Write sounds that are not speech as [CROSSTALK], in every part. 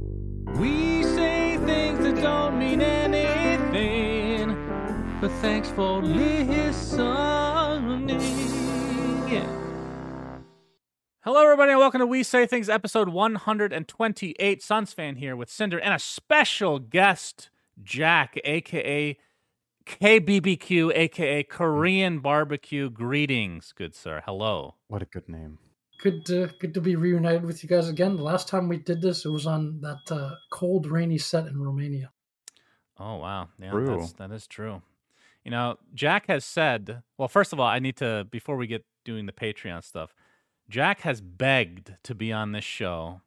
We say things that don't mean anything, but thanks for listening. Hello, everybody, and welcome to We Say Things, episode 128. SUNSfan here with Cinder and a special guest, Jack, aka KBBQ, aka Korean Barbecue. Greetings, good sir. Hello. What a good name. Good to good to be reunited with you guys again. The last time we did this, it was on that uh, cold, rainy set in Romania. Oh wow, yeah, True. that's, that is true. You know, Jack has said. Well, first of all, I need to before we get doing the Patreon stuff. Jack has begged to be on this show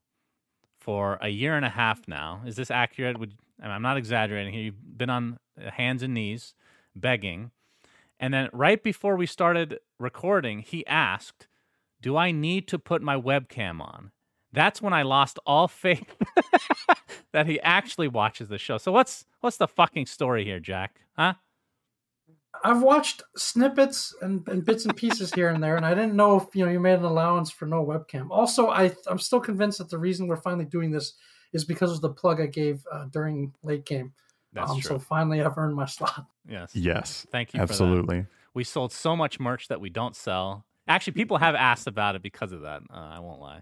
for a year and a half now. Is this accurate? Would I'm not exaggerating here. You've been on hands and knees begging, and then right before we started recording, he asked, "Do I need to put my webcam on?" That's when I lost all faith [LAUGHS] that he actually watches the show. So what's what's the fucking story here, Jack? Huh? I've watched snippets and, and bits and pieces here and there, and I didn't know if you know you made an allowance for no webcam. Also, I I'm still convinced that the reason we're finally doing this is because of the plug I gave uh, during late game. That's um, true. So finally, I've earned my [LAUGHS] slot. yes. Yes. Thank you. For that. Absolutely. We sold so much merch that we don't sell. Actually, people have asked about it because of that. Uh, I won't lie.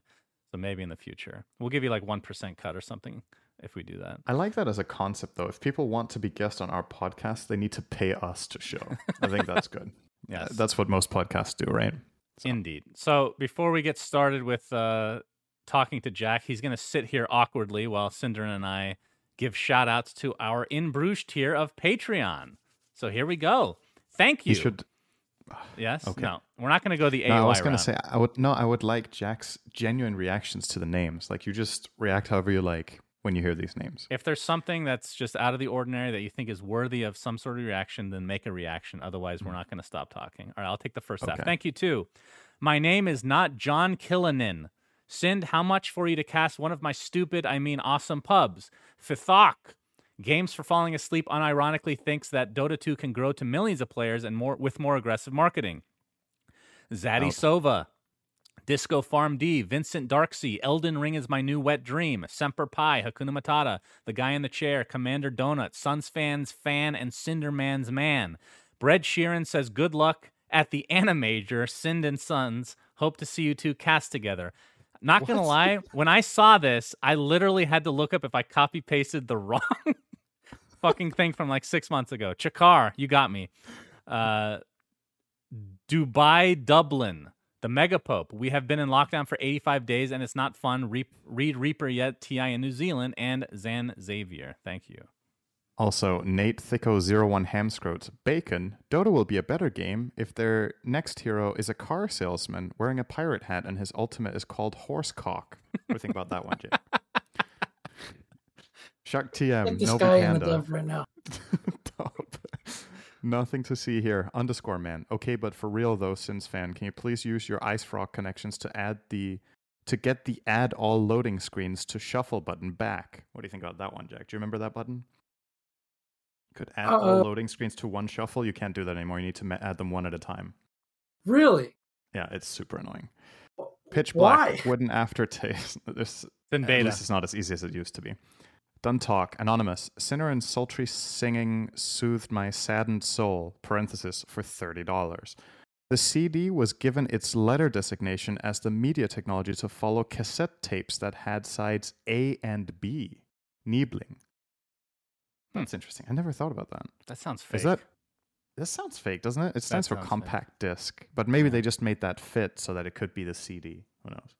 So maybe in the future, we'll give you like one percent cut or something if we do that. I like that as a concept, though. If people want to be guests on our podcast, they need to pay us to show. I think that's good. [LAUGHS] Yes. That's what most podcasts do, right? So- Indeed. So before we get started with uh, talking to Jack, he's going to sit here awkwardly while Cinder and I give shout outs to our In Bruges tier of Patreon. So here we go. Thank you. You should. Yes. Okay. No, we're not going to go the AOI No, I was going to say I would no. I would like Jack's genuine reactions to the names. Like you just react however you like when you hear these names. If there's something that's just out of the ordinary that you think is worthy of some sort of reaction, then make a reaction. Otherwise, we're not going to stop talking. All right, I'll take the first half. Mm. Thank you, too. My name is not John Killanin. Sind, how much for you to cast one of my stupid, I mean awesome pubs? Fithok. Games for Falling Asleep unironically thinks that Dota 2 can grow to millions of players and more with more aggressive marketing. Zaddy Out. Sova. Disco Farm D, Vincent Darksea, Elden Ring is my new wet dream, Semper Pi, Hakuna Matata, The Guy in the Chair, Commander Donut, Suns fans fan, and Cinderman's man. Bread Sheeran says good luck at the Animajor, Sind and Sons. Hope to see you two cast together. Not gonna lie, when I saw this, I literally had to look up if I copy pasted the [LAUGHS] wrong fucking thing from like six months ago. Chakar, you got me. Uh, Dubai, Dublin, the Megapope. We have been in lockdown for 85 days and it's not fun. Reap, read Reaper yet, TI in New Zealand, and Zan Xavier. Thank you. Also, Nate Thicko01 Hamscroat. Bacon. Dota will be a better game if their next hero is a car salesman wearing a pirate hat and his ultimate is called Horsecock. What do you think about that one, Jay? Shark TM. Like this Nobu guy the Panda. right now. [LAUGHS] Top. Nothing to see here. Underscore man. Okay, but for real though, Sins fan, can you please use your IceFrog connections to add the to get the add all loading screens to shuffle button back? What do you think about that one, Jack? Do you remember that button? Could add all Uh, loading screens to one shuffle. You can't do that anymore. You need to ma- add them one at a time. Really? Yeah, it's super annoying. Pitch black Why? wooden aftertaste. [LAUGHS] This It's in beta. least it's not as easy as it used to be. Done talk. Anonymous. Sinner and sultry singing soothed my saddened soul. Parenthesis for thirty dollars. The CD was given its letter designation as the media technology to follow cassette tapes that had sides A and B. Niebling. Hmm. That's interesting. I never thought about that. That sounds fake. Is that? This sounds fake, doesn't it? It stands for sounds fake. compact disc, but maybe Yeah. they just made that fit so that it could be the CD. Who knows?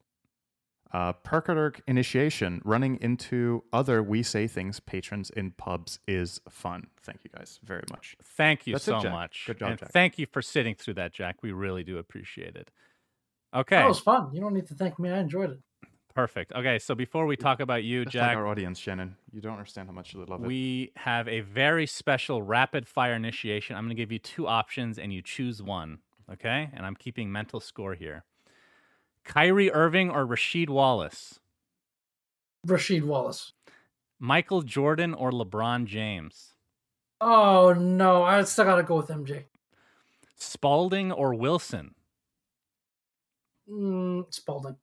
Uh, Perkadirk initiation running into other We Say Things patrons in pubs is fun. Thank you guys very much. Thank you That's it, so Jack. much. Good job, and Jack. thank you for sitting through that, Jack. We really do appreciate it. Okay. That was fun. You don't need to thank me. I enjoyed it. Perfect. Okay, so before we talk about you, Just Jack, like our audience, Shannon. You don't understand how much they love it. we have a very special rapid fire initiation. I'm going to give you two options and you choose one. Okay, and I'm keeping mental score here. Kyrie Irving or Rasheed Wallace? Rasheed Wallace. Michael Jordan or LeBron James? Oh no, I still gotta go with MJ. Spalding or Wilson? Mm, Spalding.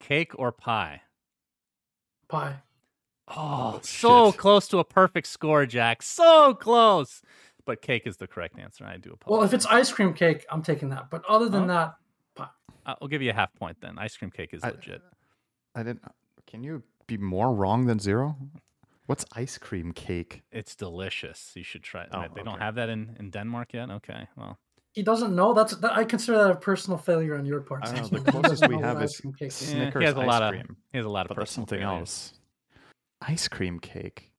Cake or pie? Pie. Oh, Oh, so shit. close to a perfect score, Jack. So close. But cake is the correct answer. I do apologize. Well, if it's ice cream cake, I'm taking that. But other than Huh? that, pie. I'll give you a half point then. Ice cream cake is I- legit. I didn't. Can you be more wrong than zero? What's ice cream cake? It's delicious. You should try it. Oh, they don't have that in, in Denmark yet? Okay. Well, He doesn't know. That's that, I consider that a personal failure on your part. I [LAUGHS] know, the He closest we know have what is ice cream cake is. eh, Snickers he has a ice lot of cream. he has a lot of But that's personal something failures. else. Ice cream cake.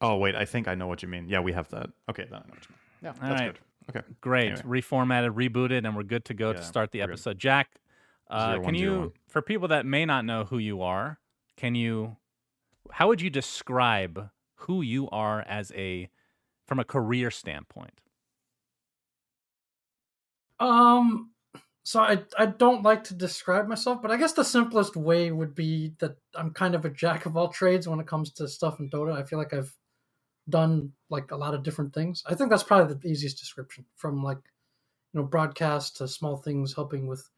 Oh wait, I think I know what you mean. Yeah, we have that. Okay, then I know what you mean. Yeah, All that's right. good. Okay. Great. Anyway. Reformatted, rebooted, and we're good to go to start the we're good. episode. Jack, uh, Zero, can one, zero, you, one. for people that may not know who you are, can you, how would you describe who you are as a, from a career standpoint? Um, so I I don't like to describe myself, but I guess the simplest way would be that I'm kind of a jack of all trades when it comes to stuff in Dota. I feel like I've done like a lot of different things. I think that's probably the easiest description from like you know broadcast to small things helping with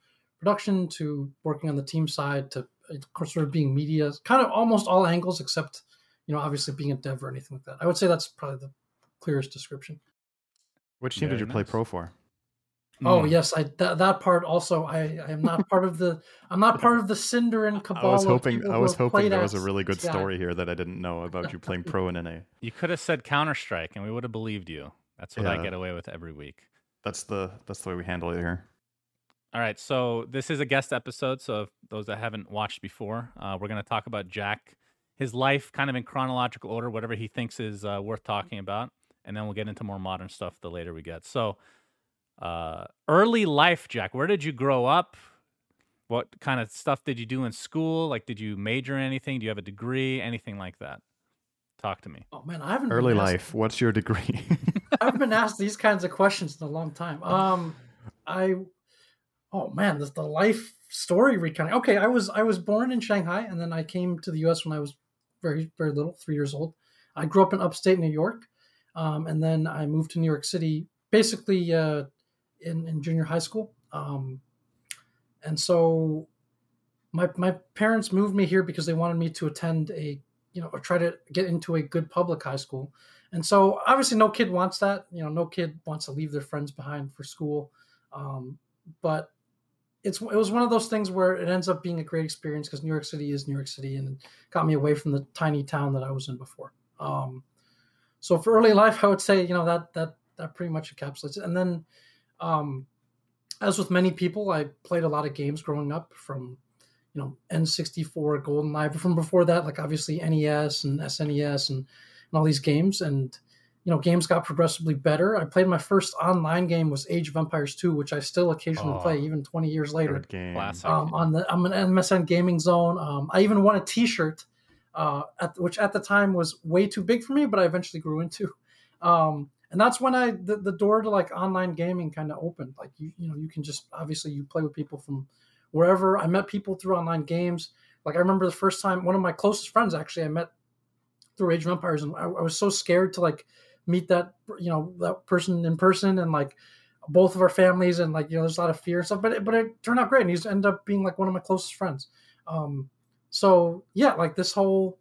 production to working on the team side to uh, of course sort of being media, kind of almost all angles except you know obviously being a dev or anything like that. I would say that's probably the clearest description. Which team did Very you play pro for? Oh Mm. yes, I that, that part also. I, I am not part of the. I'm not part of the Cinderin cabal. [LAUGHS] I was hoping. I was hoping there was a really good story here that I didn't know about you playing pro in NA. [LAUGHS] You could have said Counter Strike, and we would have believed you. That's what I get away with every week. That's the that's the way we handle it here. All right, so this is a guest episode. So if those that haven't watched before, uh, we're going to talk about Jack, his life, kind of in chronological order, whatever he thinks is uh, worth talking about, and then we'll get into more modern stuff the later we get. So, uh, early life, Jack. Where did you grow up? What kind of stuff did you do in school? Like, did you major in anything? Do you have a degree? Anything like that? Talk to me. Oh man, I haven't been Early asked- life. What's your degree? [LAUGHS] I've been asked these kinds of questions in a long time. [LAUGHS] Um, I, oh man, the, the life story recounting. Okay, I was I was born in Shanghai, and then I came to the U.S. when I was very very little, three years old. I grew up in upstate New York, um, and then I moved to New York City, basically uh, in in junior high school. Um, and so, my my parents moved me here because they wanted me to attend a you know or try to get into a good public high school. And so obviously no kid wants that. You know, no kid wants to leave their friends behind for school. Um, but it's it was one of those things where it ends up being a great experience because New York City is New York City and got me away from the tiny town that I was in before. Um, so for early life, I would say you know that that that pretty much encapsulates it. And then, um, as with many people, I played a lot of games growing up from you know N64, GoldenEye, but from before that, like obviously NES and SNES and and all these games. And you know games got progressively better. I played my first online game was age of empires 2 which i still occasionally Oh. play even 20 years later. Good game. Um, on the i'm an msn gaming zone. Um, i even won a t-shirt uh, at, which at the time was way too big for me but i eventually grew into. Um, and that's when i the, the door to like online gaming kind of opened like you you know you can just obviously you play with people from wherever i met people through online games like i remember the first time one of my closest friends actually i met through Age of Empires, and I, I was so scared to like meet that you know that person in person, and like both of our families, and like you know there's a lot of fear and stuff. But it, but it turned out great, and he's ended up being like one of my closest friends. Um, so yeah, like this whole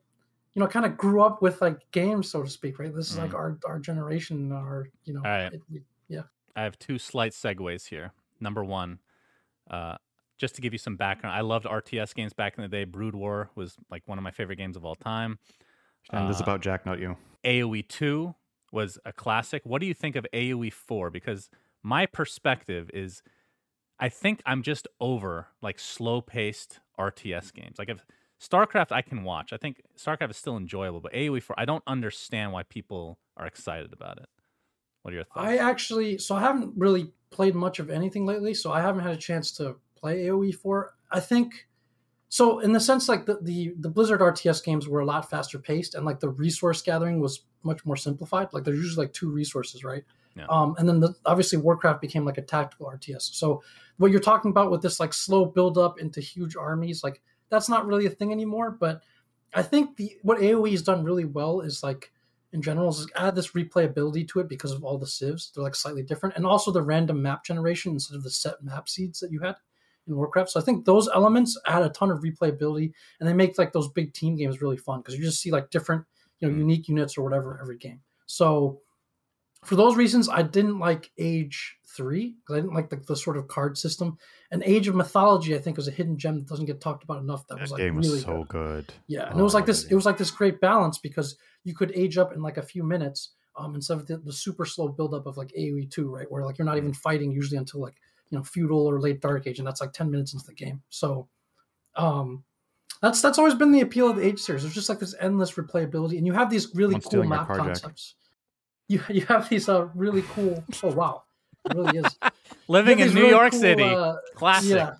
you know kind of grew up with like games, so to speak. Right, this is like Mm. our our generation, our you know. All right. it- we- yeah. I have two slight segues here. Number one, uh, just to give you some background, I loved RTS games back in the day. Brood War was like one of my favorite games of all time. And this is Uh, about Jack, not you. AoE 2 was a classic. What do you think of AoE 4? Because my perspective is I think I'm just over like slow paced RTS games. Like if StarCraft I can watch. I think StarCraft is still enjoyable, but AoE 4 I don't understand why people are excited about it. What are your thoughts? I actually, so I haven't really played much of anything lately, so I haven't had a chance to play AoE 4. I think so in the sense like the, the the blizzard rts games were a lot faster paced and like the resource gathering was much more simplified like there's usually like two resources right Yeah. um and then the, obviously warcraft became like a tactical rts so what you're talking about with this like slow build up into huge armies like that's not really a thing anymore but i think the what aoe has done really well is like in general is add this replayability to it because of all the civs. they're like slightly different and also the random map generation instead of the set map seeds that you had in Warcraft. So I think those elements add a ton of replayability, and they make like those big team games really fun because you just see like different, you know, Mm. unique units or whatever every game. So for those reasons, I didn't like Age Three because I didn't like the, the sort of card system. And Age of Mythology, I think, was a hidden gem that doesn't get talked about enough. That, That was like game really was so good. good. Yeah, and Oh, it was like this. It was like this great balance because you could age up in like a few minutes um, instead of the, the super slow buildup of like AOE two, right? Where like you're not even fighting usually until like you know feudal or late dark age, and that's like ten minutes into the game. So, um, that's that's always been the appeal of the Age series. There's just like this endless replayability, and you have these really I'm cool map concepts. You you have these uh really cool. Oh wow, it really is. [LAUGHS] Living in New really York cool, City, uh, classic. yeah.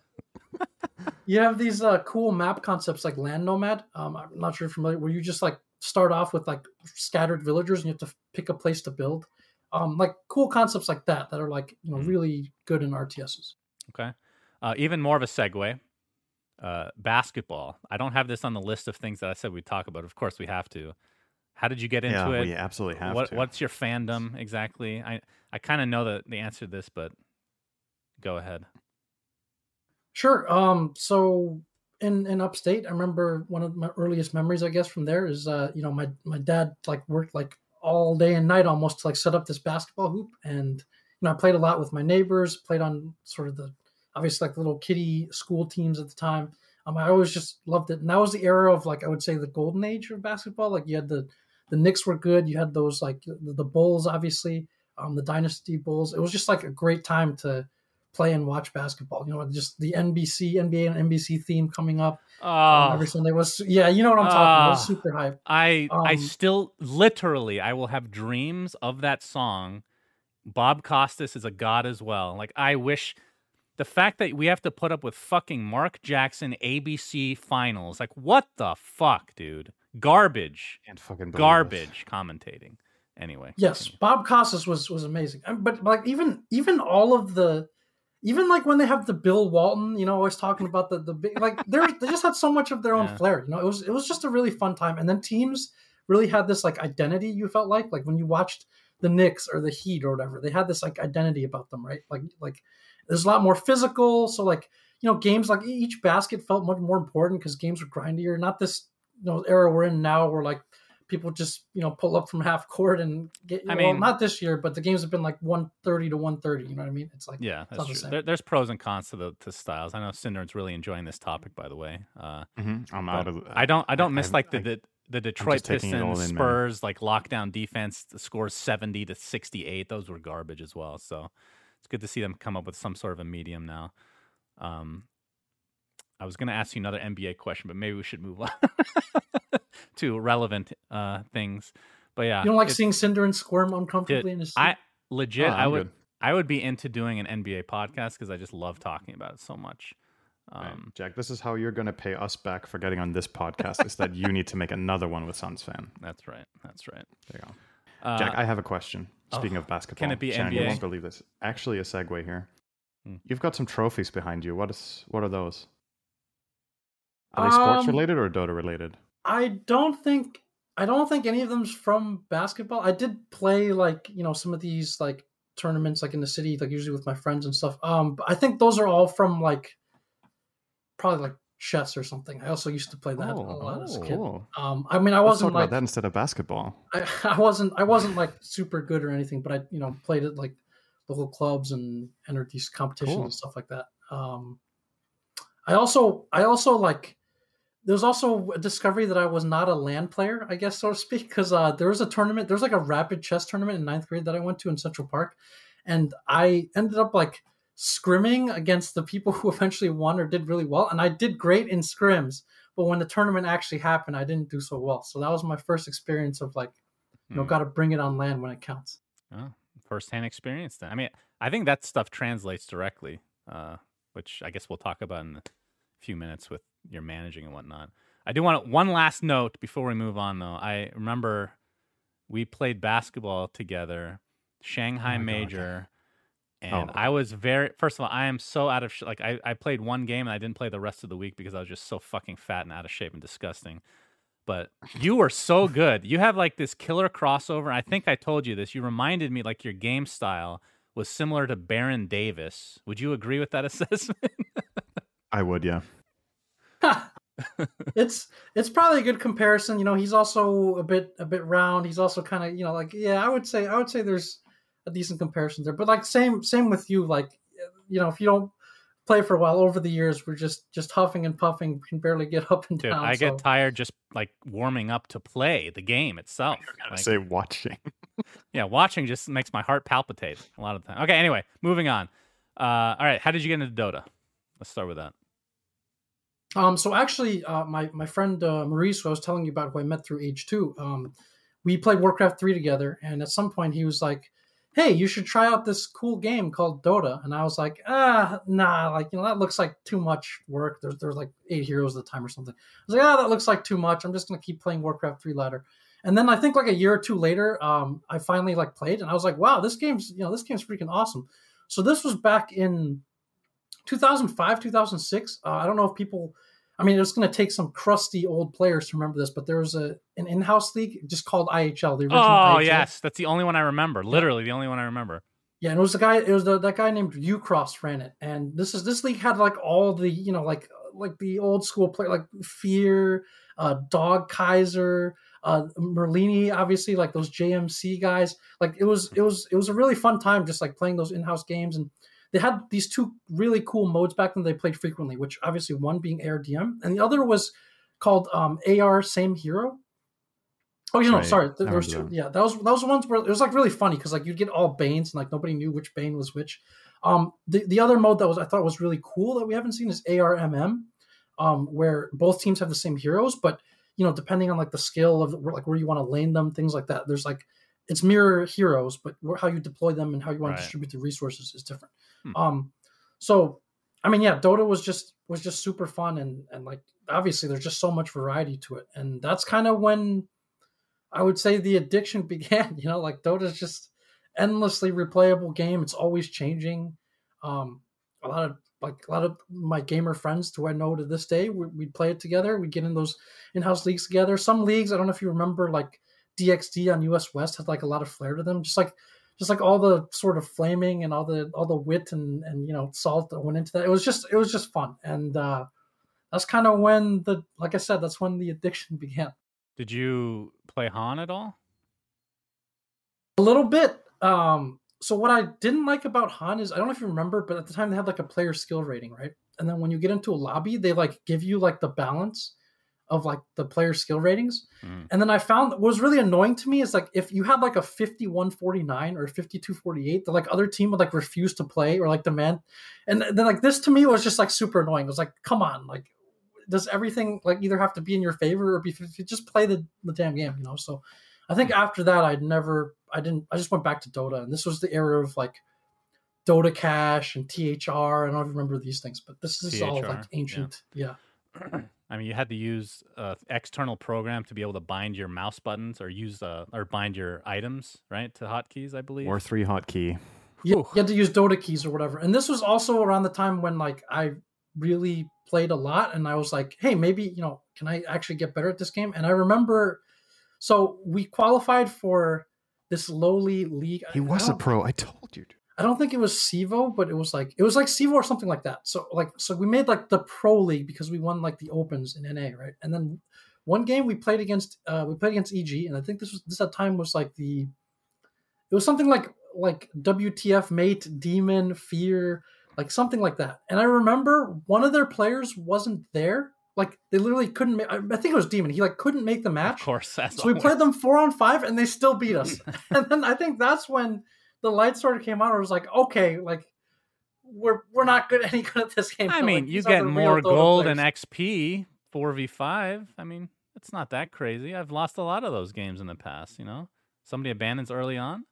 you have these uh, cool map concepts like land nomad. Um, I'm not sure if you're familiar, where you just like start off with like scattered villagers and you have to pick a place to build. Um, like cool concepts like that that are like you know Mhm. really good in RTSs. Okay. Uh, even more of a segue. Uh, basketball. I don't have this on the list of things that I said we'd talk about. Of course, we have to. How did you get into yeah, it? we absolutely have what to. What's your fandom exactly? I I kind of know the the answer to this, but go ahead. Sure. Um, so in in upstate, I remember one of my earliest memories, I guess, from there is uh, you know, my my dad like worked like all day and night almost to like set up this basketball hoop, and you know, I played a lot with my neighbors, played on sort of the obviously like little kiddie school teams at the time. Um, I always just loved it, and that was the era of like I would say the golden age of basketball. Like you had the the Knicks were good, you had those like the, the Bulls, obviously, um, the Dynasty Bulls. It was just like a great time to play and watch basketball. You know, just the NBC, NBA and NBC theme coming up um, Oh, every Sunday was yeah, you know what I'm talking about. It was Ah. super hype. I I Um, still literally I will have dreams of that song. Bob Costas is a god as well. Like I wish the fact that we have to put up with fucking Mark Jackson ABC finals. Like what the fuck, dude? Garbage. Can't fucking believe it. Garbage commentating. Anyway. Yes, continue. Bob Costas was was amazing. Um, But like even even all of the even like when they have the Bill Walton, you know, always talking about the the big like they they just had so much of their own Yeah. flair. You know, it was it was just a really fun time. And then teams really had this like identity. You felt like like when you watched the Knicks or the Heat or whatever, they had this like identity about them, right? Like like there's a lot more physical. So like you know, games like each basket felt much more important because games were grindier. Not this you know era we're in now where like people just you know pull up from half court and get. I well, mean- not this year, but the games have been like one thirty to one thirty. You know what I mean? It's like Yeah, that's true. same. There, there's pros and cons to the to styles. I know Cinder's really enjoying this topic, by the way. Uh, Mhm, I'm out of. I don't. I don't I- miss I- like the, I- the the Detroit taking it all Pistons in, man. Spurs like lockdown defense that scores seventy to sixty eight. Those were garbage as well. So it's good to see them come up with some sort of a medium now. Um, I was going to ask you another NBA question, but maybe we should move [LAUGHS] on to relevant uh things. But yeah, you don't like it- seeing Cinder and squirm uncomfortably in his seat? I legit. Oh, I would. good. I would be into doing an NBA podcast because I just love talking about it so much. Right. Um, Jack, this is how you're going to pay us back for getting on this podcast. is that you need to make another one with SUNSfan? [LAUGHS] that's right. That's right. There you go. Uh, Jack, I have a question. oh, Speaking of basketball, can it be Shannon, you NBA? won't believe this. Actually, a segue here. Hmm. You've got some trophies behind you. What is? What are those? Are they sports Um, related or Dota related? I don't think I don't think any of them's from basketball. I did play like you know some of these like tournaments like in the city, like usually with my friends and stuff. Um, but I think those are all from like probably like chess or something. I also used to play that a lot as a kid. cool. Um, I mean, I Let's talk wasn't about like that instead of basketball. I, [LAUGHS] I wasn't I wasn't like super good or anything, but I you know played at like local clubs and entered these competitions Cool. and stuff like that. Um, I also I also like there was also a discovery that I was not a land player, I guess so to speak, because uh, there was a tournament. There was like a rapid chess tournament in ninth grade that I went to in Central Park, and I ended up like scrimming against the people [LAUGHS] who eventually won or did really well, and I did great in scrims. But when the tournament actually happened, I didn't do so well. So that was my first experience of like you know, Hmm. got to bring it on land when it counts. Oh, firsthand experience then. I mean, I think that stuff translates directly, uh, which I guess we'll talk about in a few minutes with you're managing and whatnot. I do want one last note before we move on, though. I remember we played basketball together, Shanghai Oh my God. Major, oh, and Oh. I was very. First of all, I am so out of sh- like I I played one game and I didn't play the rest of the week because I was just so fucking fat and out of shape and disgusting. But you were so [LAUGHS] good. You have like this killer crossover. I think I told you this. You reminded me like your game style was similar to Baron Davis. Would you agree with that [LAUGHS] assessment? I would, yeah. [LAUGHS] it's it's probably a good comparison. You know, he's also a bit a bit round. He's also kind of you know like yeah, I would say I would say there's a decent comparison there. But like same same with you. Like you know, if you don't play for a while over the years, we're just just huffing and puffing, We can barely get up and Dude, down. I get tired just like warming up to play the game itself. I Like, say watching. [LAUGHS] yeah, watching just makes my heart palpitate a lot of the time. Okay, anyway, moving on. Uh, all right, how did you get into Dota? Let's start with that. Um, so actually, uh, my my friend uh, Maurice, who I was telling you about, who I met through Age Two, um, we played Warcraft three together, and at some point he was like, "Hey, you should try out this cool game called Dota," and I was like, "Ah, nah, like you know that looks like too much work. There's there's like eight heroes at the time or something." I was like, "Ah, that looks like too much. I'm just gonna keep playing Warcraft three ladder." And then I think like a year or two later, um, I finally like played, and I was like, "Wow, this game's you know this game's freaking awesome." So this was back in 2005, 2006. Uh, I don't know if people. I mean, it's going to take some crusty old players to remember this, but there was a an in-house league just called IHL. The original Oh IHL. yes, that's the only one I remember. Literally the only one I remember. Yeah, and it was the guy. It was the, that guy named Ucross ran it, and this is this league had like all the you know like like the old school player like Fear, uh, Dog Kaiser, uh, Merlini, obviously like those JMC guys. Like it was it was it was a really fun time just like playing those in-house games, and they had these two really cool modes back then they played frequently. Which obviously one being ARDM, and the other was called um, AR Same Hero. Oh, you know, Right. sorry. There was two, that. yeah, that was that was the ones where it was like really funny because like you'd get all Banes and like nobody knew which Bane was which. Um, the the other mode that was I thought was really cool that we haven't seen is ARMM, um, where both teams have the same heroes, but you know depending on like the skill of like where you want to lane them, things like that. There's like it's mirror heroes, but how you deploy them and how you want Right. to distribute the resources is different. Hmm. Um, so I mean, yeah, Dota was just was just super fun and and like obviously there's just so much variety to it, and that's kind of when I would say the addiction [LAUGHS] began. You know, like Dota's just endlessly replayable game. It's always changing. Um, a lot of like a lot of my gamer friends who I know to this day, we, we'd play it together. We'd get in those in-house leagues together. Some leagues, I don't know if you remember, like DXD on US West had like a lot of flair to them. Just like just like all the sort of flaming and all the all the wit and and you know salt that went into that. It was just it was just fun. And uh that's kind of when the like I said, that's when the addiction began. Did you play HoN at all? A little bit. Um, so what I didn't like about HoN is I don't know if you remember, but at the time they had like a player skill rating, right? And then when you get into a lobby, they like give you like the balance of like the player skill ratings. Mhm. And then I found what was really annoying to me is like if you had like a 5149 or 5248, the like other team would like refuse to play or like demand. And then like this to me was just like super annoying. It was like, come on, like does everything like either have to be in your favor or be just play the, the damn game, you know? So I think after that I'd never I didn't I just went back to Dota and this was the era of like Dota Cash and THR. I don't remember these things, but this is all THR, like yeah. ancient. Yeah. [CLEARS THROAT] I mean, you had to use an external program to be able to bind your mouse buttons or use uh, or bind your items, right, to hotkeys, I believe. Or three hotkey. You, you had to use Dota keys or whatever. And this was also around the time when like I really played a lot and I was like, hey, maybe, you know, can I actually get better at this game? And I remember so we qualified for this lowly league. He was a pro. I told you. dude. I don't think it was Sivo, but it was like it was like Sivo or something like that. So like so we made like the pro league because we won like the opens in NA, right? And then one game we played against uh we played against EG, and I think this was this at time was like the it was something like like WTF mate, demon, fear, like something like that. And I remember one of their players wasn't there. Like they literally couldn't make I I think it was Demon. He like couldn't make the match. Of course, that's So we played them four on five, and they still beat us. [LAUGHS] and then I think that's when the light sort of came out. I was like, okay, like we're we're not good [LAUGHS] any good at this game. I Like, mean, you get more gold and XP four v five. I mean, it's not that crazy. I've lost a lot of those games in the past. You know, somebody abandons early on.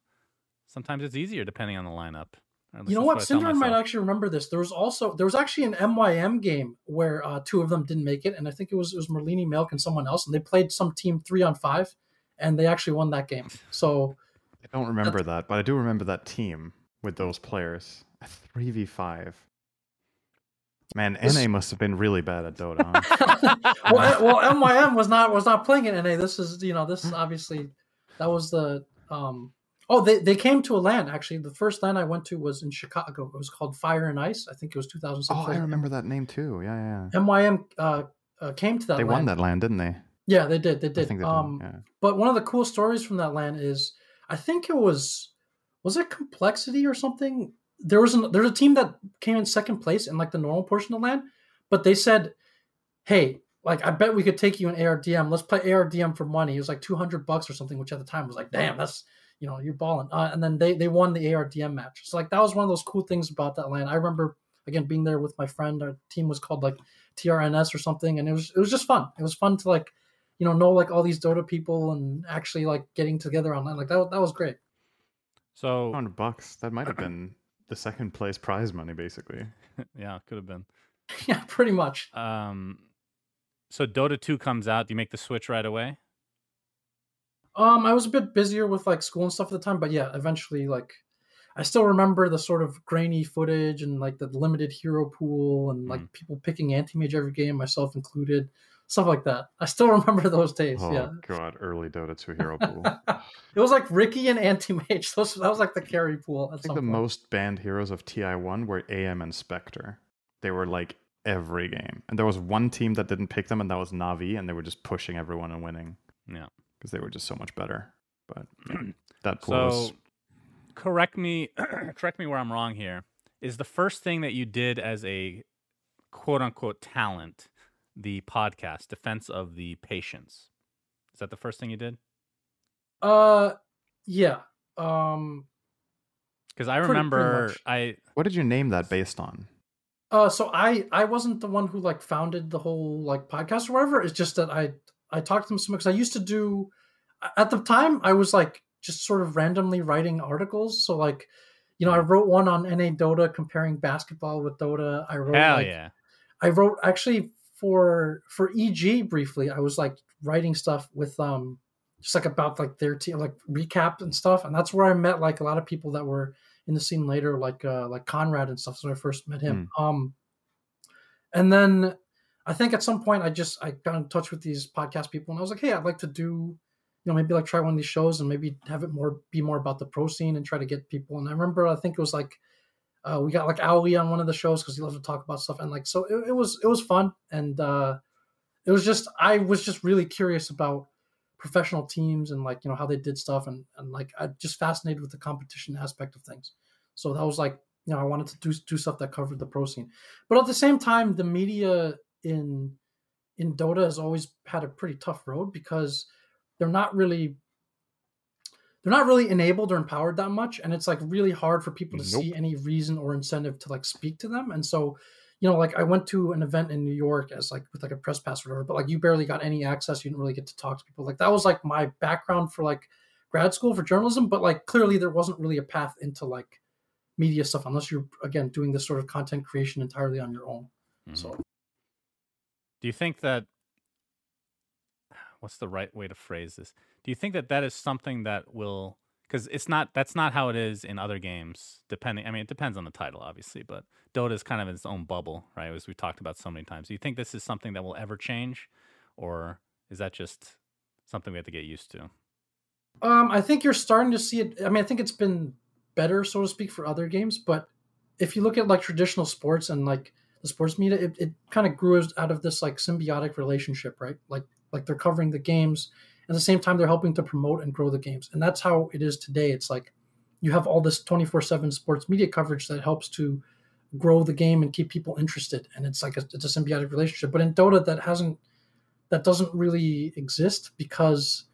Sometimes it's easier depending on the lineup. You know what? Synderen might actually remember this. There was also there was actually an MYM game where uh, two of them didn't make it, and I think it was it was Merlini Milk and someone else, and they played some team three on five, and they actually won that game. So I don't remember that, but I do remember that team with those players. A three v five. Man, this... NA must have been really bad at Dota. Huh? [LAUGHS] [LAUGHS] well, well, MYM was not was not playing in NA. This is you know this is obviously that was the um Oh, they, they came to a land actually. The first land I went to was in Chicago. It was called Fire and Ice. I think it was 2006. Oh, I remember that name too. Yeah, yeah. MYM uh, uh, came to that. They land. won that land, didn't they? Yeah, they did. They did. They um. Yeah. But one of the cool stories from that land is, I think it was, was it Complexity or something? There was an, there's a team that came in second place in like the normal portion of land, but they said, "Hey, like I bet we could take you an ARDM. Let's play ARDM for money." It was like 200 bucks or something, which at the time was like, "Damn, that's." you know, you're balling. Uh, and then they they won the ARDM match. So like that was one of those cool things about that land. I remember again being there with my friend. Our team was called like TRNS or something, and it was it was just fun. It was fun to like, you know, know like all these Dota people and actually like getting together online. Like that that was great. So hundred bucks. That might have been [CLEARS THROAT] the second place prize money, basically. [LAUGHS] yeah, could have been. [LAUGHS] yeah, pretty much. Um, so Dota two comes out. Do you make the switch right away? Um, I was a bit busier with like school and stuff at the time, but yeah, eventually, like, I still remember the sort of grainy footage and like the limited hero pool and like mm. people picking anti mage every game, myself included, stuff like that. I still [LAUGHS] remember those days. Oh yeah. god, early Dota two [LAUGHS] hero pool. it was like Riki and anti mage. [LAUGHS] Those that was like the carry pool. I think the point. most banned heroes of TI one were AM and Spectre. They were like every game, and there was one team that didn't pick them, and that was Navi, and they were just pushing everyone and winning. Yeah because they were just so much better. But [CLEARS THROAT] that pool so, was... correct me, [CLEARS THROAT] correct me where I'm wrong here. Is the first thing that you did as a quote unquote talent the podcast Defense of the Patience? Is that the first thing you did? Uh, yeah. Um, because I remember pretty, pretty I. What did you name that based on? Uh, so I I wasn't the one who like founded the whole like podcast or whatever. It's just that I I talked to him some because I used to do at the time I was like just sort of randomly writing articles. So like, you know, I wrote one on NA Dota comparing basketball with Dota. I wrote Hell like, yeah. I wrote actually for for EG briefly. I was like writing stuff with um just like about like their team like recap and stuff. And that's where I met like a lot of people that were in the scene later, like uh like Conrad and stuff. So I first met him. Mm. Um and then I think at some point I just I got in touch with these podcast people and I was like, hey, I'd like to do, you know, maybe like try one of these shows and maybe have it more be more about the pro scene and try to get people. And I remember I think it was like uh, we got like Ali on one of the shows because he loves to talk about stuff and like so it, it was it was fun and uh, it was just I was just really curious about professional teams and like you know how they did stuff and and like I just fascinated with the competition aspect of things. So that was like you know I wanted to do do stuff that covered the pro scene, but at the same time the media in in Dota has always had a pretty tough road because they're not really they're not really enabled or empowered that much and it's like really hard for people to nope. see any reason or incentive to like speak to them and so you know like i went to an event in new york as like with like a press pass or whatever but like you barely got any access you didn't really get to talk to people like that was like my background for like grad school for journalism but like clearly there wasn't really a path into like media stuff unless you're again doing this sort of content creation entirely on your own mm-hmm. so do you think that what's the right way to phrase this? Do you think that that is something that will because it's not that's not how it is in other games depending i mean it depends on the title obviously but dota is kind of in its own bubble right as we've talked about so many times do you think this is something that will ever change or is that just something we have to get used to um i think you're starting to see it i mean i think it's been better so to speak for other games but if you look at like traditional sports and like the sports media, it, it kind of grew out of this like symbiotic relationship, right? Like like they're covering the games at the same time they're helping to promote and grow the games. And that's how it is today. It's like you have all this 24/7 sports media coverage that helps to grow the game and keep people interested and it's like a, it's a symbiotic relationship. But in Dota that hasn't that doesn't really exist because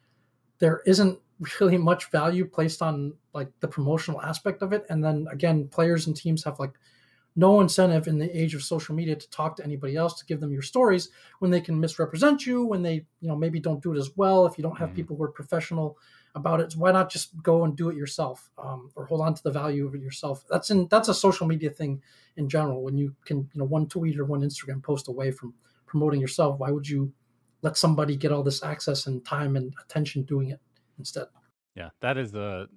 there isn't really much value placed on like the promotional aspect of it and then again players and teams have like no incentive in the age of social media to talk to anybody else to give them your stories when they can misrepresent you when they you know maybe don't do it as well. If you don't have mm-hmm. people who are professional about it why not just go and do it yourself um, or hold on to the value of it yourself? That's in that's a social media thing in general. When you can you know one tweet or one instagram post away from promoting yourself why would you let somebody get all this access and time and attention doing it instead? Yeah that is the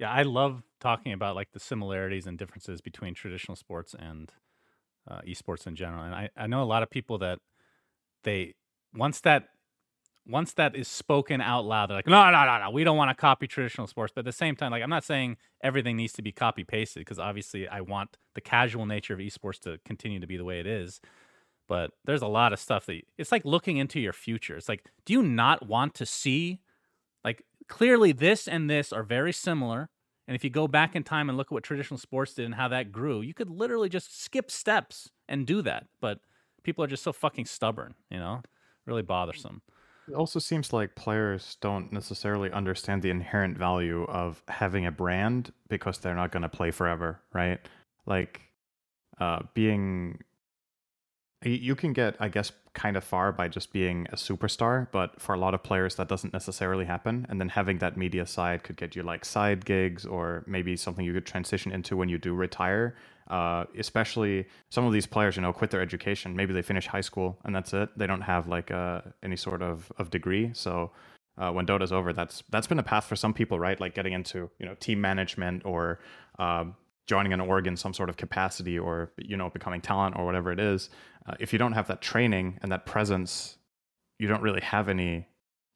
yeah i love talking about like the similarities and differences between traditional sports and uh, esports in general. And I, I know a lot of people that they once that once that is spoken out loud, they're like, no, no, no, no, we don't want to copy traditional sports. But at the same time, like I'm not saying everything needs to be copy pasted because obviously I want the casual nature of esports to continue to be the way it is. But there's a lot of stuff that it's like looking into your future. It's like, do you not want to see like clearly this and this are very similar and if you go back in time and look at what traditional sports did and how that grew, you could literally just skip steps and do that. But people are just so fucking stubborn, you know? Really bothersome. It also seems like players don't necessarily understand the inherent value of having a brand because they're not going to play forever, right? Like uh, being you can get, I guess, kind of far by just being a superstar, but for a lot of players, that doesn't necessarily happen. And then having that media side could get you like side gigs or maybe something you could transition into when you do retire. Uh, especially some of these players, you know, quit their education. Maybe they finish high school and that's it. They don't have like uh, any sort of, of degree. So uh, when Dota's over, that's that's been a path for some people, right? Like getting into you know team management or um, joining an org in some sort of capacity or you know becoming talent or whatever it is uh, if you don't have that training and that presence you don't really have any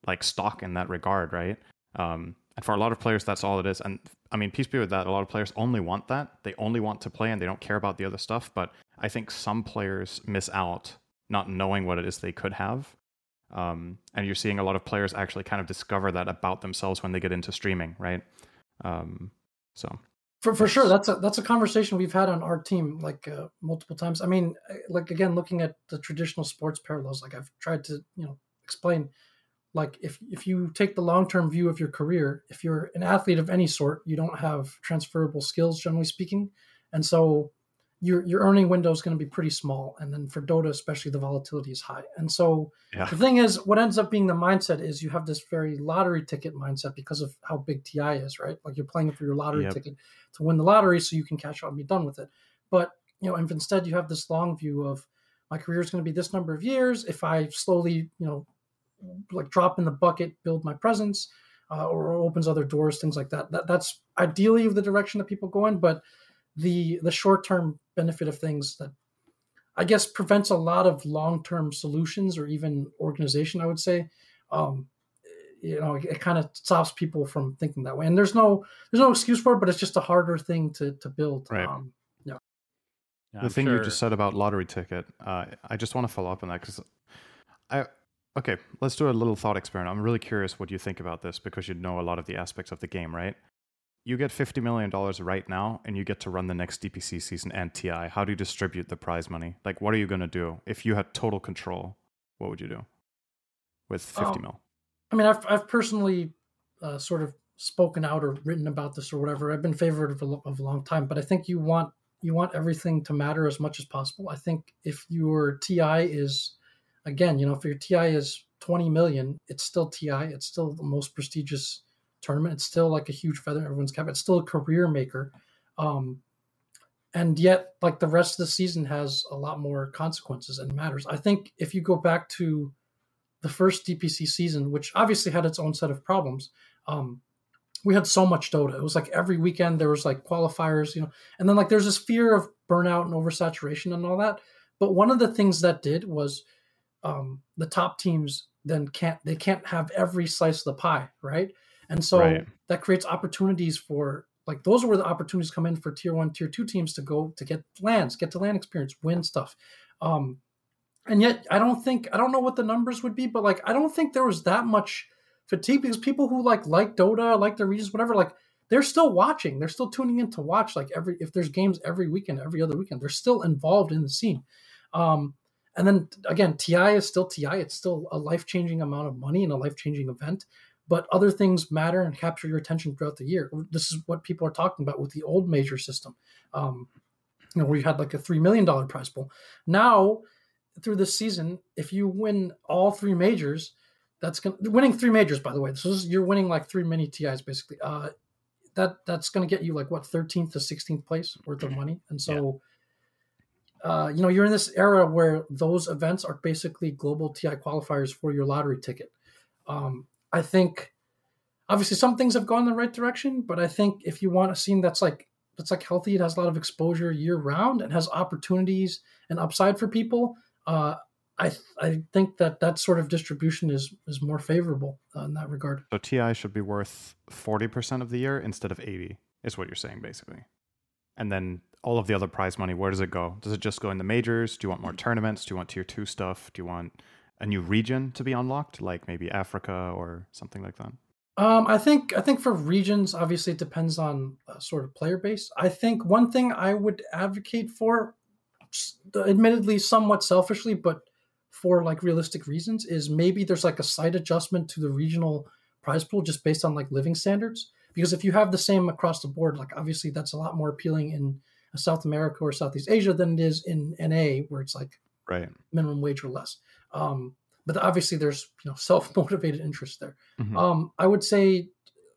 like stock in that regard right? Um, and for a lot of players that's all it is. And i mean peace be with that a lot of players only want that. They only want to play and they don't care about the other stuff. But i think some players miss out not knowing what it is they could have. Um, and you're seeing a lot of players actually kind of discover that about themselves when they get into streaming right? Um, so for for sure, that's a that's a conversation we've had on our team like uh, multiple times. I mean, uh, like again, looking at the traditional sports parallels, like I've tried to you know explain, like if if you take the long term view of your career, if you're an athlete of any sort, you don't have transferable skills, generally speaking, and so your your earning window is going to be pretty small and then for dota especially the volatility is high and so yeah. the thing is what ends up being the mindset is you have this very lottery ticket mindset because of how big ti is right like you're playing for your lottery yep. ticket to win the lottery so you can cash out and be done with it but you know if instead you have this long view of my career is going to be this number of years if i slowly you know like drop in the bucket build my presence uh, or opens other doors things like that. that that's ideally the direction that people go in but the the short term benefit of things that I guess prevents a lot of long term solutions or even organization. I would say, um, you know, it, it kind of stops people from thinking that way. And there's no there's no excuse for it, but it's just a harder thing to to build. Right. Um, yeah. the I'm thing sure. you just said about lottery ticket, uh, I just want to follow up on that because I okay, let's do a little thought experiment. I'm really curious what you think about this because you know a lot of the aspects of the game, right? You get $50 million right now and you get to run the next DPC season and TI. How do you distribute the prize money? Like, what are you going to do? If you had total control, what would you do with 50 um, mil? I mean, I've, I've personally uh, sort of spoken out or written about this or whatever. I've been favored of a, of a long time, but I think you want you want everything to matter as much as possible. I think if your TI is, again, you know, if your TI is 20 million, it's still TI. It's still the most prestigious tournament. It's still like a huge feather in everyone's cap. It's still a career maker. Um, and yet, like the rest of the season has a lot more consequences and matters. I think if you go back to the first DPC season, which obviously had its own set of problems, um, we had so much Dota. It was like every weekend there was like qualifiers, you know, and then like there's this fear of burnout and oversaturation and all that. But one of the things that did was um, the top teams then can't they can't have every slice of the pie, right? And so right. that creates opportunities for like those are where the opportunities come in for tier one, tier two teams to go to get lands, get to land experience, win stuff. Um, and yet I don't think I don't know what the numbers would be, but like I don't think there was that much fatigue because people who like like Dota, like the regions, whatever, like they're still watching. They're still tuning in to watch. Like every if there's games every weekend, every other weekend, they're still involved in the scene. Um, and then again, TI is still TI. It's still a life changing amount of money and a life changing event but other things matter and capture your attention throughout the year. This is what people are talking about with the old major system. Um, you know, where you had like a three million dollar prize pool. Now, through this season, if you win all three majors, that's going winning three majors. By the way, so is, you're winning like three mini TIs basically. Uh, that that's going to get you like what 13th to 16th place worth of money, and so. Uh, you know, you're in this era where those events are basically global TI qualifiers for your lottery ticket. Um, I think, obviously, some things have gone in the right direction, but I think if you want a scene that's like that's like healthy. It has a lot of exposure year round and has opportunities and upside for people. Uh, I I think that that sort of distribution is is more favorable uh, in that regard. So TI should be worth forty percent of the year instead of eighty. Is what you're saying basically. And then all of the other prize money, where does it go? Does it just go in the majors? Do you want more tournaments? Do you want tier two stuff? Do you want a new region to be unlocked, like maybe Africa or something like that? Um, I think I think for regions, obviously, it depends on uh, sort of player base. I think one thing I would advocate for, admittedly, somewhat selfishly, but for like realistic reasons, is maybe there's like a slight adjustment to the regional prize pool just based on like living standards. Because if you have the same across the board, like obviously that's a lot more appealing in South America or Southeast Asia than it is in NA, where it's like right minimum wage or less. Um, but obviously there's you know [LAUGHS] self motivated interest there. Mhm. Um, I would say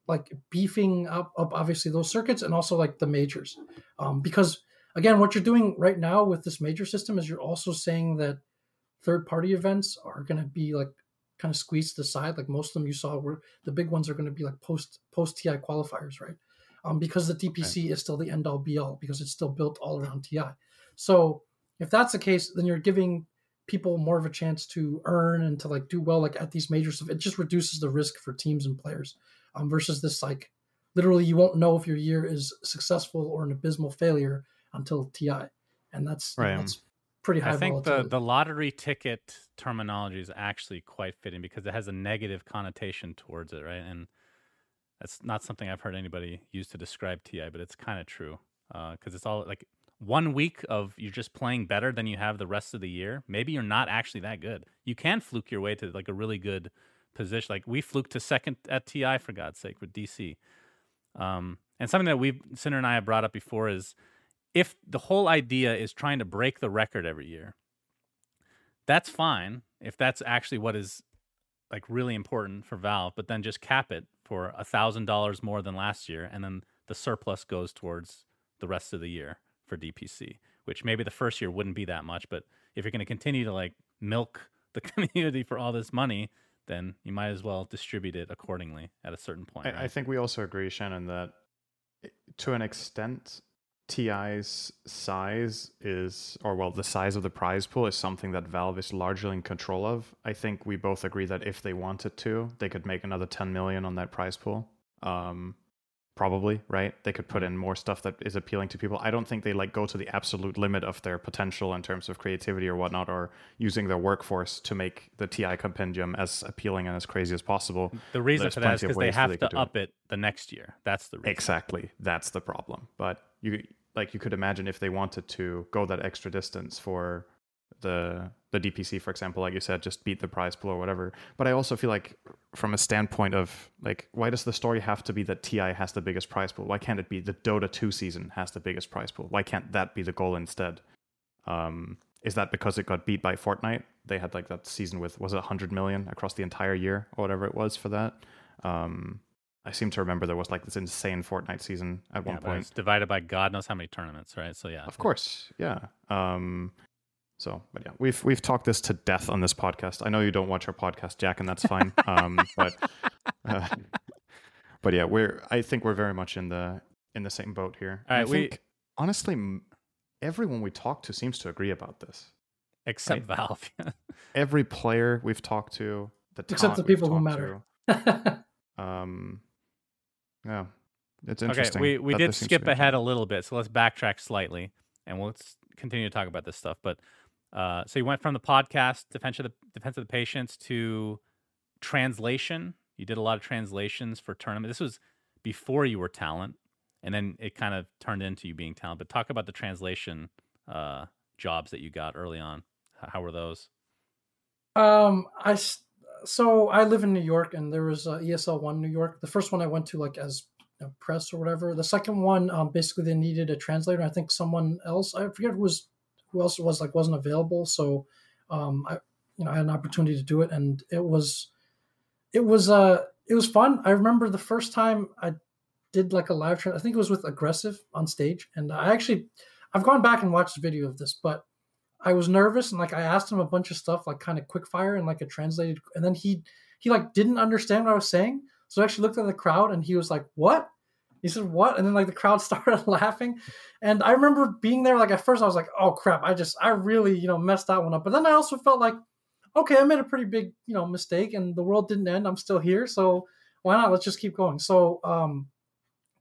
like beefing up, up obviously those circuits and also like the majors, um, because again, what you're doing right now with this major system is you're also saying that third party events are going to be like kind of squeezed to the side. Like most of them you saw were the big ones are going to be like post post TI qualifiers, right? Um, because the DPC is still the end all be all because it's still built all around TI. So if that's the case, then you're giving people more of a chance to earn and to like do well like at these majors. It just reduces the risk for teams and players um, versus this like literally you won't know if your year is successful or an abysmal failure until TI, and that's Right. that's pretty high I think the, volatility. the lottery ticket terminology is actually quite fitting because it has a negative connotation towards it, right? And that's not something I've heard anybody use to describe TI, but it's kind of true Uh because it's all like one week of you're just playing better than you have the rest of the year. Maybe you're not actually that good. You can fluke your way to like a really good position. Like we fluked to second at TI for God's sake with DC. Um, and something that we've Cinder and I have brought up before is if the whole idea is trying to break the record every year, that's fine if that's actually what is like really important for Valve, but then just cap it for a thousand dollars more than last year, and then the surplus goes towards the rest of the year for DPC, which maybe the first year wouldn't be that much, but if you're going to continue to like milk [LAUGHS] the community for all this money, then you might as well distribute it accordingly at a certain point. I, right? I think we also agree, Shannon, that to an extent, TI's size is, or well, the size of the prize pool is something that Valve is largely in control of. I think we both agree that if they wanted to, they could make another 10 million on that prize pool. Um, probably, right? They could put mm-hmm. in more stuff that is appealing to people. I don't think they like go to the absolute limit of their potential in terms of creativity or whatnot, or using their workforce to make the TI compendium as appealing and as crazy as possible. the reason there's for that is because they have they to do it. up it the next year. That's the reason. Exactly. That's the problem. But you like you could imagine if they wanted to go that extra distance for the the DPC, for example, like you said, just beat the prize pool or whatever. But I also feel like from a standpoint of like why does the story have to be that TI has the biggest prize pool? Why can't it be the Dota 2 season has the biggest prize pool? Why can't that be the goal instead? Um is that because it got beat by Fortnite? They had like that season with was it 100 million across the entire year or whatever it was for that. Um I seem to remember there was like this insane Fortnite season at Yeah, one point. it's divided by God knows how many tournaments, right? So yeah, Of course, yeah. Um, so, but yeah, we've we've talked this to death on this podcast. I know you don't watch our podcast, Jack, and that's fine. [LAUGHS] um, but uh, [LAUGHS] but yeah, we're I think we're very much in the in the same boat here. All right, I we- think honestly, everyone we talk to seems to agree about this. except Valve. [LAUGHS] Every player we've talked to, the Except the talent we've people who matter. to, um, yeah, it's okay, we we did this seems to skip ahead a little bit, so let's backtrack slightly, and we'll continue to talk about this stuff. But uh, so you went from the podcast defense of the defense of the patients to translation. You did a lot of translations for tournament. This was before you were talent, and then it kind of turned into you being talent. But talk about the translation uh, jobs that you got early on. How were those? Um, I so I live in New York, and there was ESL One New York. The first one I went to like as press or whatever. The second one, um, basically, they needed a translator. I think someone else, I forget who was who else was like wasn't available. So, um, I you know I had an opportunity to do it, and it was it was uh it was fun. I remember the first time I did like a live tra- I think it was with Agressif on stage, and I actually I've gone back and watched the video of this, but I was nervous and like I asked him a bunch of stuff like kind of quick fire and like a translated, and then he he like didn't understand what I was saying, so I actually looked at the crowd and he was like, "What?" He said, "What?" And then like the crowd [LAUGHS] started laughing, and I remember being there. Like at first, I was like, "Oh crap!" I just I really you know messed that one up. But then I also felt like, okay, I made a pretty big you know mistake, and the world didn't end. I'm still here, so why not? Let's just keep going. So um,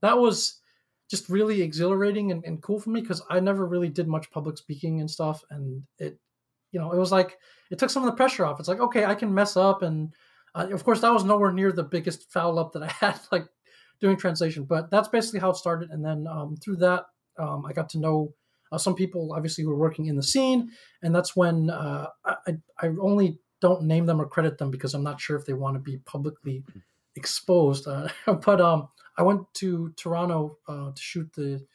that was just really exhilarating and, and cool for me because I never really did much public speaking and stuff, and it you know it was like it took some of the pressure off. It's like okay, I can mess up and uh, of course, that was nowhere near the biggest foul up that I [LAUGHS] had, like doing translation. But that's basically how it started. And then um, through that, um, I got to know uh, some people, obviously, who were working in the scene. And that's when uh, I, I only don't name them or credit them because I'm not sure if they want to be publicly exposed. Uh, [LAUGHS] but um, I went to Toronto uh, to shoot the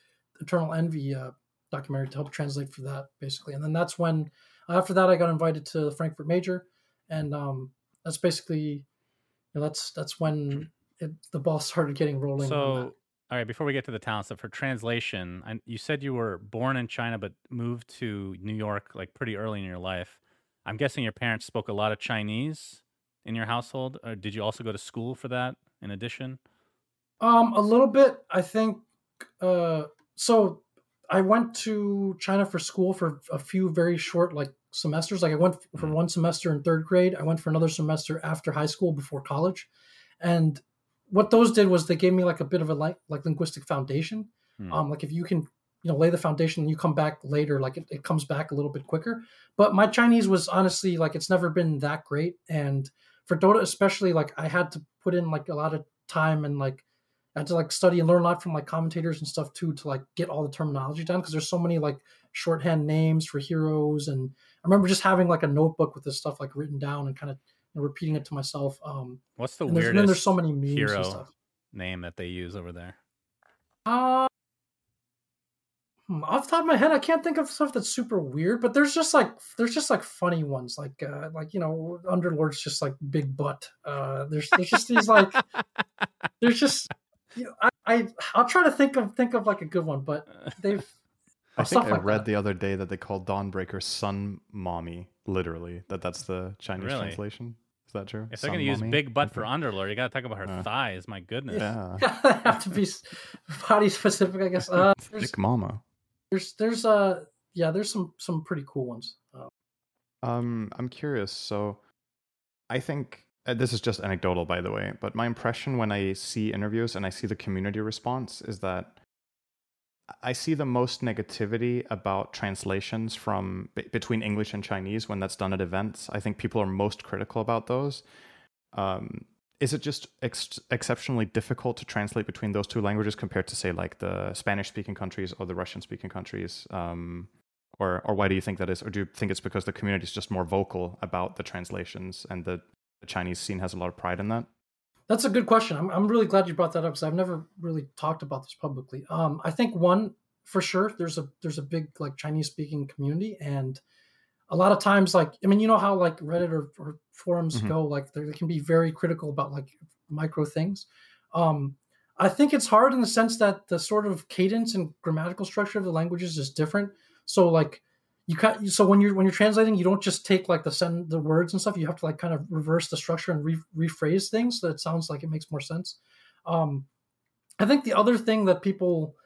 Eternal Envy uh, documentary to help translate for that, basically. And then that's when, after that, I got invited to the Frankfurt Major. And um, that's basically you know, that's that's when it, the ball started getting rolling. So, all right, before we get to the talent stuff, for translation, I, you said you were born in China but moved to New York like pretty early in your life. I'm guessing your parents spoke a lot of Chinese in your household, or did you also go to school for that in addition? Um, a little bit. I think. Uh, so I went to China for school for a few very short, like semesters. Like I went for mm. one semester in third grade. I went for another semester after high school before college, and what those did was they gave me like a bit of a like like linguistic foundation. Hmm. Um, like if you can you know lay the foundation and you come back later, like it, it comes back a little bit quicker. But my Chinese was honestly like it's never been that great, and for Dota especially, like I had to put in like a lot of time and like I had to like study and learn a lot from like commentators and stuff too to like get all the terminology down because there's so many like shorthand names for heroes and I remember just having like a notebook with this stuff like written down and kind of you know, repeating it to myself. Um, What's the and weirdest? There's, there's so many memes hero and stuff. name that they use over there. Uh, hmm, off the top of my head, I can't think of stuff that's super weird, but there's just like there's just like funny ones, like uh, like you know, Underlord's just like big butt. Uh, there's there's just these like there's just you know, I, I I'll try to think of think of like a good one, but they've [LAUGHS] I think I like read that. the other day that they called Dawnbreaker Sun Mommy, literally. That that's the Chinese really? translation. Is that true? If they're going to use big butt for Underlord, you got to talk about her uh, thighs. My goodness. Yeah. [LAUGHS] have to be body specific, I guess. Uh, [LAUGHS] Big Mama. There's there's uh yeah there's some some pretty cool ones. Uh, um, I'm curious. So, I think uh, this is just anecdotal, by the way, but my impression when I see interviews and I see the community response is that I see the most negativity about translations from b- between English and Chinese when that's done at events. I think people are most critical about those. Um, is it just ex- exceptionally difficult to translate between those two languages compared to say like the Spanish-speaking countries or the Russian-speaking countries? Um, or or why do you think that is? Or do you think it's because the community is just more vocal about the translations and the, the Chinese scene has a lot of pride in that? That's a good question. I'm, I'm really glad you brought that up because I've never really talked about this publicly. Um, I think one for sure there's a there's a big like Chinese speaking community and a lot of times like I mean you know how like Reddit or, or forums mm-hmm. go like they can be very critical about like micro things. Um, I think it's hard in the sense that the sort of cadence and grammatical structure of the languages is different. So like you can so when you're when you're translating you don't just take like the send the words and stuff. You have to like kind of reverse the structure and re- rephrase things so it sounds like it makes more sense. Um i think the other thing that people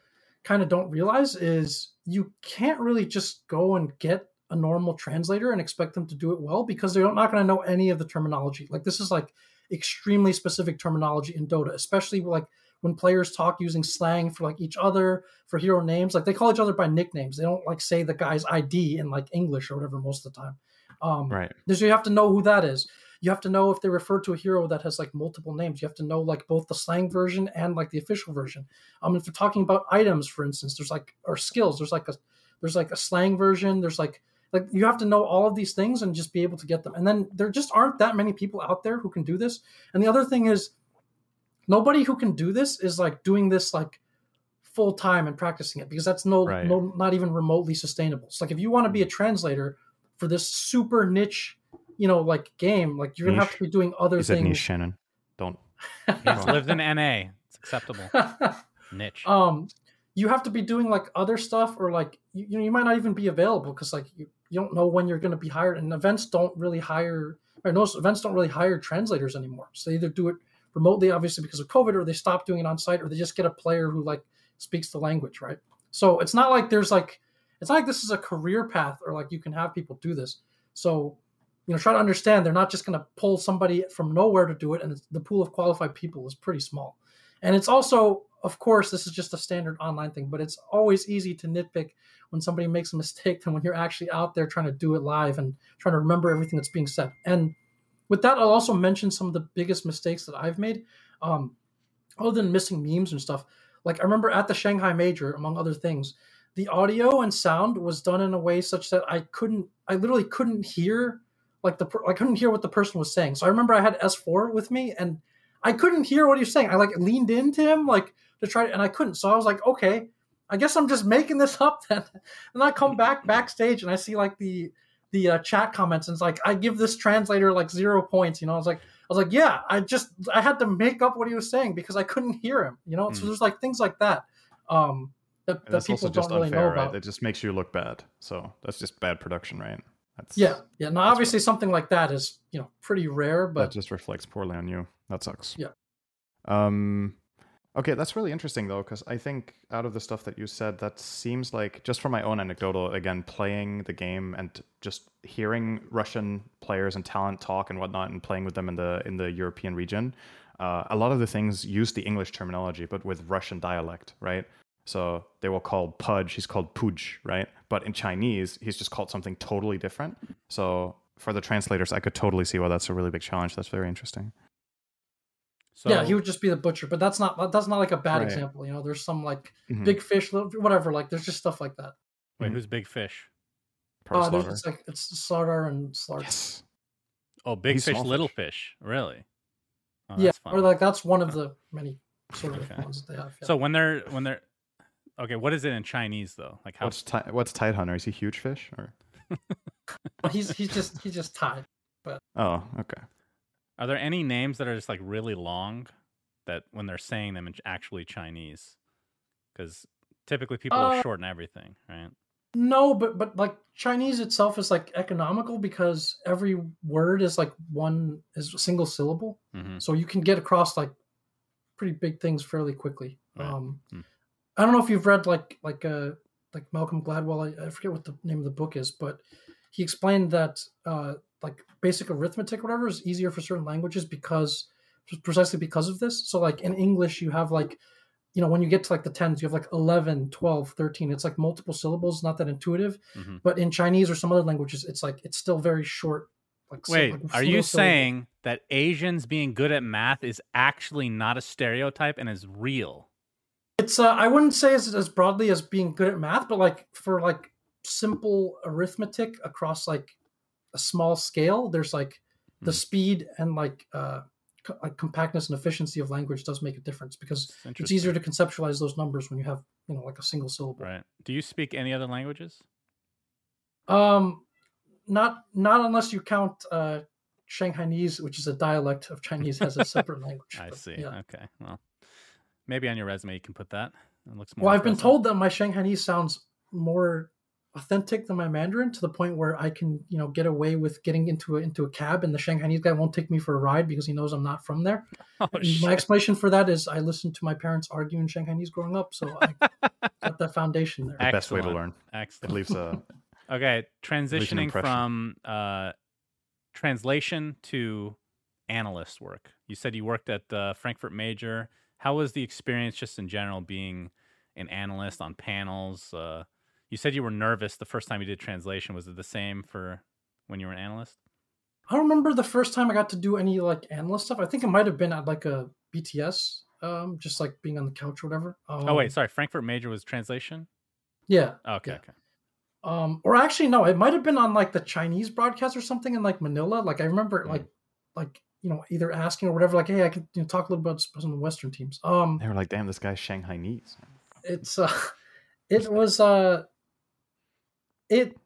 kind of don't realize is you can't really just go and get a normal translator and expect them to do it well because they're not going to know any of the terminology. Like this is like extremely specific terminology in dota especially like when players talk using slang for like each other for hero names like they call each other by nicknames. They don't like say the guy's id in like english or whatever most of the time. Um right. so you have to know who that is. You have to know if they refer to a hero that has like multiple names. You have to know like both the slang version and like the official version. Um if you're talking about items for instance there's like or skills there's like a there's like a slang version there's like like you have to know all of these things and just be able to get them. And then there just aren't that many people out there who can do this. And the other thing is nobody who can do this is like doing this like full time and practicing it because that's no Right. no not even remotely sustainable. It's like if you want to be a translator for this super niche, you know, like game, like you're gonna have to be doing other He said niche, things. Shannon. Don't. He's lived in [LAUGHS] NA. It's acceptable. [LAUGHS] Niche. um you have to be doing like other stuff or like you, you know you might not even be available because like you, you don't know when you're going to be hired and events don't really hire or most events don't really hire translators anymore so they either do it remotely obviously because of covid or they stop doing it on site or they just get a player who like speaks the language right? So it's not like there's like it's not like this is a career path or like you can have people do this. So you know try to understand they're not just going to pull somebody from nowhere to do it and the pool of qualified people is pretty small. And it's also of course this is just a standard online thing but it's always easy to nitpick when somebody makes a mistake than when you're actually out there trying to do it live and trying to remember everything that's being said. And with that i'll also mention some of the biggest mistakes that i've made um, other than missing memes and stuff like i remember at the shanghai major among other things the audio and sound was done in a way such that i couldn't i literally couldn't hear like the i couldn't hear what the person was saying so i remember i had s4 with me and I couldn't hear what he was saying. I like leaned into him like to try and I couldn't. So I was like, okay, I guess I'm just making this up then. [LAUGHS] And I come back backstage and I see like the the uh, chat comments and it's like I give this translator like zero points. You know, I was like I was like, yeah, I just I had to make up what he was saying because I couldn't hear him. You know, so Mm. there's like things like that um, that, And that that's people also just don't really unfair, know right? about. It just makes you look bad. So that's just bad production, right? That's, Yeah, yeah. Now, obviously, something like that is you know pretty rare, but that just reflects poorly on you. That sucks. Yeah. Um. Okay, that's really interesting though, because I think out of the stuff that you said, that seems like just from my own anecdotal, again, playing the game and just hearing Russian players and talent talk and whatnot, and playing with them in the in the European region. Uh, a lot of the things use the English terminology, but with Russian dialect, right? So they will call Pudge, he's called Puj, right? But in Chinese, he's just called something totally different. So for the translators, I could totally see why that's a really big challenge. That's very interesting. So, yeah, he would just be the butcher. But that's not that's not like a bad Right. example. You know, there's some like Mhm. big fish, little- whatever. Like there's just stuff like that. Wait, Mhm. who's Big Fish? Pro Uh, there's it's like it's Slardar and Slardar. Yes. Oh, Big He's Fish, Little fish. Fish. Really? Oh, yeah, that's or like that's one of the many sort of Okay. ones that they have. yeah. So when they're when they're okay, what is it in Chinese though? Like how? What's ti- what's Tide Hunter? Is he huge fish or? [LAUGHS] He's he's just he's just Tide. Oh, okay. Are there any names that are just like really long that when they're saying them in actually Chinese? Because typically people will Uh, shorten everything, right? No, but but like Chinese itself is like economical because every word is like one is a single syllable, hmm so you can get across like pretty big things fairly quickly. Right. Um, Hmm. I don't know if you've read like like uh like Malcolm Gladwell. I, I forget what the name of the book is, but he explained that uh like basic arithmetic, or whatever, is easier for certain languages because precisely because of this. So like in English, you have like you know when you get to like the tens you have like 11 12 13 it's like multiple syllables not that intuitive hmm but in chinese or some other languages it's like it's still very short like Wait, like are you syllable. saying that Asians being good at math is actually not a stereotype and is real? it's uh, i wouldn't say as, as broadly as being good at math but like for like simple arithmetic across like a small scale there's like the Hmm. speed and like uh co- like compactness and efficiency of language does make a difference because It's it's easier to conceptualize those numbers when you have you know like a single syllable Right. Do you speak any other languages? Um, not not unless you count uh, Shanghainese, which is a dialect of Chinese, has a separate [LAUGHS] language. I but, see. Yeah. Okay. Well, maybe on your resume you can put that. It looks more. Well, I've been told that my Shanghainese sounds more authentic than my Mandarin to the point where I can, you know, get away with getting into a, into a cab and the Shanghainese guy won't take me for a ride because he knows I'm not from there. [LAUGHS] Oh, my explanation for that is I listened to my parents argue in Shanghainese growing up, so I [LAUGHS] got that foundation there. The best way to Excellent. learn. It Excellent. leaves a [LAUGHS] Okay, transitioning impression. from uh, translation to analyst work. You said you worked at the Frankfurt Major. How was the experience, just in general, being an analyst on panels? Uh, you said you were nervous the first time you did translation. Was it the same for when you were an analyst? I don't remember the first time I got to do any like analyst stuff. I think it might have been at like a BTS, um, just like being on the couch or whatever. Um, oh wait, sorry. Frankfurt Major was translation. yeah. Okay, Yeah. okay. Um, or actually, no, it might have been on like the Chinese broadcast or something in like Manila. Like I remember, Mhm. like, like you know either asking or whatever like hey i can you know, talk a little bit about some of the western teams um They were like, damn, this guy's Shanghainese. it's uh [LAUGHS] it was uh it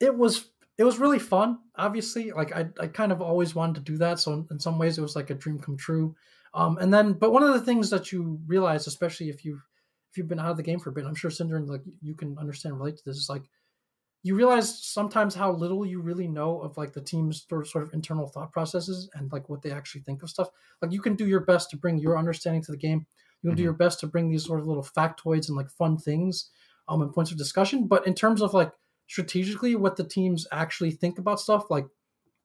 it was it was really fun obviously like i i kind of always wanted to do that so in, in some ways it was like a dream come true. Um and then but one of the things that you realize especially if you've if you've been out of the game for a bit i'm sure cinder like you can understand and relate to this is like you realize sometimes how little you really know of like the team's sort of, sort of internal thought processes and like what they actually think of stuff. Like you can do your best to bring your understanding to the game. You can do Mhm. your best to bring these sort of little factoids and like fun things um and points of discussion but in terms of like strategically what the teams actually think about stuff. Like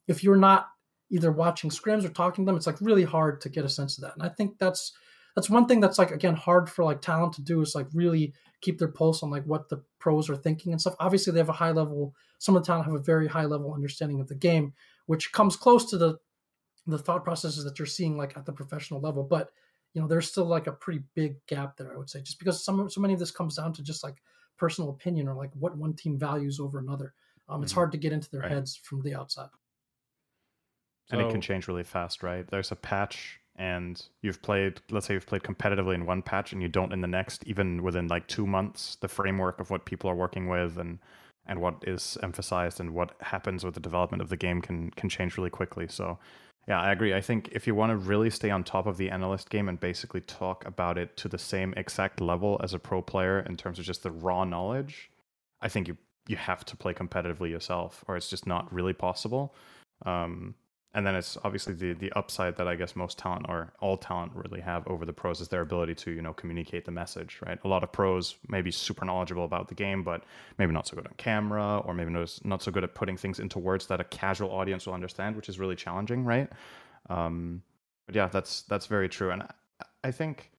if you're not either watching scrims or talking to them it's like really hard to get a sense of that. And i think that's that's one thing that's like again hard for like talent to do is like really keep their pulse on like what the pros are thinking and stuff. Obviously they have a high level some of the talent have a very high level understanding of the game which comes close to the the thought processes that you're seeing like at the professional level. But you know there's still like a pretty big gap there i would say just because some so many of this comes down to just like personal opinion or like what one team values over another um, it's Mhm. hard to get into their Right. heads from the outside and it can change really fast, right? There's a patch, and you've played, let's say you've played competitively in one patch, and you don't in the next, even within like two months. The framework of what people are working with and and what is emphasized and what happens with the development of the game can can change really quickly. So, yeah, I agree. I think if you want to really stay on top of the analyst game and basically talk about it to the same exact level as a pro player in terms of just the raw knowledge, I think you you have to play competitively yourself, or it's just not really possible. Um, and then it's obviously the the upside that I guess most talent or all talent really have over the pros is their ability to you know communicate the message. Right, a lot of pros may be super knowledgeable about the game, but maybe not so good on camera, or maybe not, not so good at putting things into words that a casual audience will understand, which is really challenging. Right. Um, but yeah, that's that's very true, and I, I think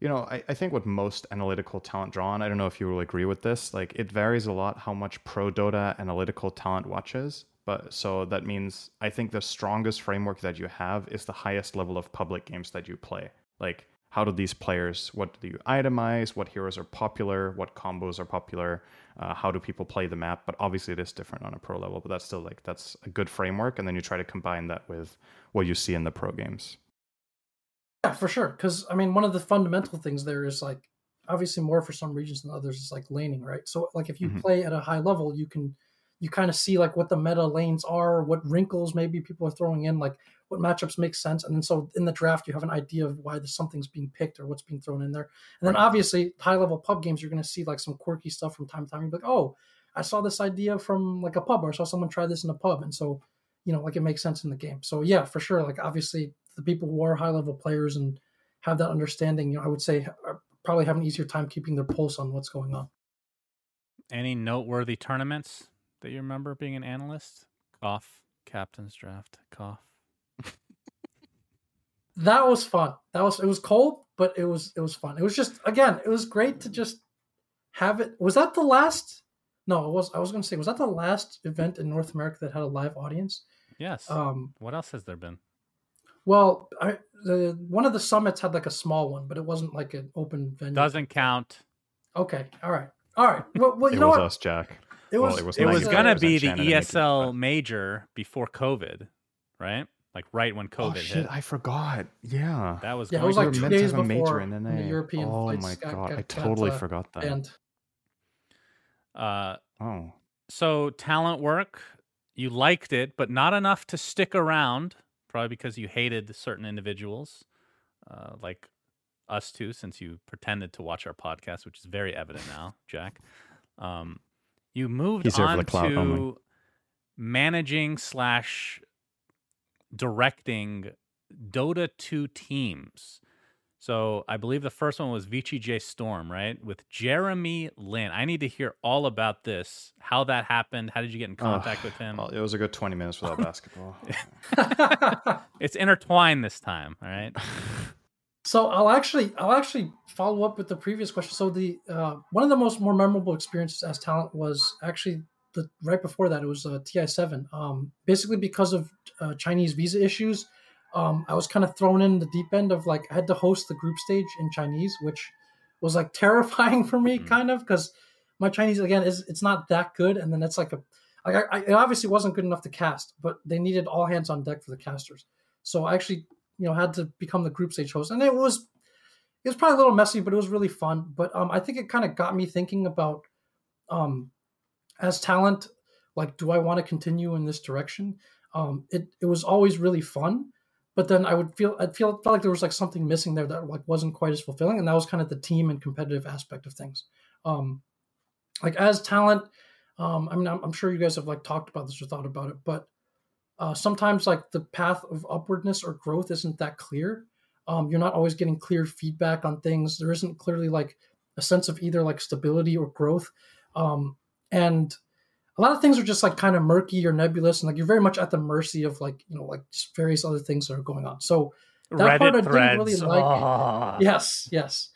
you know, I, I think what most analytical talent draw on, I don't know if you will agree with this, like it varies a lot how much pro Dota analytical talent watches. But so that means I think the strongest framework that you have is the highest level of public games that you play. Like, how do these players, what do you itemize? What heroes are popular? What combos are popular? Uh, how do people play the map? But obviously, it is different on a pro level, but that's still like, that's a good framework. And then you try to combine that with what you see in the pro games. Yeah, for sure. Because I mean, one of the fundamental things there is like obviously more for some regions than others is like laning, right? So like if you Mhm. play at a high level, you can you kind of see like what the meta lanes are, what wrinkles maybe people are throwing in, like what matchups make sense, and then so in the draft you have an idea of why the, something's being picked or what's being thrown in there. And then obviously high level pub games, you're going to see like some quirky stuff from time to time. You're like, oh, I saw this idea from like a pub, or I saw someone try this in a pub, and so you know like it makes sense in the game. So yeah, for sure. Like obviously the people who are high level players and have that understanding, you know, I would say are uh, probably have an easier time keeping their pulse on what's going on. Any noteworthy tournaments that you remember being an analyst? Cough. Captain's draft. Cough. That was fun. That was it was cold, but it was it was fun. It was just again, it was great to just have it. Was that the last? No, it was. I was going to say, was that the last event in North America that had a live audience? Yes. Um, what else has there been? well, I, the one of the summits had like a small one, but it wasn't like an open venue. Doesn't count. Okay, all right, all right. Well, well you it know was what? us, Jack. It well, was. it was It was gonna be the Shannon and Nikki, ESL but- major before COVID, right? Like right when COVID oh shit! hit. I forgot. Yeah. That was Yeah, it was like two meant to days have a major before in the European Oh my got- god! got- I got, totally uh, forgot that. And uh, Oh. so talent work, you liked it, but not enough to stick around. Probably because you hated certain individuals, uh, like us two, since you pretended to watch our podcast, which is very evident now, Jack. Um, you moved He's on clout to only. managing slash directing Dota 2 teams. So I believe the first one was VGJ Storm, right? With Jeremy Lin. I need to hear all about this. How that happened. How did you get in contact Ugh, with him? Well, it was a good 20 minutes without [LAUGHS] basketball. It's intertwined this time, all right? [LAUGHS] So I'll actually I'll actually follow up with the previous question. So the uh, one of the most more memorable experiences as talent was actually the right before that. It was uh, TI seven. Um, basically because of uh, Chinese visa issues, um, I was kind of thrown in the deep end of like I had to host the group stage in Chinese, which was like [LAUGHS] terrifying for me, Mhm. kind of because my Chinese again is it's not that good, and then it's like a like I, I, it obviously wasn't good enough to cast, but they needed all hands on deck for the casters. So I actually, you know, had to become the group stage host, and it was it was probably a little messy, but it was really fun. But um, I think it kind of got me thinking about um, as talent, like, do I want to continue in this direction? Um, it it was always really fun, but then I would feel I feel felt like there was like something missing there that like wasn't quite as fulfilling, and that was kind of the team and competitive aspect of things. Um, like as talent, um, I mean, I'm, I'm sure you guys have like talked about this or thought about it, but uh, sometimes like the path of upwardness or growth isn't that clear. Um, you're not always getting clear feedback on things. There isn't clearly like a sense of either like stability or growth. Um, and a lot of things are just like kind of murky or nebulous, and like you're very much at the mercy of like you know like just various other things that are going on. So that Reddit part I threads. didn't really [LAUGHS] like. Oh. Yes, yes.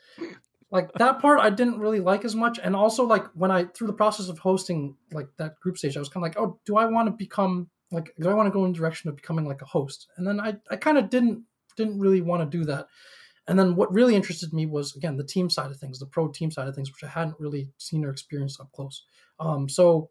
Like that part I didn't really like as much, and also like when I through the process of hosting like that group stage, I was kind of like, oh, do I want to become like do I want to go in the direction of becoming like a host? And then I I kind of didn't didn't really want to do that. And then what really interested me was again the team side of things, the pro team side of things, which I hadn't really seen or experienced up close. Um, so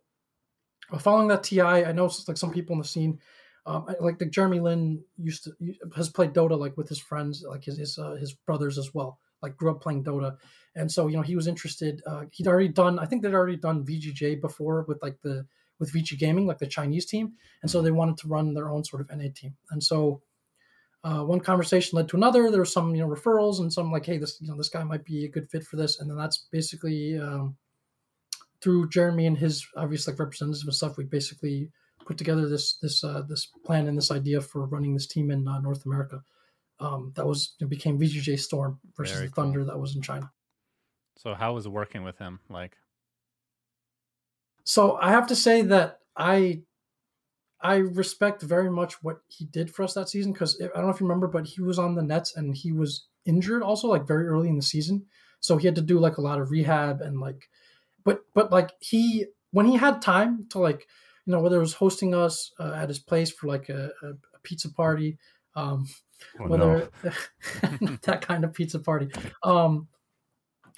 uh, following that TI, I know like some people in the scene, um, like the Jeremy Lin used to has played Dota like with his friends, like his his, uh, his brothers as well. Like grew up playing Dota, and so you know he was interested. Uh, he'd already done, I think they'd already done VGJ before with like the with VG Gaming, like the Chinese team, and so they wanted to run their own sort of NA team. And so uh, one conversation led to another. There were some you know referrals and some like, hey, this you know this guy might be a good fit for this, and then that's basically um, through Jeremy and his obvious like representatives and stuff. We basically put together this this uh, this plan and this idea for running this team in uh, North America. Um, that was it became VGJ Storm versus Very the cool. Thunder that was in China. So how was working with him? Like, So I have to say that I I respect very much what he did for us that season because I don't know if you remember, but he was on the Nets and he was injured also like very early in the season, so he had to do like a lot of rehab and like, but but like he when he had time to like you know whether it was hosting us uh, at his place for like a, a, a pizza party, um, Oh, no. whether [LAUGHS] that kind of pizza party um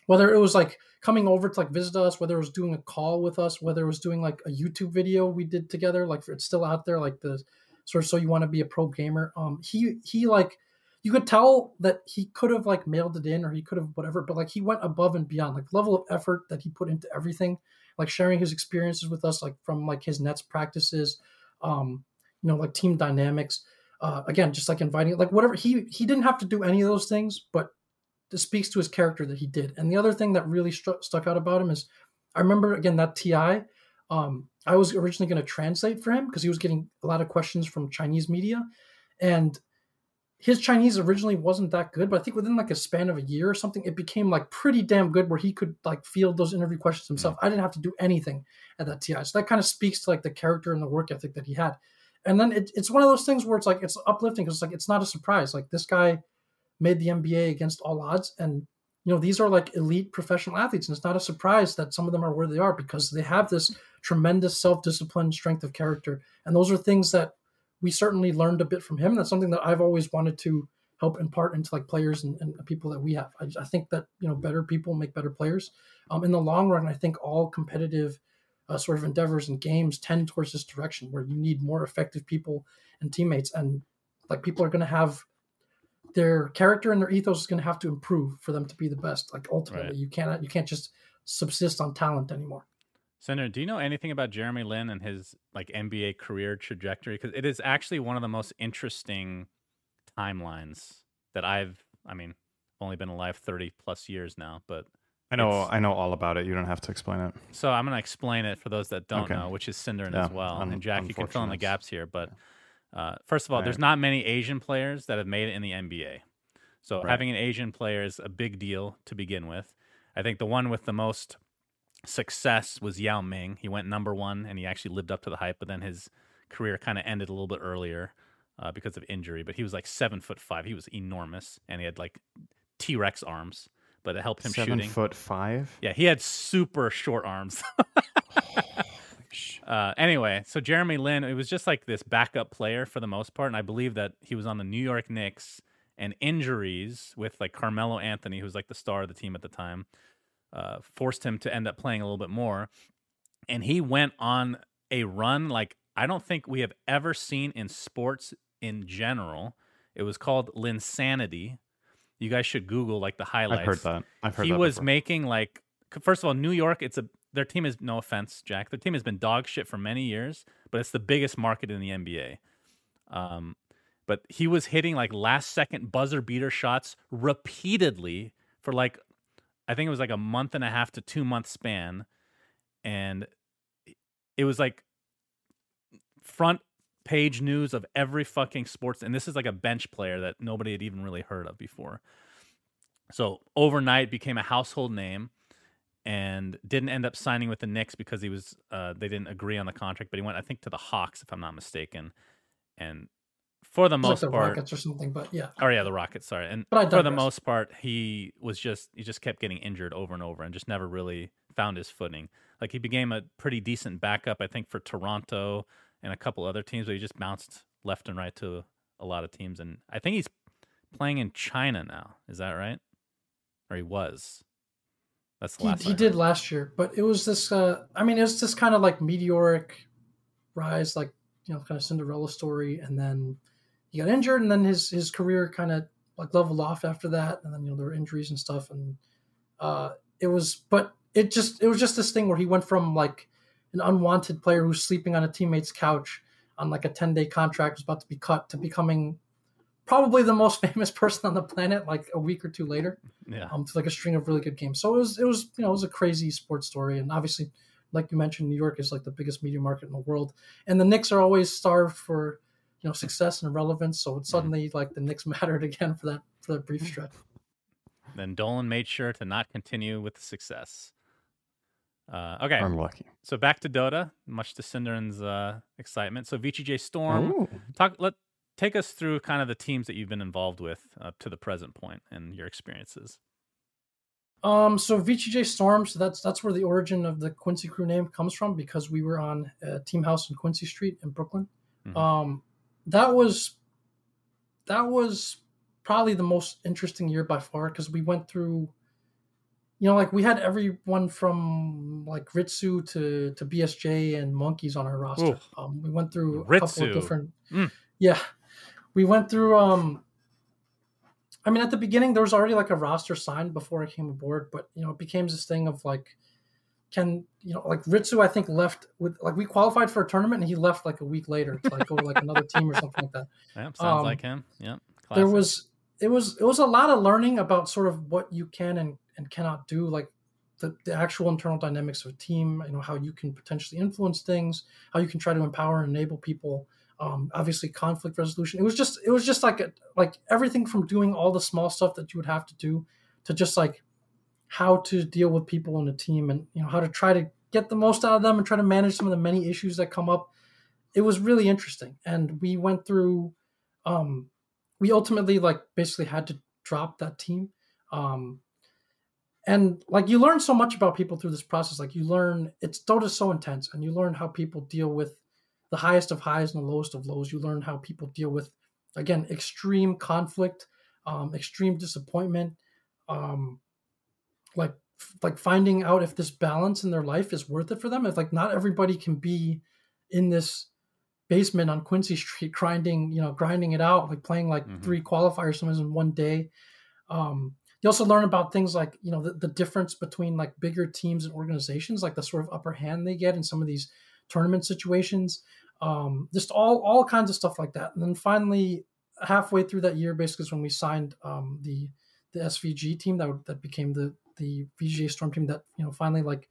whether it was like coming over to like visit us whether it was doing a call with us whether it was doing like a youtube video we did together like it's still out there like the sort of so you want to be a pro gamer? Um he he like you could tell that he could have like mailed it in or he could have whatever but like he went above and beyond like level of effort that he put into everything like sharing his experiences with us like from like his nets practices um you know like team dynamics uh, again, just like inviting, like whatever he he didn't have to do any of those things, but speaks to his character that he did. And the other thing that really stru- stuck out about him is, I remember again that Ti. Um, I was originally going to translate for him because he was getting a lot of questions from Chinese media, and his Chinese originally wasn't that good, but I think within like a span of a year or something, it became like pretty damn good where he could like field those interview questions himself. I didn't have to do anything at that TI. So that kind of speaks to like the character and the work ethic that he had and then it, it's one of those things where it's like it's uplifting because it's like it's not a surprise like this guy made the nba against all odds. And you know these are like elite professional athletes. And it's not a surprise that some of them are where they are because they have this tremendous self-discipline strength of character. And those are things that we certainly learned a bit from him. That's something that i've always wanted to help impart into like players and, and people that we have. I, I think that you know better people make better players. Um, in the long run i think all competitive uh, sort of endeavors and games tend towards this direction where you need more effective people and teammates. And like people are going to have their character and their ethos is going to have to improve for them to be the best like ultimately Right. you cannot you can't just subsist on talent anymore Synderen, do you know anything about Jeremy Lin and his like NBA career trajectory? Because it is actually one of the most interesting timelines that I've. I mean, only been alive thirty plus years now, but I know I know all about it. You don't have to explain it. So I'm going to explain it for those that don't Okay. know, which is Cinder Yeah, as well. un- and Jack, you can fill in the gaps here. But uh, first of all, there's not many Asian players that have made it in the NBA. So Right. having an Asian player is a big deal to begin with. I think the one with the most success was Yao Ming. He went number one and he actually lived up to the hype, but then his career kind of ended a little bit earlier uh, because of injury. But he was like seven foot five. He was enormous and he had like T Rex arms, but it helped him Seven shooting. foot five. Yeah, he had super short arms. [LAUGHS] uh, anyway, so Jeremy Lin, it was just like this backup player for the most part, and I believe that he was on the New York Knicks, and injuries with like Carmelo Anthony, who was like the star of the team at the time, uh, forced him to end up playing a little bit more, and he went on a run like I don't think we have ever seen in sports in general. It was called Linsanity. You guys should Google like the highlights. I've heard that. I've heard that. he that was making like first of all, New York. It's a their team is no offense, Jack. Their team has been dog shit for many years, but it's the biggest market in the NBA. Um, but he was hitting like last second buzzer beater shots repeatedly for like I think it was like a month and a half to two month span, and it was like front page news of every fucking sports. And this is like a bench player that nobody had even really heard of before. So overnight became a household name and didn't end up signing with the Knicks because he was uh, they didn't agree on the contract, but he went I think to the Hawks if I'm not mistaken. And for the It's like the part, Rockets or something, but yeah. Oh yeah, the Rockets. Sorry, and But I for the most part, he was just he just kept getting injured over and over, and just never really found his footing. Like he became a pretty decent backup, I think, for Toronto and a couple other teams, but he just bounced left and right to a lot of teams. And I think he's playing in China now. Is that right? Or he was. That's the He, last. he I did last year, but it was this. Uh, I mean, it was this kind of like meteoric rise, like you know, kind of Cinderella story, and then he got injured, and then his his career kind of like leveled off after that, and then you know there were injuries and stuff, and uh, it was, but it just it was just this thing where he went from like an unwanted player who's sleeping on a teammate's couch on like a ten day contract was about to be cut to becoming probably the most [LAUGHS] famous person on the planet like a week or two later Yeah. um, to like a string of really good games. So it was it was you know it was a crazy sports story, and obviously, like you mentioned, New York is like the biggest media market in the world, and the Knicks are always starved for you know success and relevance. So it suddenly like the Knicks [LAUGHS] mattered again for that for that brief stretch. Then Dolan made sure to not continue with the success. Uh, okay, Unlucky. so back to Dota, much to Synderen's uh, excitement. So VGJ Storm, Oh. talk let take us through kind of the teams that you've been involved with up to the present point and your experiences. Um, so VGJ Storm, so that's that's where the origin of the Quincy Crew name comes from because we were on a team house in Quincy Street in Brooklyn. Mhm. Um, that was that was probably the most interesting year by far because we went through, you know, like we had everyone from like Ritsu to to BSJ and Monkeys on our roster. Um, we went through a couple Ritsu. of different, Mm. yeah, we went through um I mean, at the beginning, there was already like a roster signed before I came aboard, but you know, it became this thing of like, can you know, like Ritsu, I think left with like we qualified for a tournament and he left like a week later to like go to like another team or something like that. [LAUGHS] Yeah, sounds Um, like him. Yep. There was it was it was a lot of learning about sort of what you can and, and cannot do, like the, the actual internal dynamics of a team, you know, how you can potentially influence things, how you can try to empower and enable people. Um, obviously conflict resolution. It was just it was just like a, like everything from doing all the small stuff that you would have to do to just like how to deal with people in a team and you know how to try to get the most out of them and try to manage some of the many issues that come up. It was really interesting, and we went through. Um, we ultimately like basically had to drop that team. Um, and like you learn so much about people through this process. Like you learn it's Dota's so intense, and you learn how people deal with the highest of highs and the lowest of lows. You learn how people deal with again extreme conflict, um, extreme disappointment, um, like like finding out if this balance in their life is worth it for them. If like not everybody can be in this basement on Quincy [LAUGHS] Street grinding, you know, grinding it out, like playing like Mhm. three qualifiers sometimes in one day. Um, you also learn about things like you know the, the difference between like bigger teams and organizations, like the sort of upper hand they get in some of these tournament situations. Um, just all all kinds of stuff like that. And then finally, halfway through that year, basically, is when we signed um, the the SVG team that that became the the VGJ Storm team that you know finally like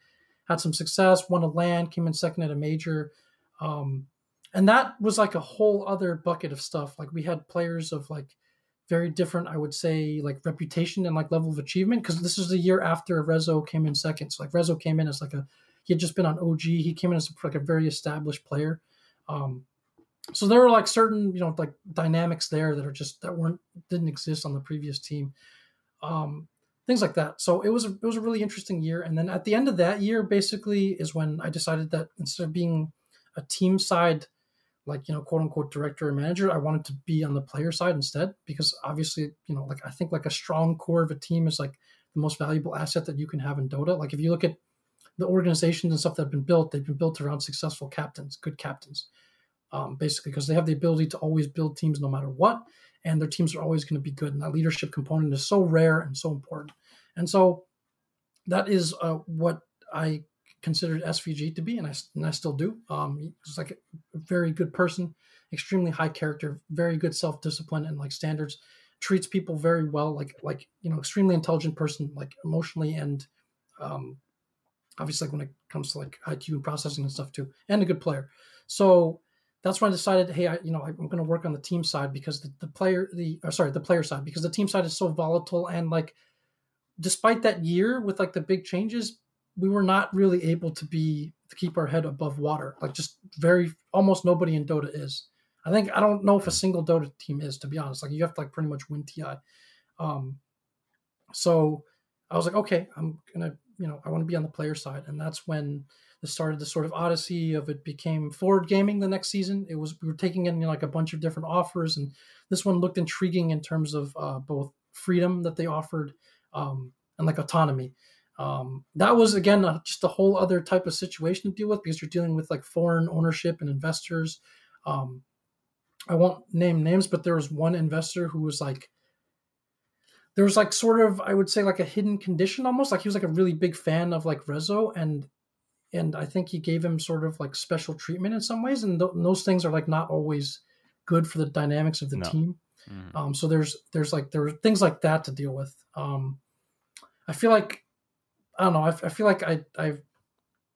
had some success, won a land, came in second at a major. Um, and that was like a whole other bucket of stuff. Like we had players of like very different, I would say, like reputation and like level of achievement. Because this is the year after Rezo came in second. So like Rezo came in as like a he had just been on OG. He came in as like a very established player. Um, so there were like certain you know like dynamics there that are just that weren't didn't exist on the previous team. Um, things like that. So it was a, it was a really interesting year. And then at the end of that year, basically, is when I decided that instead of being a team side like you know quote unquote director or manager i wanted to be on the player side instead because obviously you know like i think like a strong core of a team is like the most valuable asset that you can have in dota like if you look at the organizations and stuff that have been built they've been built around successful captains good captains um, basically because they have the ability to always build teams no matter what and their teams are always going to be good. And that leadership component is so rare and so important. And so that is uh, what I considered SVG to be, and I, and I still do. Um, he's like a very good person, extremely high character, very good self discipline and like standards. Treats people very well, like like you know, extremely intelligent person, like emotionally and um, obviously like when it comes to like IQ and processing and stuff too, and a good player. So that's when I decided, hey, I, you know, I'm going to work on the team side because the, the player, the or sorry, the player side because the team side is so volatile and like, despite that year with like the big changes, we were not really able to be to keep our head above water. Like just very almost nobody in Dota is. I think I don't know if a single Dota team is to be honest. Like you have to like pretty much win TI. Um, so I was like, okay, I'm gonna you know I want to be on the player side, and that's when it started the sort of odyssey of it became forward gaming the next season. It was we were taking in you know, like a bunch of different offers, and this one looked intriguing in terms of uh, both freedom that they offered um, and like autonomy. Um, that was again just a whole other type of situation to deal with because you're dealing with like foreign ownership and investors. Um, I won't name names, but there was one investor who was like, there was like sort of I would say like a hidden condition almost like he was like a really big fan of like Rezo and and I think he gave him sort of like special treatment in some ways and, th- and those things are like not always good for the dynamics of the no. team. Mm. Um, so there's there's like there are things like that to deal with. Um, I feel like I don't know. I, I feel like I I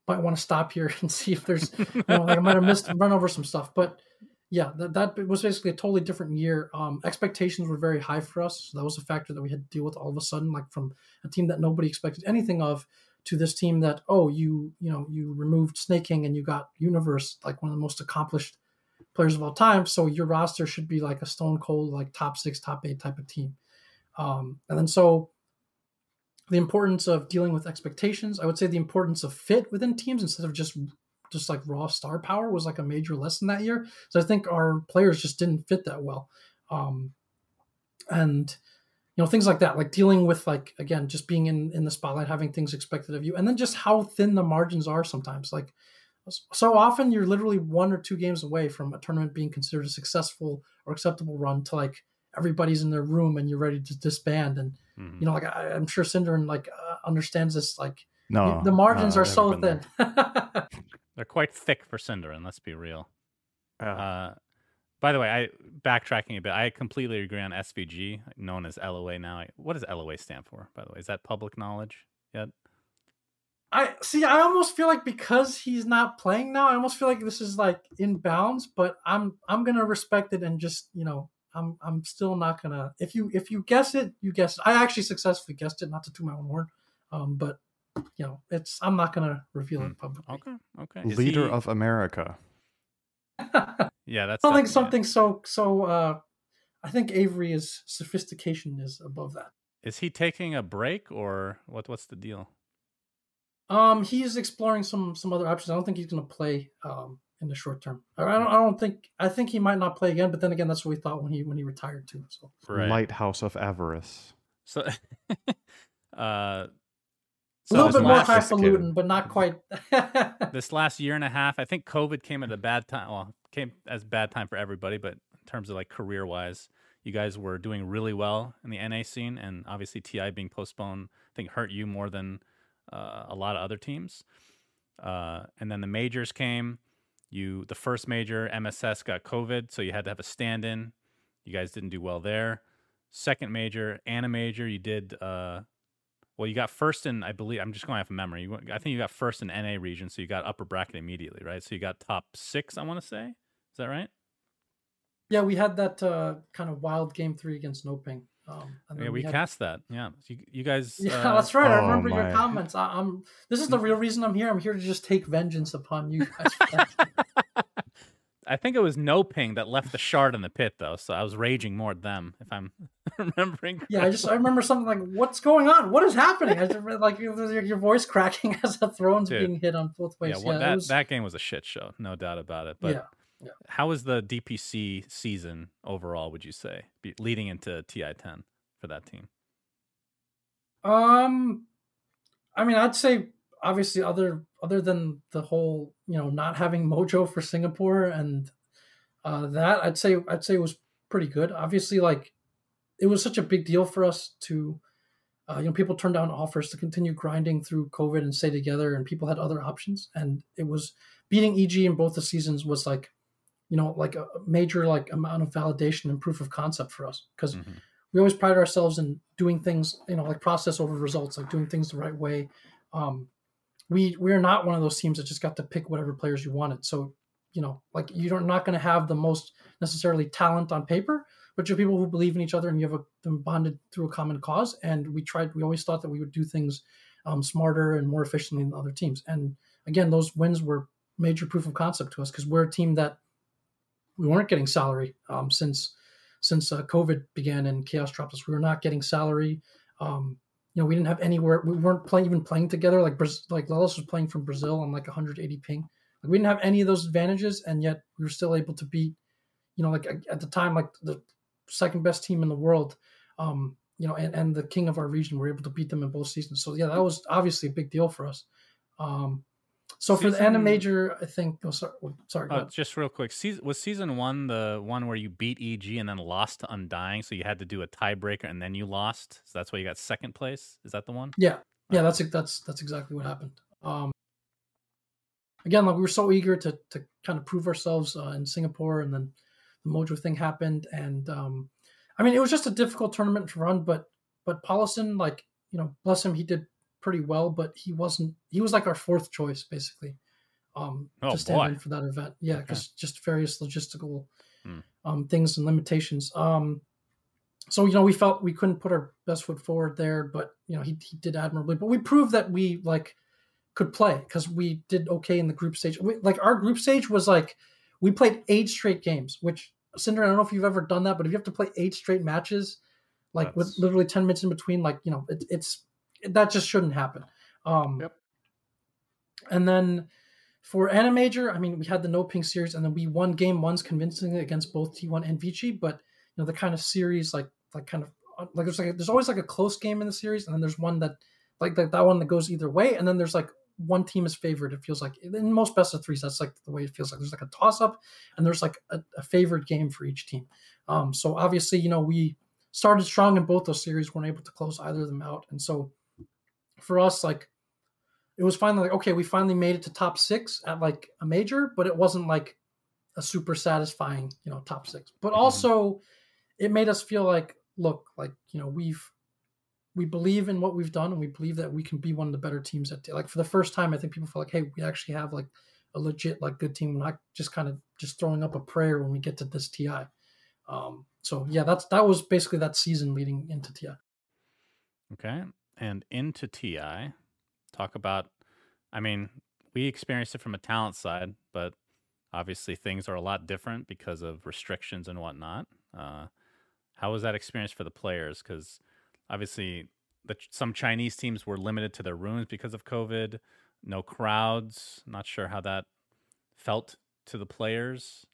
might want to stop here [LAUGHS] and see if there's you know like I might have missed run over some stuff, but yeah, that, that was basically a totally different year. Um, expectations were very high for us, so that was a factor that we had to deal with all of a sudden, like from a team that nobody expected anything of to this team that oh you you know you removed Sneyking and you got Universe like one of the most accomplished players of all time, so your roster should be like a stone cold like top six, top eight type of team. Um, and then so the importance of dealing with expectations. I would say the importance of fit within teams instead of just just like raw star power was like a major lesson that year. So I think our players just didn't fit that well. Um, and you know things like that like dealing with like again just being in in the spotlight having things expected of you and then just how thin the margins are sometimes like so often you're literally one or two games away from a tournament being considered a successful or acceptable run to like everybody's in their room and you're ready to disband and mm-hmm. you know like I, am sure Synderen like uh, understands this like no the margins no, are so thin [LAUGHS] they're quite thick for Synderen let's be real uh, by the way I backtracking a bit I completely agree on SVG known as LOA now what does LOA stand for by the way is that public knowledge yet I see. I almost feel like because he's not playing now, I almost feel like this is like in bounds. But I'm I'm gonna respect it and just you know I'm I'm still not gonna. If you if you guess it, you guess. It. I actually successfully guessed it, not to toot my own horn, um, but you know, it's. I'm not gonna reveal it hmm. publicly. Okay, okay. Is Leader he... of America. [LAUGHS] yeah, that's. I think something so so. uh I think Avery is sophistication is above that. Is he taking a break or what? What's the deal? Um, he's exploring some some other options. I don't think he's going to play um in the short term. I don't. I don't think. I think he might not play again. But then again, that's what we thought when he when he retired too. So right. Lighthouse of Avarice. So, [LAUGHS] uh, so a little bit more highfalutin, but not quite. [LAUGHS] this last year and a half, I think COVID came at a bad time. Well, came as bad time for everybody, but in terms of like career wise, you guys were doing really well in the NA scene, and obviously TI being postponed, I think hurt you more than uh, a lot of other teams. Uh, and then the majors came you the first major MSS got COVID, so you had to have a stand-in. You guys didn't do well there. Second major and a major, you did. Uh, well, you got first in, I believe. I'm just going off of memory. You, I think you got first in NA region, so you got upper bracket immediately, right? So you got top six. I want to say, is that right? Yeah, we had that uh, kind of wild game three against No Ping. Um, yeah, we, we had... cast that. Yeah, you, you guys. [LAUGHS] Yeah, uh... that's right. I remember oh, your comments. I, am This is the real reason I'm here. I'm here to just take vengeance upon you guys. [LAUGHS] I think it was No Ping that left the shard in the pit, though. So I was raging more at them, if I'm [LAUGHS] remembering. Correctly. Yeah, I just I remember something like, "What's going on? What is happening?" I just like your voice [LAUGHS] cracking as the throne's Dude. being hit on both ways. Yeah, well, yeah that was... that game was a shit show, no doubt about it. But yeah. Yeah. How was the DPC season overall? Would you say leading into TI ten for that team? Um, I mean, I'd say obviously other other than the whole you know not having Mojo for Singapore and uh, that I'd say I'd say it was pretty good. Obviously, like it was such a big deal for us to, uh, you know, people turned down offers to continue grinding through COVID and stay together, and people had other options. And it was beating EG in both the seasons was like, you know, like a major like amount of validation and proof of concept for us because mm-hmm. we always pride ourselves in doing things, you know, like process over results, like doing things the right way. Um, we we are not one of those teams that just got to pick whatever players you wanted. So you know, like you're not going to have the most necessarily talent on paper, but you're people who believe in each other and you have a, them bonded through a common cause. And we tried, we always thought that we would do things um, smarter and more efficiently than other teams. And again, those wins were major proof of concept to us because we're a team that we weren't getting salary um, since since uh, COVID began and chaos dropped us. We were not getting salary. Um, you know, we didn't have anywhere. We weren't playing even playing together. Like like Lelis was playing from Brazil on like 180 ping. Like we didn't have any of those advantages, and yet we were still able to beat. You know, like at the time, like the second best team in the world. Um, you know, and, and the king of our region, we were able to beat them in both seasons. So yeah, that was obviously a big deal for us. Um, so season, for the AniMajor, I think. Oh, sorry, sorry. Oh, just real quick. Season, was season one the one where you beat EG and then lost to Undying? So you had to do a tiebreaker and then you lost. So that's why you got second place. Is that the one? Yeah, yeah. That's that's that's exactly what happened. Um, again, like we were so eager to to kind of prove ourselves uh, in Singapore, and then the Mojo thing happened, and um, I mean, it was just a difficult tournament to run, but but Paulison, like you know, bless him, he did pretty well, but he wasn't. He was like our fourth choice, basically, um, oh, to stand boy. in for that event. Yeah, because okay. just various logistical hmm. um, things and limitations. Um, so you know, we felt we couldn't put our best foot forward there, but you know, he he did admirably. But we proved that we like could play because we did okay in the group stage. We, like our group stage was like we played eight straight games, which Cinder, I don't know if you've ever done that, but if you have to play eight straight matches, like That's... with literally ten minutes in between, like you know, it, it's that just shouldn't happen. Um, yep. And then for AniMajor, I mean, we had the No Ping series, and then we won game ones convincingly against both T1 and Vici. But you know, the kind of series like like kind of like there's like there's always like a close game in the series, and then there's one that like, like that one that goes either way, and then there's like one team is favored. It feels like in most best of threes, that's like the way it feels like. There's like a toss up, and there's like a, a favored game for each team. Um, so obviously, you know, we started strong in both those series, weren't able to close either of them out, and so for us, like it was finally like, okay, we finally made it to top six at like a major, but it wasn't like a super satisfying, you know, top six. But mm-hmm. also it made us feel like, look, like, you know, we've we believe in what we've done and we believe that we can be one of the better teams at like for the first time I think people feel like, hey, we actually have like a legit like good team. We're not just kind of just throwing up a prayer when we get to this TI. Um, so yeah, that's that was basically that season leading into TI. Okay and into TI, talk about, I mean, we experienced it from a talent side, but obviously things are a lot different because of restrictions and whatnot. Uh, how was that experience for the players? Because obviously, the, some Chinese teams were limited to their rooms because of COVID, no crowds. Not sure how that felt to the players.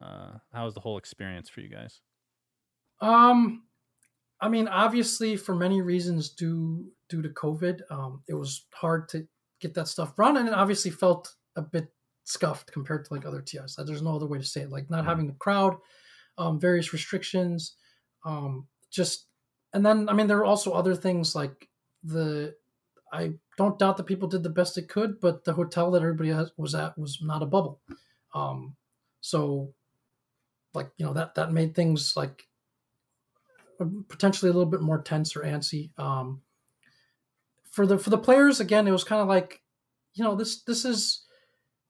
Uh, how was the whole experience for you guys? Um, I mean, obviously, for many reasons due due to COVID, um, it was hard to get that stuff run, and it obviously felt a bit scuffed compared to like other TIs. There's no other way to say it. Like not mm-hmm. having the crowd, um, various restrictions, um, just and then I mean there are also other things like the I don't doubt that people did the best they could, but the hotel that everybody was at was not a bubble. Um, so, like you know that that made things like potentially a little bit more tense or antsy. Um, for the for the players, again, it was kind of like, you know, this this is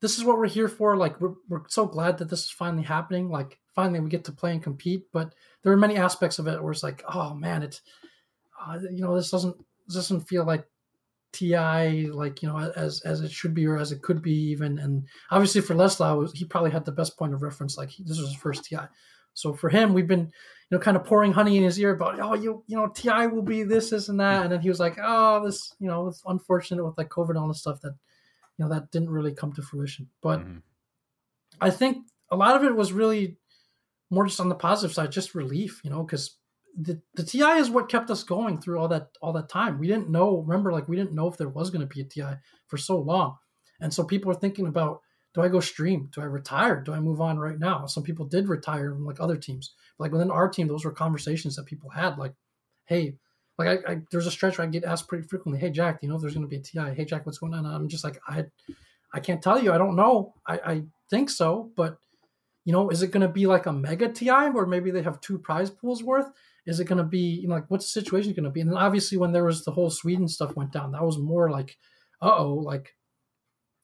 this is what we're here for. Like we're we're so glad that this is finally happening. Like finally we get to play and compete. But there are many aspects of it where it's like, oh man, it's uh, you know this doesn't this doesn't feel like TI like you know as as it should be or as it could be even. And obviously for Lelis, he probably had the best point of reference. Like he, this was his first TI. So for him, we've been, know, kind of pouring honey in his ear about, oh, you, you know, Ti will be this, this, and that, and then he was like, oh, this, you know, it's unfortunate with like COVID and all this stuff that, you know, that didn't really come to fruition. But mm-hmm. I think a lot of it was really more just on the positive side, just relief, you know, because the the TI is what kept us going through all that all that time. We didn't know, remember, like we didn't know if there was going to be a TI for so long, and so people were thinking about do I go stream? Do I retire? Do I move on right now? Some people did retire, like other teams. Like within our team, those were conversations that people had. Like, hey, like I, I there's a stretch where I get asked pretty frequently, hey Jack, you know there's going to be a TI? Hey Jack, what's going on? And I'm just like I, I can't tell you. I don't know. I, I think so, but you know, is it going to be like a mega TI where maybe they have two prize pools worth? Is it going to be you know like what's the situation going to be? And then obviously when there was the whole Sweden stuff went down, that was more like, uh oh, like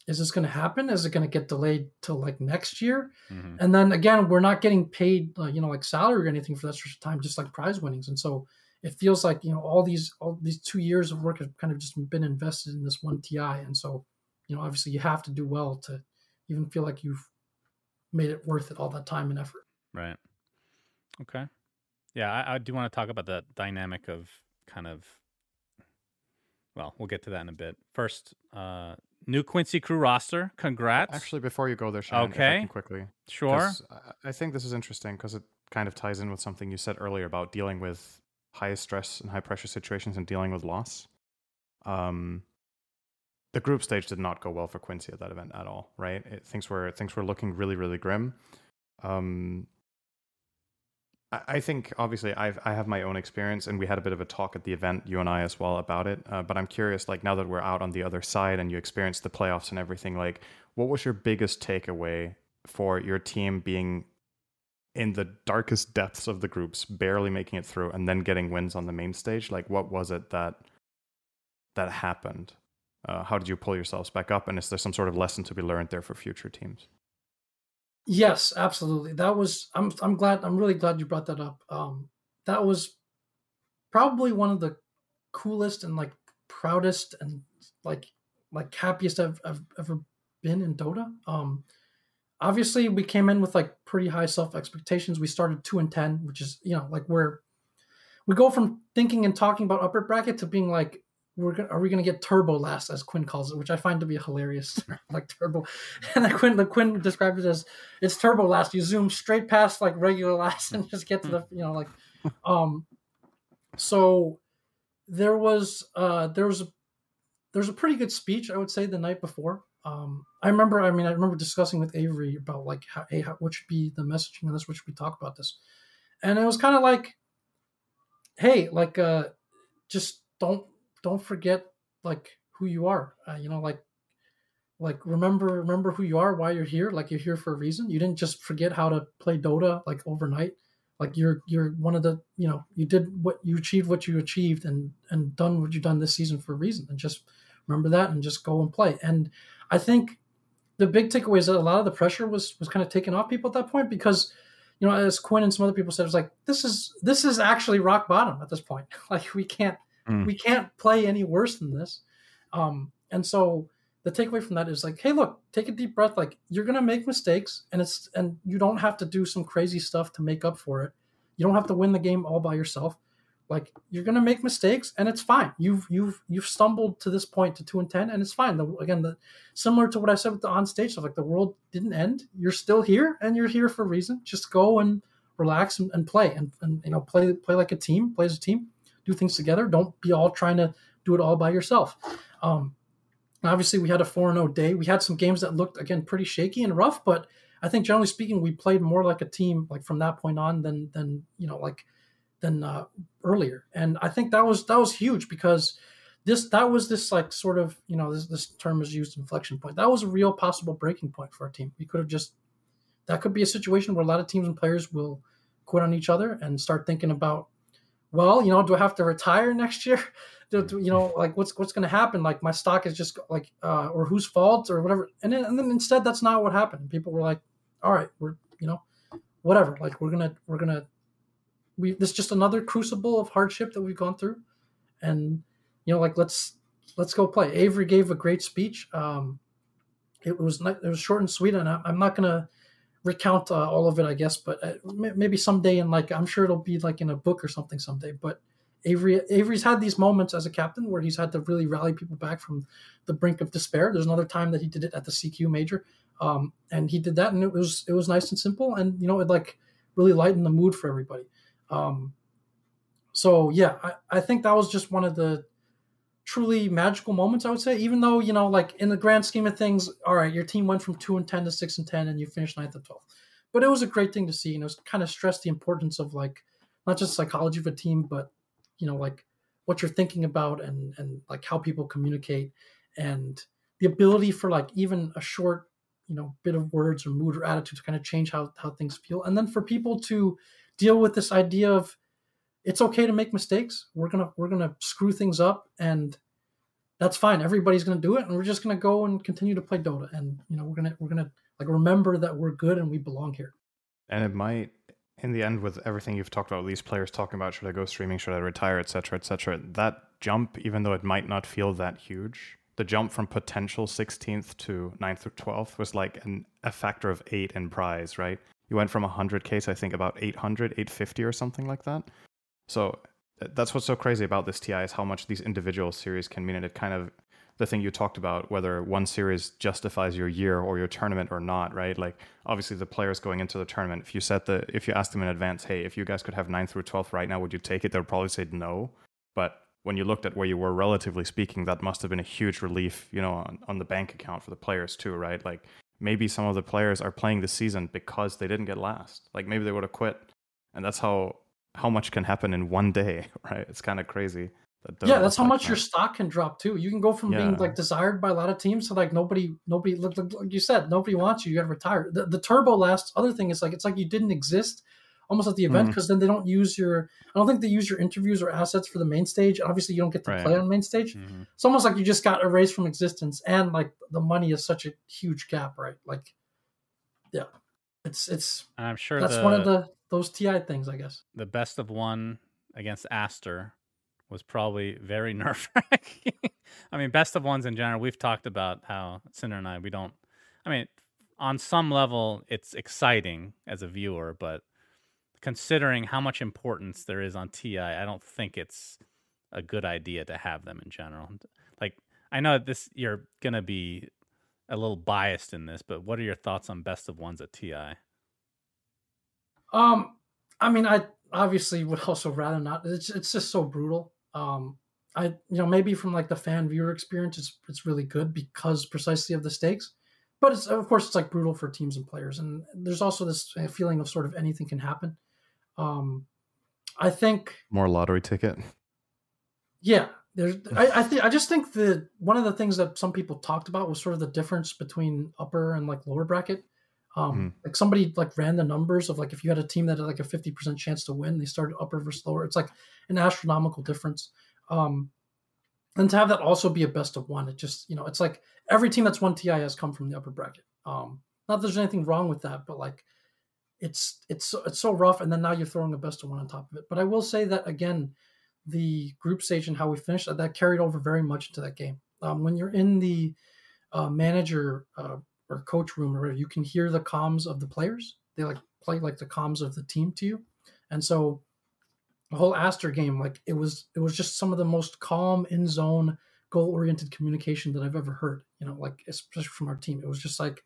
is this going to happen? Is it going to get delayed till like next year? Mm-hmm. And then again, we're not getting paid, uh, you know, like salary or anything for that sort of time, just like prize winnings. And so it feels like you know all these all these two years of work have kind of just been invested in this one TI. And so, you know, obviously you have to do well to even feel like you've made it worth it all that time and effort. Right. Okay. Yeah, I, I do want to talk about the dynamic of kind of. Well, we'll get to that in a bit. First, uh, New Quincy Crew roster. Congrats. Actually, before you go there, Shannon, okay, quickly. Sure. I think this is interesting because it kind of ties in with something you said earlier about dealing with high stress and high pressure situations and dealing with loss. Um, the group stage did not go well for Quincy at that event at all. Right, it, things were things were looking really really grim. Um, I think obviously I've I have my own experience, and we had a bit of a talk at the event, you and I as well, about it. Uh, but I'm curious, like now that we're out on the other side and you experienced the playoffs and everything, like what was your biggest takeaway for your team being in the darkest depths of the groups, barely making it through, and then getting wins on the main stage? Like what was it that that happened? Uh, how did you pull yourselves back up? And is there some sort of lesson to be learned there for future teams? Yes, absolutely. That was I'm I'm glad I'm really glad you brought that up. Um that was probably one of the coolest and like proudest and like like happiest I've, I've ever been in Dota. Um obviously we came in with like pretty high self expectations. We started 2 and 10, which is, you know, like we're we go from thinking and talking about upper bracket to being like we're gonna, are we going to get turbo last as Quinn calls it, which I find to be hilarious, [LAUGHS] like turbo. [LAUGHS] And then Quinn, the Quinn describes it as it's turbo last. You zoom straight past like regular last and just get to the, you know, like, um, so there was, uh, there was a, there's a pretty good speech I would say the night before. Um, I remember, I mean, I remember discussing with Avery about like, how, hey, how, what should be the messaging on this? What should we talk about this? And it was kind of like, hey, like, uh, just don't don't forget like who you are. Uh, you know, like like remember remember who you are, why you're here. Like you're here for a reason. You didn't just forget how to play Dota like overnight. Like you're you're one of the you know you did what you achieved what you achieved and and done what you've done this season for a reason. And just remember that and just go and play. And I think the big takeaway is that a lot of the pressure was was kind of taken off people at that point because you know as Quinn and some other people said it was like this is this is actually rock bottom at this point. [LAUGHS] like we can't Mm. We can't play any worse than this. Um, and so the takeaway from that is like, hey, look, take a deep breath. Like you're gonna make mistakes, and it's and you don't have to do some crazy stuff to make up for it. You don't have to win the game all by yourself. Like you're gonna make mistakes, and it's fine. You've you've you've stumbled to this point to two and ten, and it's fine. The, again, the similar to what I said with the on stage stuff, like the world didn't end. You're still here, and you're here for a reason. Just go and relax and, and play, and, and you know play play like a team, play as a team do things together. Don't be all trying to do it all by yourself. Um, obviously, we had a 4 0 day. We had some games that looked, again, pretty shaky and rough, but I think generally speaking, we played more like a team, like from that point on, than, than you know, like, than uh, earlier. And I think that was, that was huge because this, that was this, like, sort of, you know, this, this term is used inflection point. That was a real possible breaking point for our team. We could have just, that could be a situation where a lot of teams and players will quit on each other and start thinking about well, you know, do I have to retire next year? [LAUGHS] Do, do, you know, like what's what's going to happen? Like my stock is just like, uh, or whose fault or whatever. And then, and then instead, that's not what happened. People were like, all right, we're you know, whatever. Like we're gonna we're gonna we this is just another crucible of hardship that we've gone through, and you know, like let's let's go play. Avery gave a great speech. Um, it was not, it was short and sweet, and I, I'm not gonna recount uh, all of it, I guess. But uh, maybe someday, in like I'm sure it'll be like in a book or something someday. But Avery Avery's had these moments as a captain where he's had to really rally people back from the brink of despair. There's another time that he did it at the CQ major, um, and he did that, and it was it was nice and simple, and you know it like really lightened the mood for everybody. Um, so yeah, I, I think that was just one of the truly magical moments. I would say, even though you know, like in the grand scheme of things, all right, your team went from two and ten to six and ten, and you finished ninth and twelfth. But it was a great thing to see, and it was kind of stressed the importance of like not just psychology of a team, but you know, like what you're thinking about and and like how people communicate and the ability for like even a short you know bit of words or mood or attitude to kind of change how how things feel and then for people to deal with this idea of it's okay to make mistakes. We're gonna we're gonna screw things up and that's fine. Everybody's gonna do it and we're just gonna go and continue to play dota and you know we're gonna we're gonna like remember that we're good and we belong here. And it might in the end with everything you've talked about these players talking about should i go streaming? Should i retire? Etc etc that jump even though it might not feel that huge the jump from potential 16th to 9th or 12th was like an, a factor of eight in prize, right? You went from 100 case, I think, about 800, 850 or something like that. So uh, that's what's so crazy about this TI is how much these individual series can mean. And it kind of, the thing you talked about, whether one series justifies your year or your tournament or not, right? Like obviously the players going into the tournament, if you set the, if you ask them in advance, hey, if you guys could have 9th through 12th right now, would you take it? They'll probably say no. But when you looked at where you were relatively speaking that must have been a huge relief you know on, on the bank account for the players too right like maybe some of the players are playing the season because they didn't get last like maybe they would have quit and that's how how much can happen in one day [LAUGHS] right it's kind of crazy that yeah that's how much that. your stock can drop too you can go from yeah. being like desired by a lot of teams to like nobody nobody like you said nobody wants you you gotta retire the, the turbo last other thing is like it's like you didn't exist almost at the event because mm-hmm. then they don't use your I don't think they use your interviews or assets for the main stage. Obviously, you don't get to right. play on main stage. Mm-hmm. It's almost like you just got erased from existence, and like the money is such a huge gap, right? Like, yeah, it's it's. I'm sure that's the, one of the those TI things, I guess. The best of one against Aster was probably very [LAUGHS] nerve wracking. I mean, best of ones in general. We've talked about how Cinder and I we don't. I mean, on some level, it's exciting as a viewer, but considering how much importance there is on TI, I don't think it's a good idea to have them in general. Like I know this you're gonna be a little biased in this, but what are your thoughts on best of ones at TI? Um, I mean, I obviously would also rather not. It's it's just so brutal. Um, I you know maybe from like the fan viewer experience, it's it's really good because precisely of the stakes. But it's of course it's like brutal for teams and players, and there's also this feeling of sort of anything can happen. Um, I think more lottery ticket. Yeah, there's. I, I think I just think that one of the things that some people talked about was sort of the difference between upper and like lower bracket. Um, mm-hmm. Like somebody like ran the numbers of like if you had a team that had like a fifty percent chance to win, they started upper versus lower. It's like an astronomical difference. Um, and to have that also be a best of one, it just you know it's like every team that's won TI has come from the upper bracket. Um, not that there's anything wrong with that, but like it's it's it's so rough, and then now you're throwing a best of one on top of it. But I will say that again, the group stage and how we finished that carried over very much into that game. Um, when you're in the uh, manager uh, or coach room or you can hear the comms of the players. They like play like the comms of the team to you, and so the whole Aster game, like it was, it was just some of the most calm in zone, goal oriented communication that I've ever heard. You know, like especially from our team, it was just like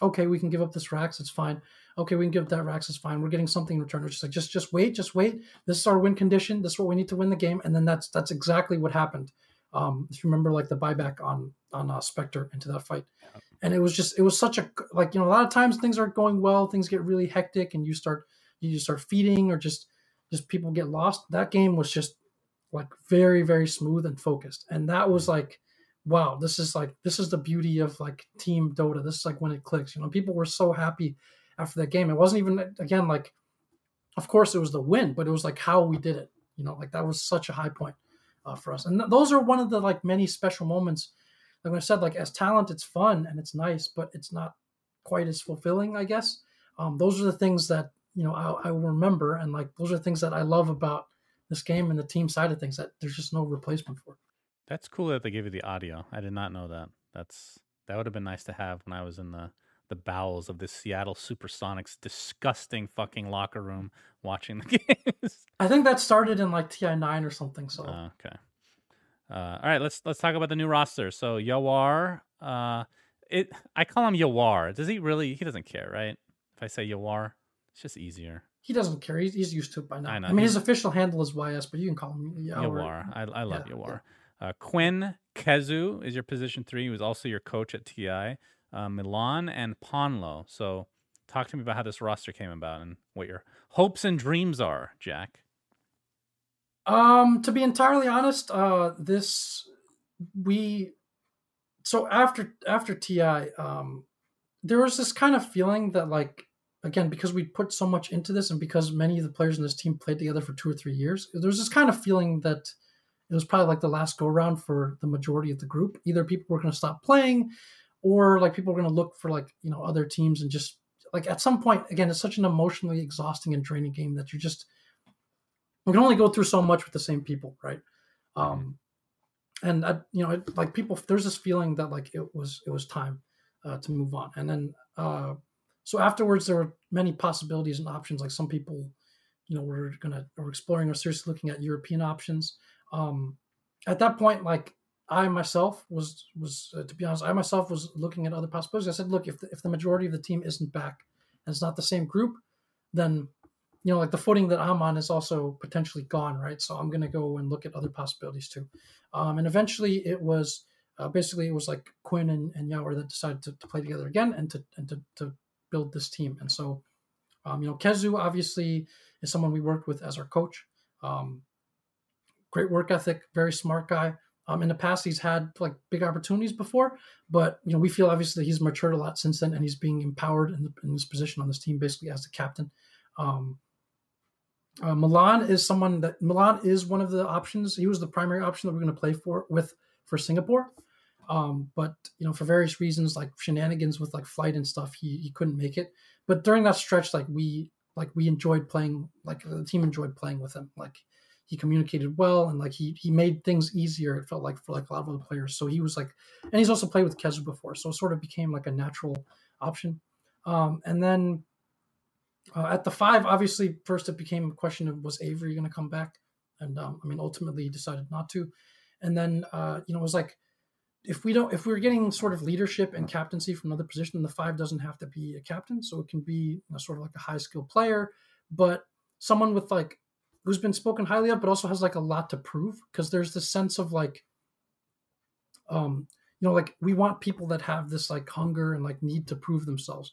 okay, we can give up this Rax, it's fine. Okay, we can give up that Rax, it's fine. We're getting something in return. We're just like, just just wait, just wait. This is our win condition. This is what we need to win the game. And then that's that's exactly what happened. Um, if you remember, like the buyback on on uh, Spectre into that fight, and it was just it was such a like you know a lot of times things aren't going well, things get really hectic, and you start you just start feeding or just just people get lost. That game was just like very very smooth and focused, and that was like wow, this is like this is the beauty of like team Dota. This is like when it clicks. You know, people were so happy after that game. It wasn't even again like, of course it was the win, but it was like how we did it. You know, like that was such a high point uh, for us. And th- those are one of the like many special moments. Like I said, like as talent, it's fun and it's nice, but it's not quite as fulfilling, I guess. Um, those are the things that you know I, I will remember, and like those are things that I love about this game and the team side of things that there's just no replacement for. That's cool that they gave you the audio. I did not know that. That's that would have been nice to have when I was in the the bowels of this Seattle Supersonics disgusting fucking locker room watching the [LAUGHS] games. I think that started in like TI nine or something. So okay. Uh, all right, let's let's talk about the new roster. So Yawar, uh, it I call him Yawar. Does he really? He doesn't care, right? If I say Yawar, it's just easier. He doesn't care. He's, he's used to it by now. I, know. I mean, his official handle is YS, but you can call him Yawar. Yawar. I, I love yeah, Yawar. Yeah. Uh, Quinn Kezu is your position three. He was also your coach at TI. Uh, Milan and Ponlo. So talk to me about how this roster came about and what your hopes and dreams are, Jack. Um, to be entirely honest, uh, this we so after after Ti, um, there was this kind of feeling that like again because we put so much into this and because many of the players in this team played together for two or three years, there was this kind of feeling that it was probably like the last go around for the majority of the group. Either people were going to stop playing, or like people were going to look for like you know other teams and just like at some point again it's such an emotionally exhausting and draining game that you just we can only go through so much with the same people, right? Um, and I, you know, like people, there's this feeling that like it was it was time uh, to move on, and then uh, so afterwards there were many possibilities and options. Like some people, you know, were gonna were exploring or seriously looking at European options. Um, at that point, like I myself was was uh, to be honest, I myself was looking at other possibilities. I said, look, if the, if the majority of the team isn't back and it's not the same group, then you know, like the footing that I'm on is also potentially gone, right? So I'm going to go and look at other possibilities too. Um, and eventually it was uh, basically it was like Quinn and, and that decided to, to, play together again and to and to, to build this team. And so, um, you know, Kezu obviously is someone we worked with as our coach. Um, great work ethic, very smart guy. Um, in the past, he's had like big opportunities before, but you know we feel obviously he's matured a lot since then, and he's being empowered in, the, in this position on this team, basically as the captain. Um, uh, Milan is someone that Milan is one of the options. He was the primary option that we're going to play for with for Singapore. Um, but you know, for various reasons, like shenanigans with like flight and stuff, he, he couldn't make it. But during that stretch, like we like we enjoyed playing, like the team enjoyed playing with him. Like he communicated well and like he he made things easier. It felt like for like a lot of other players. So he was like, and he's also played with Kezu before, so it sort of became like a natural option. Um, and then uh, at the five, obviously, first it became a question of was Avery going to come back, and um, I mean, ultimately he decided not to. And then uh, you know it was like if we don't if we're getting sort of leadership and captaincy from another position, the five doesn't have to be a captain, so it can be you know, sort of like a high skill player, but someone with like who's been spoken highly of, but also has like a lot to prove. Because there's this sense of like um you know like we want people that have this like hunger and like need to prove themselves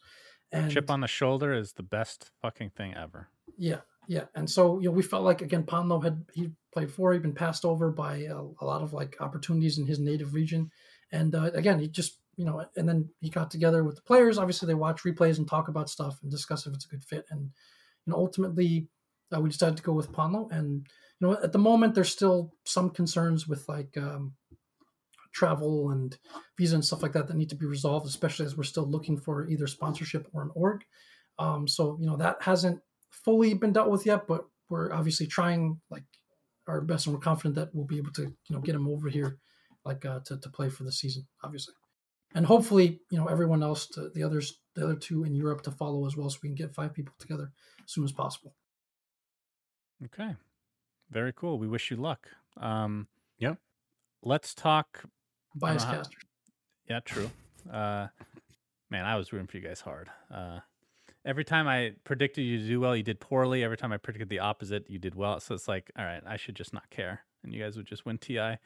and chip on the shoulder is the best fucking thing ever. Yeah, yeah. And so you know, we felt like again, Ponlo had he played for, he'd been passed over by a, a lot of like opportunities in his native region, and uh, again, he just you know, and then he got together with the players. Obviously, they watch replays and talk about stuff and discuss if it's a good fit. And you know, ultimately, uh, we decided to go with Ponlo. And you know, at the moment, there's still some concerns with like um, travel and visa and stuff like that that need to be resolved, especially as we're still looking for either sponsorship or an org. Um, so you know that hasn't fully been dealt with yet, but we're obviously trying like our best, and we're confident that we'll be able to you know get him over here, like uh, to to play for the season, obviously, and hopefully you know everyone else, to, the others, the other two in Europe to follow as well, so we can get five people together as soon as possible. Okay, very cool. We wish you luck. Um, yeah. Let's talk bias caster. Yeah, true. Uh, man, I was rooting for you guys hard. Uh, every time I predicted you to do well, you did poorly. Every time I predicted the opposite, you did well. So it's like, all right, I should just not care, and you guys would just win TI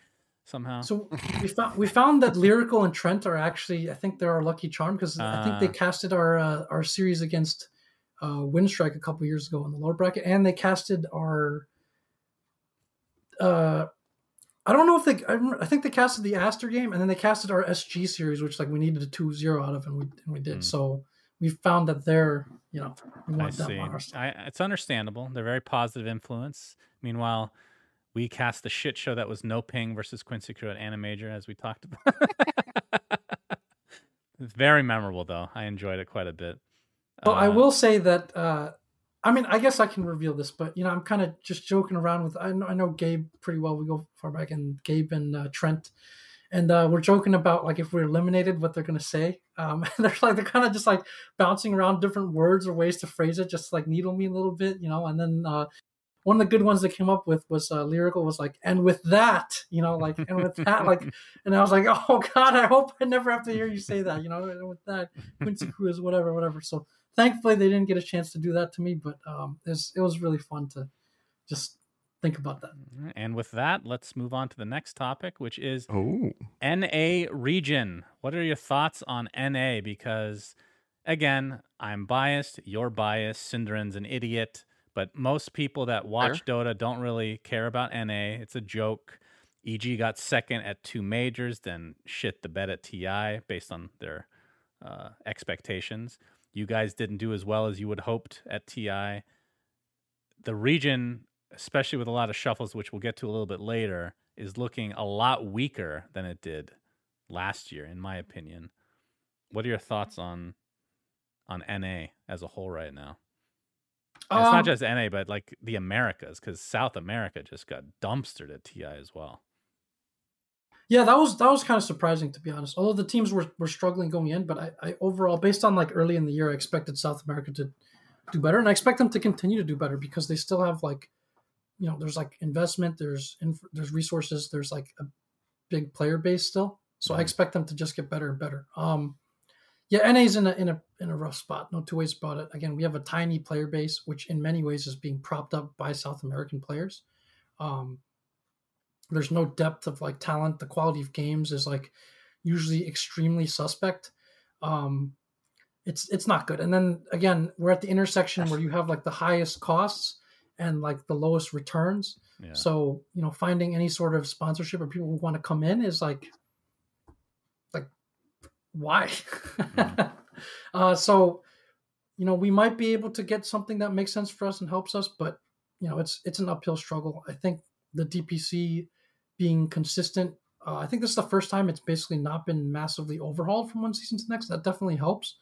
somehow. So we found we found that lyrical and Trent are actually, I think they're our lucky charm because uh, I think they ah. casted our uh, our series against uh, Winstrike a couple years ago in the lower bracket, and they casted our uh I don't know if they. I, think they casted the Aster game, and then they casted our SG series, which like we needed a 2-0 out of, and we and we did. Mm. So we found that they're you know we want I them on our I, it's understandable. They're very positive influence. Meanwhile, we cast the shit show that was no ping versus Quincy Crew at Animajor, as we talked about. [LAUGHS] it's very memorable, though. I enjoyed it quite a bit. Well, uh, I will say that uh, I mean, I guess I can reveal this, but you know, I'm kind of just joking around with. I know, I know Gabe pretty well. We go far back, and Gabe and uh, Trent, and uh, we're joking about like if we're eliminated, what they're gonna say. Um, [LAUGHS] they're like they're kind of just like bouncing around different words or ways to phrase it, just like needle me a little bit, you know. And then uh, one of the good ones that came up with was uh, lyrical was like, and with that, you know, like and with that, like, [LAUGHS] and I was like, oh god, I hope I never have to hear you say that, you know, and with that, Quincy Crew, whatever, whatever. So thankfully they didn't get a chance to do that to me, but um, it, was, it was really fun to just think about that. And with that, let's move on to the next topic, which is Oh, NA region. What are your thoughts on NA? Because again, I'm biased, you're biased, Synderen's an idiot, but most people that watch Dota don't really care about NA. It's a joke. EG got second at two majors, then shit the bed at TI based on their uh, expectations. You guys didn't do as well as you would hoped at TI. The region, especially with a lot of shuffles, which we'll get to a little bit later, is looking a lot weaker than it did last year, in my opinion. What are your thoughts on on NA as a whole right now? And it's Um, not just NA, but like the Americas, because South America just got dumpstered at TI as well. Yeah, that was that was kind of surprising to be honest. Although the teams were, were struggling going in, but I, I overall, based on like early in the year, I expected South America to do better, and I expect them to continue to do better because they still have like, you know, there's like investment, there's inf- there's resources, there's like a big player base still. So I Mhm. expect them to just get better and better. Um, yeah, NA's in a in a in a rough spot. No two ways about it. Again, we have a tiny player base, which in many ways is being propped up by South American players. Um, there's no depth of like talent. The quality of games is like usually extremely suspect. Um, it's it's not good. And then again, we're at the intersection where you have like the highest costs and like the lowest returns. Yeah. So you know, finding any sort of sponsorship or people who want to come in is like, like, why? Mhm. [LAUGHS] uh, so, you know, we might be able to get something that makes sense for us and helps us, but you know, it's it's an uphill struggle. I think the DPC being consistent. Uh, I think this is the first time it's basically not been massively overhauled from one season to the next. That definitely helps.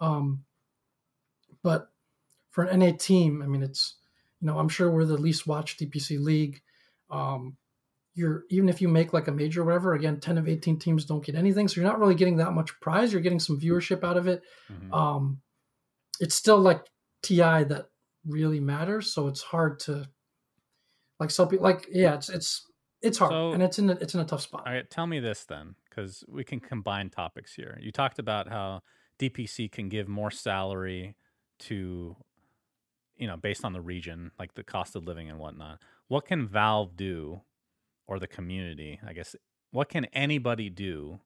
Um, but for an NA team, I mean, it's you know, I'm sure we're the least watched DPC league. Um, you're even if you make like a major or whatever, again, 10 of 18 teams don't get anything, so you're not really getting that much prize. You're getting some viewership out of it. Mhm. Um, it's still like TI that really matters, so it's hard to like some people like yeah, it's it's it's hard So- and it's in a, it's in a tough spot. All right, tell me this then, because we can combine topics here. You talked about how DPC can give more salary to, you know, based on the region, like the cost of living and whatnot. What can Valve do, or the community, I guess? What can anybody do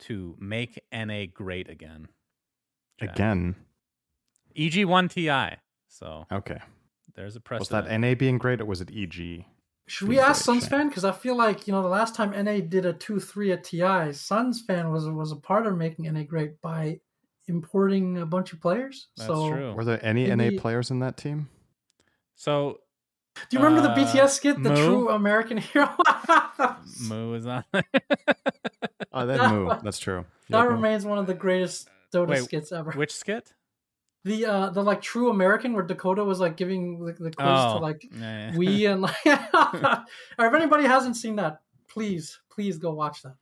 to make NA great again? Jack? again. EG1 TI. So Okay. there's a press. Was that NA being great or was it E EG? Should we ask SUNSfan? Because I feel like you know the last time NA did a two three at TI, SUNSfan was was a part of making NA great by importing a bunch of players. That's so true. Were there any Maybe- NA players in that team? So do you remember the Uh, BTS skit, the Moo? true American [LAUGHS] hero? Moo is on. [LAUGHS] Oh, that That move. was- That's true. that Yep. remains one of the greatest Dota Wait, skits ever. Which skit? The uh the like true American where Dakota was like giving the, the quiz Oh, to like yeah, yeah. we [LAUGHS] and like [LAUGHS] if anybody hasn't seen that, please, please go watch that.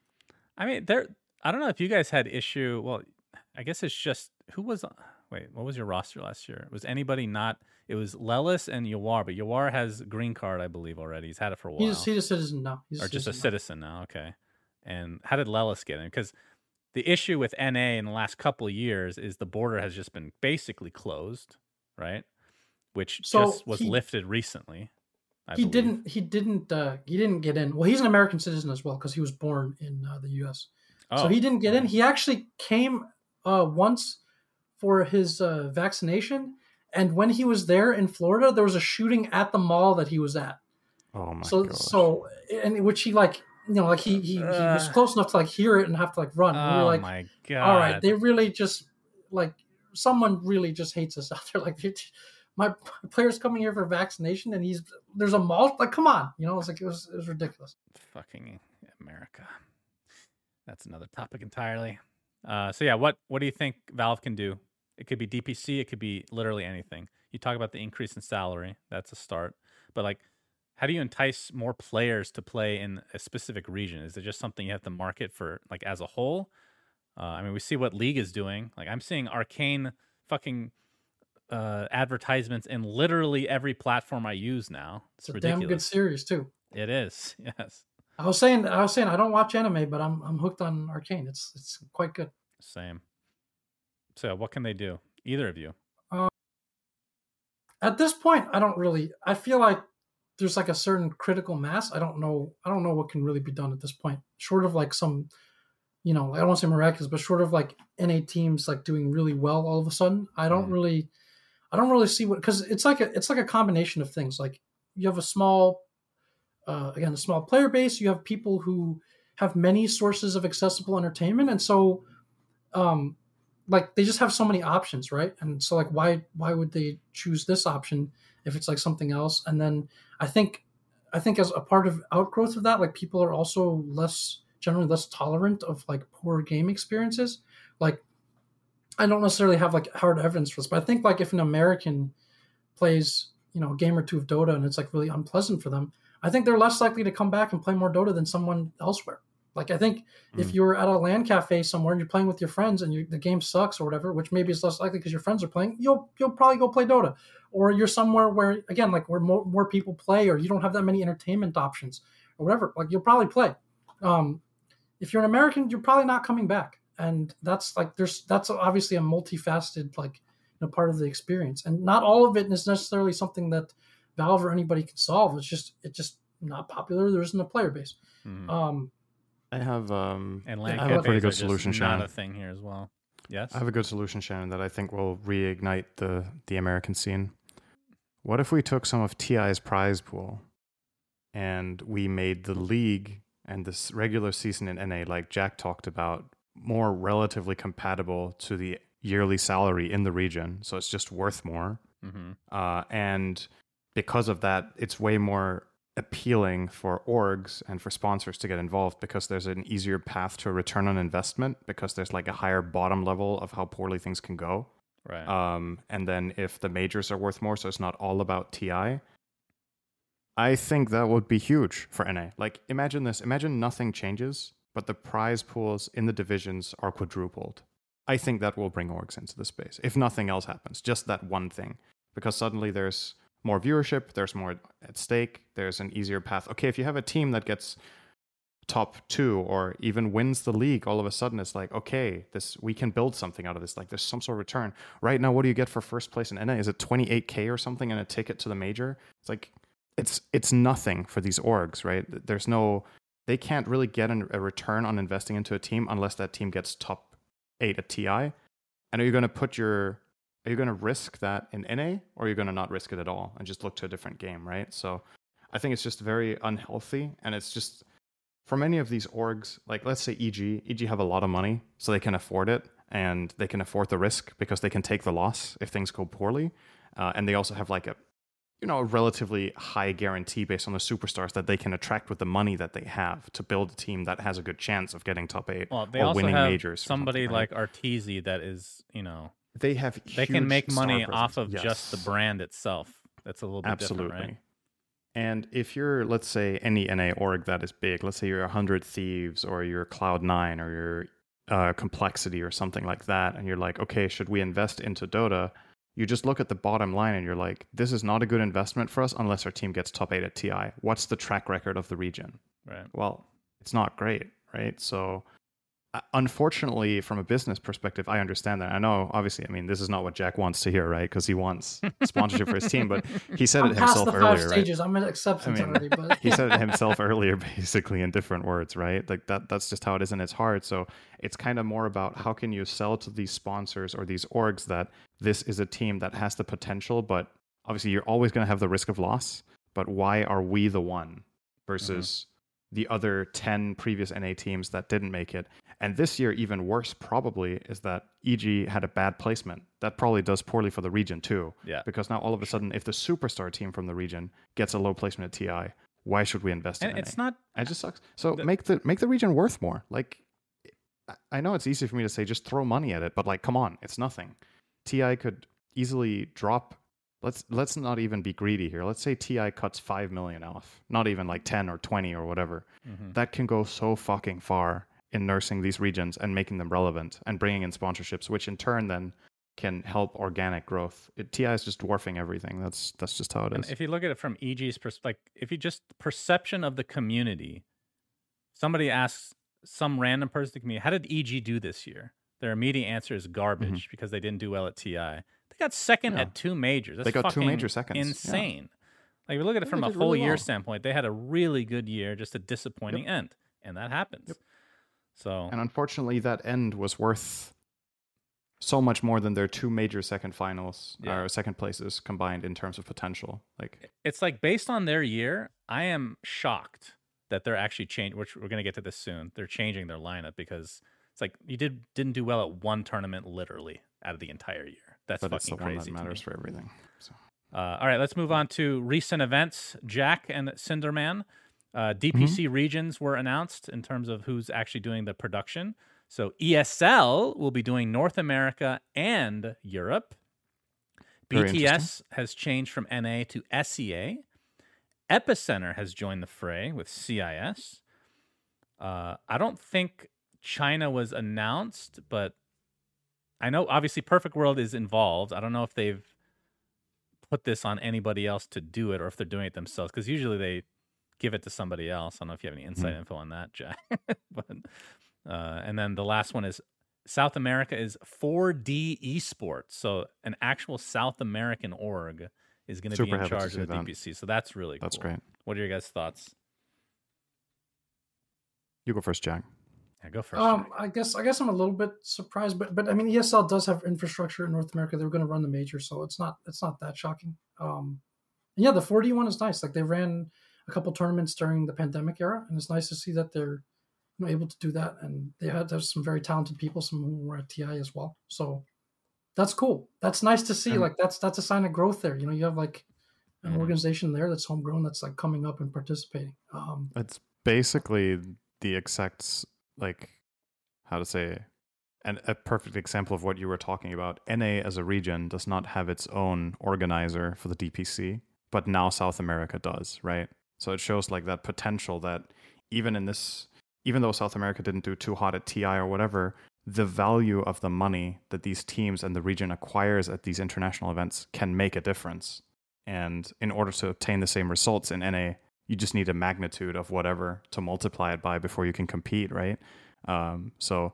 I mean, there. I don't know if you guys had issue. Well, I guess it's just who was. Wait, what was your roster last year? Was anybody not? It was Lelis and Yawar, but Yawar has green card, I believe, already. He's had it for a while, He's he's a citizen now. He's or just a citizen citizen now. now. Okay. And how did Lelis get in? Because the issue with NA in the last couple of years is the border has just been basically closed, right? Which So just was he- lifted recently. I he believe. didn't he didn't uh he didn't get in. Well, he's an American citizen as well because he was born in uh, the U.S. Oh, So he didn't get in. He actually came uh once for his uh, vaccination, and when he was there in Florida, there was a shooting at the mall that he was at. Oh my so gosh. so and which he like you know like he he, he was close enough to like hear it and have to like run. And we were Oh like, my god! all right, they really just like someone really just hates us [LAUGHS] out there. Like my player's coming here for vaccination, and he's there's a mall. Like, come on, you know, it's like it was it was ridiculous. fucking America. That's another topic entirely. Uh, so yeah, what what do you think Valve can do? It could be DPC, it could be literally anything. You talk about the increase in salary, that's a start. But like, how do you entice more players to play in a specific region? Is it just something you have to market for like as a whole? Uh, I mean, we see what League is doing. Like, I'm seeing arcane fucking uh, advertisements in literally every platform I use now. It's, It's a damn good series too. It is, [LAUGHS] yes. I was saying I was saying I don't watch anime, but I'm I'm hooked on Arcane. It's it's quite good. Same. So, what can they do? Either of you. At this point, I don't really. I feel like there's like a certain critical mass. I don't know. I don't know what can really be done at this point, short of like some, you know, I don't want to say miraculous, but short of like NA teams like doing really well all of a sudden. I don't Mm. really, I don't really see what because it's like a it's like a combination of things. Like you have a small, uh, again, a small player base. You have people who have many sources of accessible entertainment, and so, um, like they just have so many options, right? And so like why why would they choose this option if it's like something else? And then I think I think as a part of outgrowth of that, like people are also less generally less tolerant of like poor game experiences. Like I don't necessarily have like hard evidence for this, but I think like if an American plays, you know, a game or two of Dota and it's like really unpleasant for them, I think they're less likely to come back and play more Dota than someone elsewhere. Like I think if Mm. you're at a LAN cafe somewhere and you're playing with your friends and you, the game sucks or whatever, which maybe is less likely because your friends are playing, you'll you'll probably go play Dota. Or you're somewhere where again, like where more, more people play, or you don't have that many entertainment options or whatever. Like you'll probably play. Um, if you're an American, you're probably not coming back, and that's like there's that's obviously a multifaceted like you know, part of the experience, and not all of it is necessarily something that Valve or anybody can solve. It's just it's just not popular. There isn't a player base. Mhm. Um, I have um, and I have a pretty good solution, not Shannon. a thing here as well. Yes. I have a good solution, Shannon, that I think will reignite the the American scene. What if we took some of TI's prize pool and we made the league and this regular season in NA, like Jack talked about, more relatively compatible to the yearly salary in the region, so it's just worth more. hmm Uh, and because of that, it's way more appealing for orgs and for sponsors to get involved because there's an easier path to a return on investment because there's like a higher bottom level of how poorly things can go. Right. Um, and then if the majors are worth more, so it's not all about TI. I think that would be huge for NA. Like, imagine this: imagine nothing changes, but the prize pools in the divisions are quadrupled. I think that will bring orgs into the space. If nothing else happens, just that one thing, because suddenly there's more viewership, there's more at stake, there's an easier path. Okay, if you have a team that gets top two or even wins the league, all of a sudden it's like, okay, this we can build something out of this. Like there's some sort of return. Right now, what do you get for first place in NA? Is it 28k or something and a ticket to the major? It's like it's it's nothing for these orgs, right? There's no they can't really get an, a return on investing into a team unless that team gets top eight at TI. And are you going to put your are you going to risk that in NA or are you going to not risk it at all and just look to a different game, right? So I think it's just very unhealthy and it's just for many of these orgs, like let's say EG, EG have a lot of money, so they can afford it and they can afford the risk because they can take the loss if things go poorly. Uh, and they also have like a, you know, a relatively high guarantee based on the superstars that they can attract with the money that they have to build a team that has a good chance of getting top eight well, they or also winning majors. somebody right? like Arteezy that is, you know, they have they can make money presence. off of just the brand itself. That's a little bit Absolutely. different, right? And if you're, let's say, any NA org that is big, let's say you're 100 Thieves or you're Cloud9 or you're uh, Complexity or something like that, and you're like, okay, should we invest into Dota? You just look at the bottom line and you're like, this is not a good investment for us unless our team gets top eight at TI. What's the track record of the region? Right. Well, it's not great, right? So, Uh, unfortunately, from a business perspective, I understand that. I know, obviously, I mean, this is not what Jack wants to hear, right? Because he wants [LAUGHS] sponsorship for his team, but he said I'm it past himself the five earlier, right? stages. I'm at acceptance I mean, already, but [LAUGHS] he said it himself earlier basically in different words right like that that's just how it is and it's hard so it's kind of more about how can you sell to these sponsors or these orgs that this is a team that has the potential but obviously you're always going to have the risk of loss but why are we the one mm-hmm. versus the other 10 previous NA teams that didn't make it and this year even worse probably is that EG had a bad placement that probably does poorly for the region too Yeah. because now all of a sudden if the superstar team from the region gets a low placement at TI why should we invest in And NA? it's not It just sucks. So the- make the make the region worth more. Like, I- I know it's easy for me to say just throw money at it, but like, come on, it's nothing. TI could easily drop. Let's let's not even be greedy here. Let's say TI cuts five million off, not even like ten or twenty or whatever. Mhm. That can go so fucking far in nursing these regions and making them relevant and bringing in sponsorships, which in turn then can help organic growth. It, TI is just dwarfing everything. That's that's just how it And is. if you look at it from EG's perspective, like if you just perception of the community, somebody asks some random person to community, how did EG do this year? Their immediate answer is garbage because they didn't do well at TI. They got second. Yeah. at two majors. That's They got two major seconds, yeah. Insane. Like, if you look at it from a did full really year well. standpoint, they had a really good year, just a disappointing end, and that happens. Yep. So And unfortunately, that end was worth so much more than their two major second finals Yeah. or second places combined in terms of potential. Like, it's like based on their year, I am shocked that they're actually changing. Which we're gonna get to this soon. They're changing their lineup because it's like you did didn't do well at one tournament literally out of the entire year. That's but it's the fucking one crazy. that matters for everything. So. Uh, all right, let's move on to recent events. Jack and Synderen. Uh, Mm-hmm. DPC regions were announced in terms of who's actually doing the production. So ESL will be doing North America and Europe. Very BTS has changed from NA to SEA. Epicenter has joined the fray with CIS. Uh, I don't think China was announced, but I know obviously Perfect World is involved. I don't know if they've put this on anybody else to do it or if they're doing it themselves because usually they give it to somebody else. I don't know if you have any inside Mhm. info on that, Jack. [LAUGHS] but uh, and then the last one is South America is 4D Esports, so an actual South American org is going to be in charge of the that. DPC. So that's really That's cool. great. What are your guys' thoughts? You go first, Jack. Yeah, go first. Um, I guess I guess I'm a little bit surprised, but but I mean ESL does have infrastructure in North America. They're going to run the major, so it's not it's not that shocking. Um, and yeah, the 4D one is nice. Like they ran a couple tournaments during the pandemic era, and it's nice to see that they're you know, able to do that. And they had there's some very talented people, some who were at TI as well. So that's cool. That's nice to see. Like that's that's a sign of growth there. You know, you have like an organization there that's homegrown that's like coming up and participating. Um, It's basically the exact like how to say and a perfect example of what you were talking about. NA as a region does not have its own organizer for the DPC, but now South America does, right? So it shows like that potential that even in this even though South America didn't do too hot at TI or whatever, the value of the money that these teams and the region acquires at these international events can make a difference. And in order to obtain the same results in NA, you just need a magnitude of whatever to multiply it by before you can compete, right? Um, so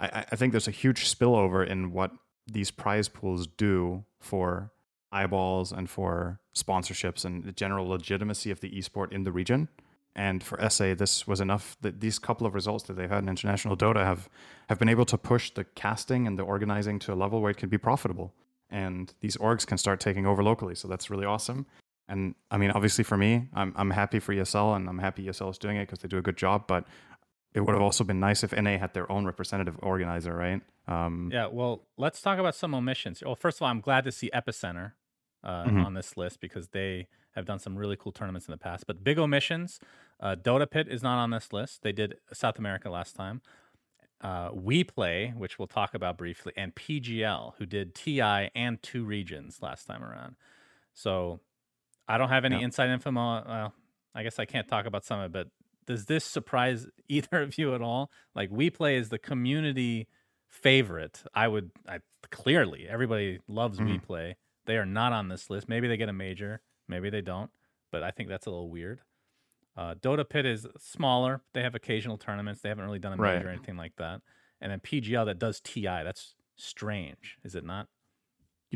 I, I- think there's a huge spillover in what these prize pools do for eyeballs and for sponsorships and the general legitimacy of the esport in the region. And for SA, this was enough that these couple of results that they've had in international Dota have have been able to push the casting and the organizing to a level where it can be profitable. And these orgs can start taking over locally. So that's really awesome. And I mean, obviously for me, I'm I'm happy for ESL and I'm happy ESL is doing it because they do a good job. But it would have also been nice if NA had their own representative organizer, right? Um, Yeah, well, let's talk about some omissions. Well, first of all, I'm glad to see Epicenter uh, Mhm. on this list because they have done some really cool tournaments in the past. But big omissions, uh, Dota Pit is not on this list. They did South America last time. Uh, WePlay, which we'll talk about briefly, and PGL, who did TI and two regions last time around. So I don't have any Yeah. inside info. Well, I guess I can't talk about some of it, but does this surprise [LAUGHS] either of you at all? Like WePlay is the community favorite. I would I clearly everybody loves We Mhm. Play. They are not on this list. Maybe they get a major, maybe they don't, but I think that's a little weird. Uh, Dota Pit is smaller. They have occasional tournaments. They haven't really done a Right. major or anything like that. And then PGL that does TI. That's strange, is it not?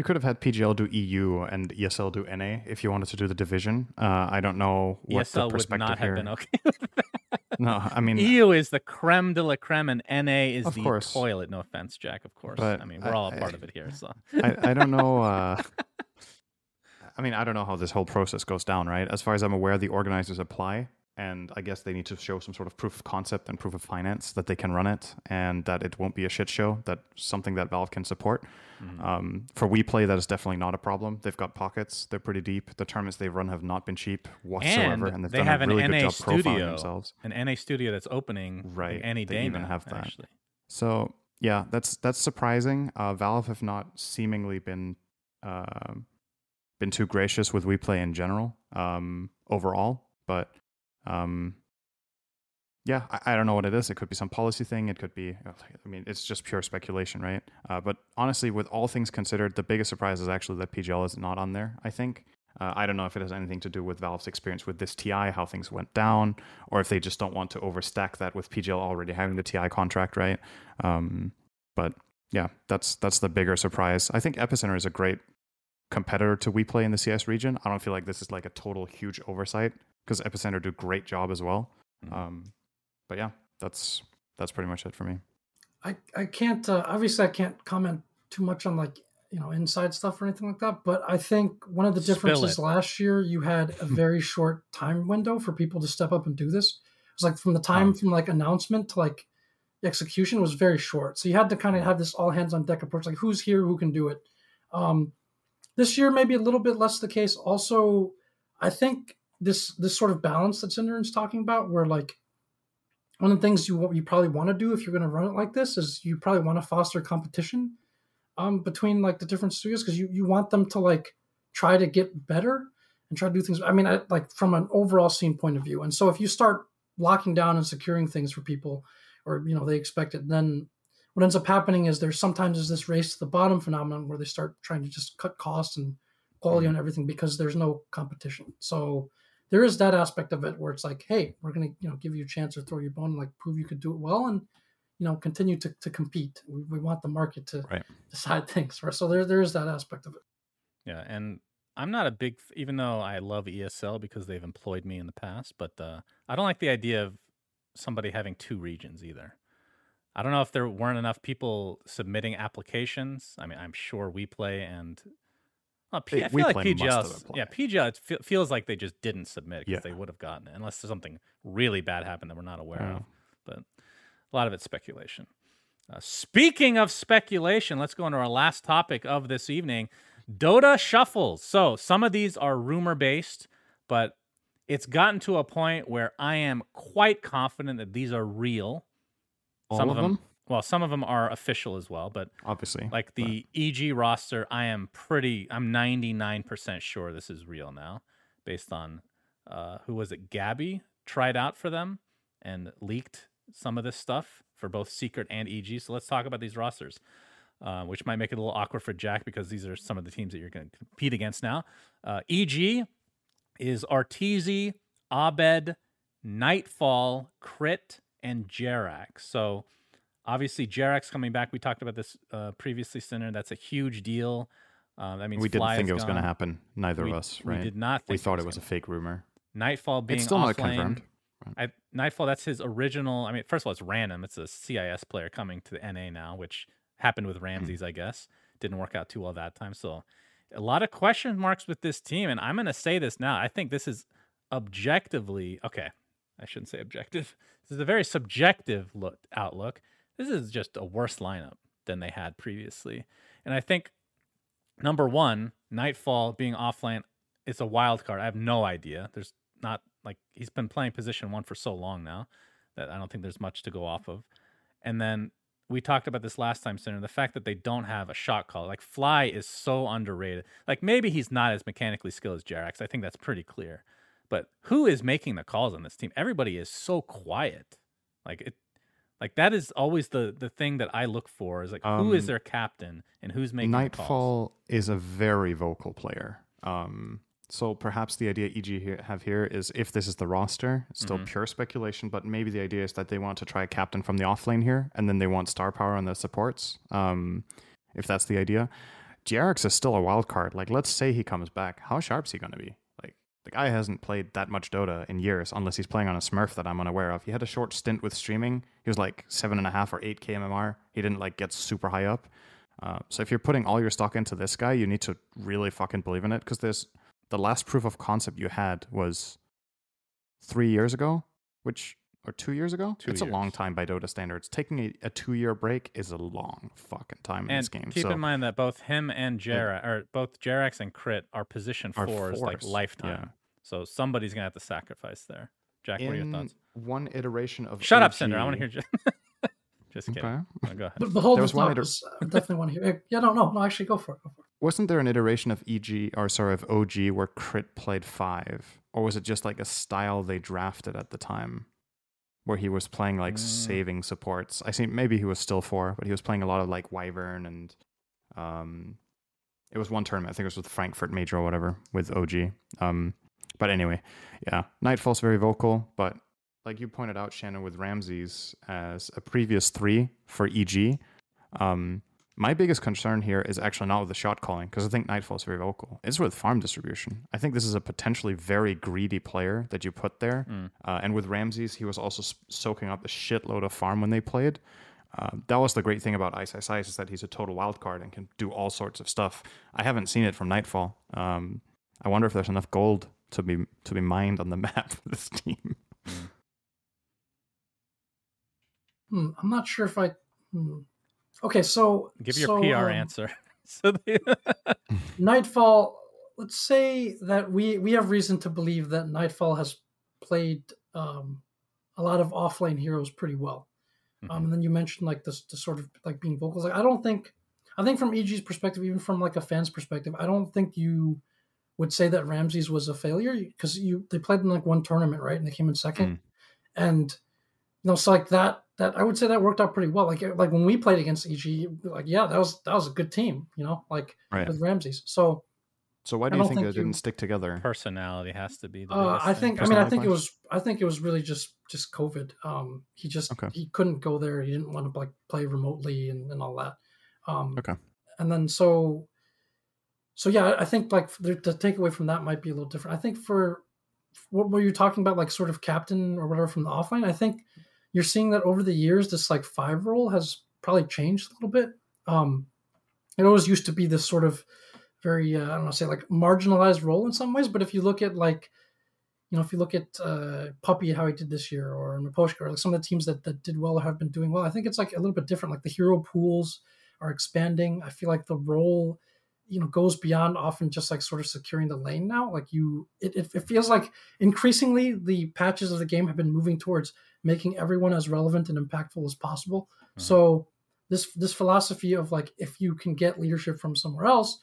You could have had PGL do EU and ESL do NA if you wanted to do the division. Uh, I don't know what ESL the would perspective not here. have been okay. [LAUGHS] with that. No, I mean, EU is the creme de la creme, and NA is the course. toilet. No offense, Jack. Of course. But I mean, we're I- all a part I- of it here. So I, I don't know. Uh, [LAUGHS] I mean, I don't know how this whole process goes down, right? As far as I'm aware, the organizers apply, and I guess they need to show some sort of proof of concept and proof of finance that they can run it, and that it won't be a shit show. That something that Valve can support. Mhm. Um, for WePlay, that is definitely not a problem. They've got pockets; they're pretty deep. The tournaments they've run have not been cheap whatsoever, and, And they've they done have a an really NA good job profiling themselves. an NA studio that's opening Right, any they day even now, have that. Actually. So yeah, that's that's surprising. Uh, Valve have not seemingly been um been too gracious with WePlay in general um, overall, but um, yeah, I, I don't know what it is. It could be some policy thing. It could be. I mean, it's just pure speculation, right? Uh, but honestly, with all things considered, the biggest surprise is actually that PGL is not on there. I think. Uh, I don't know if it has anything to do with Valve's experience with this TI, how things went down, or if they just don't want to overstack that with PGL already having the TI contract, right? Um, but yeah, that's that's the bigger surprise. I think Epicenter is a great competitor to WePlay in the CIS region. I don't feel like this is like a total huge oversight because Epicenter do a great job as well. Mhm. Um, but yeah, that's that's pretty much it for me. I I can't uh, obviously I can't comment too much on like you know inside stuff or anything like that. But I think one of the differences last year you had a [LAUGHS] very short time window for people to step up and do this. It was like from the time Um, from like announcement to like execution was very short. So you had to kind of have this all hands on deck approach. Like who's here, who can do it. Um, this year maybe a little bit less the case. Also, I think this this sort of balance that Synderen's talking about, where like one of the things you you probably want to do if you're going to run it like this is you probably want to foster competition um, between like the different studios because you you want them to like try to get better and try to do things. I mean, I, like from an overall scene point of view. And so if you start locking down and securing things for people, or you know they expect it, then what ends up happening is there's sometimes is this race to the bottom phenomenon where they start trying to just cut costs and quality on everything because there's no competition. So there is that aspect of it where it's like, hey, we're gonna you know give you a chance or throw your bone, like prove you could do it well, and you know continue to, to compete. We, we want the market to Right. decide things, right? So there there is that aspect of it. Yeah, and I'm not a big, even though I love ESL because they've employed me in the past, but uh, I don't like the idea of somebody having two regions either. I don't know if there weren't enough people submitting applications. I mean, I'm sure WePlay and well, P- They- I feel like PGL, have 's- applied. yeah, PGL fe- feels like they just didn't submit because Yeah. they would have gotten it unless something really bad happened that we're not aware Yeah. of. But a lot of it's speculation. Uh, speaking of speculation, let's go into our last topic of this evening Dota shuffles. So some of these are rumor based, but it's gotten to a point where I am quite confident that these are real. All some of them, them? Well, some of them are official as well, but Obviously, like the EG roster, I am pretty, I'm 99% sure this is real now, based on uh, who was it? Gabbi tried out for them and leaked some of this stuff for both Secret and EG. So let's talk about these rosters, uh, which might make it a little awkward for Jack because these are some of the teams that you're going to compete against now. Uh, EG is Arteezy, Abed, Nightfall, Crit, and Jerax. So obviously Jerax coming back. We talked about this uh, previously, Sinner. That's a huge deal. Uh, that means we didn't think it was going to happen. Neither We- of us, we right? did not we thought it it was was a fake rumor. Nightfall being It's still not confirmed. I, Nightfall, that's his original. I mean, first of all, it's random. It's a CIS player coming to the NA now, which happened Hmm. with Ramzes, I guess. Didn't work out too well that time. So, a lot of question marks with this team. And I'm going to say this now. I think this is objectively okay. I shouldn't say objective. This is a very subjective look outlook. This is just a worse lineup than they had previously. And I think number one, Nightfall being offlane, it's a wild card. I have no idea. There's not like he's been playing position one for so long now that I don't think there's much to go off of. And then we talked about this last time, Center. The fact that they don't have a shot call, like Fly, is so underrated. Like maybe he's not as mechanically skilled as Jerax. I think that's pretty clear. But who is making the calls on this team? Everybody is so quiet. Like it, like that is always the the thing that I look for. Is like who is Um, their captain and who's making the calls. Nightfall is a very vocal player. Um, so perhaps the idea EG here, have here is if this is the roster, it's still Mhm. pure speculation, but maybe the idea is that they want to try a captain from the offlane here, and then they want star power on the supports. Um, if that's the idea, Jerax is still a wild card. Like, let's say he comes back, how sharp is he going to be? The guy hasn't played that much Dota in years, unless he's playing on a Smurf that I'm unaware of. He had a short stint with streaming. He was like seven and a half or eight k MMR. He didn't like get super high up. Uh, so if you're putting all your stock into this guy, you need to really fucking believe in it because there's the last proof of concept you had was three years ago, which or two years ago. Two it's a long time by Dota standards. Taking a, a two year break is a long fucking time in And this game. keep so in mind that both him and Jera, or both Jerax and Crit, are position Are fours, like lifetime. yeah. So somebody's gonna have to sacrifice there. Jack, what are your in thoughts? one iteration of Shut up, OG Cinder. I want to hear. Just, [LAUGHS] just kidding. Okay. No, go ahead. But, but hold There was one thoughts. I definitely want to hear. Yeah, no, no, no. Actually, go for it. Go for it. Wasn't there an iteration of EG or sorry of OG where Crit played five, or was it just like a style they drafted at the time, where he was playing like Mm. saving supports? I think maybe he was still four, but he was playing a lot of like Wyvern and um, it was one tournament. I think it was with Frankfurt Major or whatever with OG. Um, but anyway, yeah, Nightfall's very vocal, but like you pointed out, Shannon, with Ramzes as a previous three for EG, um, My biggest concern here is actually not with the shot calling because I think Nightfall is very vocal. It's with farm distribution. I think this is a potentially very greedy player that you put there. Mm. Uh, and with Ramzes, he was also soaking up a shitload of farm when they played. Uh, that was the great thing about iceiceice is that he's a total wild card and can do all sorts of stuff. I haven't seen it from Nightfall. Um, I wonder if there's enough gold to be to be mined on the [LAUGHS] map for this team. Hmm, I'm not sure if I. Hmm. Okay, so Give your so, PR um, answer. [LAUGHS] so they, [LAUGHS] Nightfall. Let's say that we we have reason to believe that Nightfall has played um, a lot of offlane heroes pretty well. Mm-hmm. Um, and then you mentioned like this, the sort of like being vocals. Like I don't think, I think from EG's perspective, even from like a fan's perspective, I don't think you would say that Ramzes was a failure because you they played in like one tournament, right, and they came in second, and you know, so like that that I would say that worked out pretty well. Like like when we played against EG, like yeah, that was that was a good team, you know, like Right. with Ramzes. So So why do you think, think they didn't stick together? personality has to be the Uh, I think. I mean, I think it was. I think it was really just just COVID. Um, he just Okay. he couldn't go there. He didn't want to like play remotely and, and all that. Um, Okay. And then so, so yeah, I think like the, the takeaway from that might be a little different. I think for what were you talking about, like sort of captain or whatever from the offlane. I think you're seeing that over the years, this like five role has probably changed a little bit. Um, it always used to be this sort of very uh, I don't know, say like marginalized role in some ways. But if you look at like you know, if you look at uh, Puppey, how he did this year, or Miposhka, or like some of the teams that, that did well or have been doing well, I think it's like a little bit different. Like the hero pools are expanding. I feel like the role, you know, goes beyond often just like sort of securing the lane now. Like you, it, it, it feels like increasingly the patches of the game have been moving towards making everyone as relevant and impactful as possible. Mhm. So this this philosophy of like if you can get leadership from somewhere else,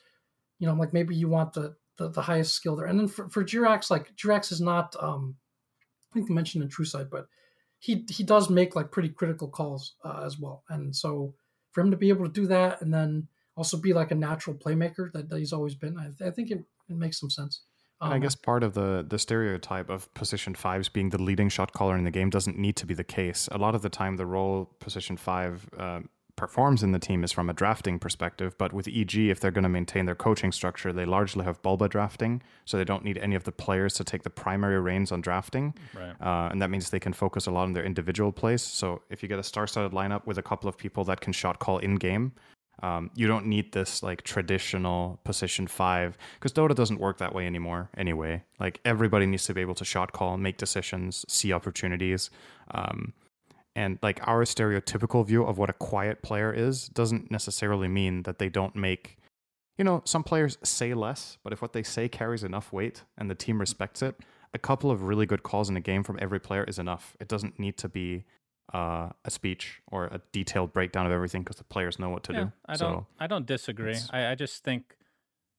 you know, like maybe you want the the, the highest skill there. And then for, for Jerax, like Jerax is not um I think you mentioned in True Sight, but he he does make like pretty critical calls uh, as well. And so for him to be able to do that and then also be like a natural playmaker that, that he's always been, I, I think it, it makes some sense. And I Um, guess part of the the stereotype of position fives being the leading shot caller in the game doesn't need to be the case. A lot of the time, the role position five uh, performs in the team is from a drafting perspective. But with EG, if they're going to maintain their coaching structure, they largely have Bulba drafting, so they don't need any of the players to take the primary reins on drafting. right. Uh, and that means they can focus a lot on their individual plays. So if you get a star-studded lineup with a couple of people that can shot call in game, um, you don't need this like traditional position five because Dota doesn't work that way anymore. Anyway, like everybody needs to be able to shot call, make decisions, see opportunities. Um, and like our stereotypical view of what a quiet player is doesn't necessarily mean that they don't make you know some players say less but if what they say carries enough weight and the team respects it a couple of really good calls in a game from every player is enough it doesn't need to be uh, a speech or a detailed breakdown of everything because the players know what to yeah, do I so don't. I don't disagree. I, I just think,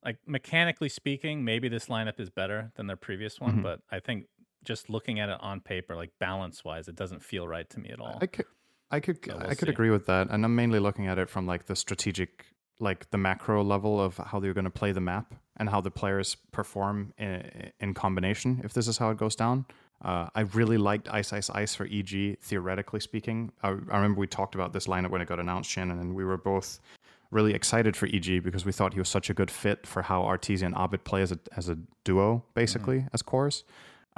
like mechanically speaking, maybe this lineup is better than their previous one. Mhm. But I think just looking at it on paper, like balance wise, it doesn't feel right to me at all. I could, I could, So we'll I could see. agree with that, and I'm mainly looking at it from like the strategic, like the macro level of how they're going to play the map and how the players perform in, in combination. If this is how it goes down, uh, I really liked iceiceice for EG. Theoretically speaking, I, I remember we talked about this lineup when it got announced, Shannon, and we were both really excited for EG because we thought he was such a good fit for how Arteezy and Abed play as a as a duo, basically as cores.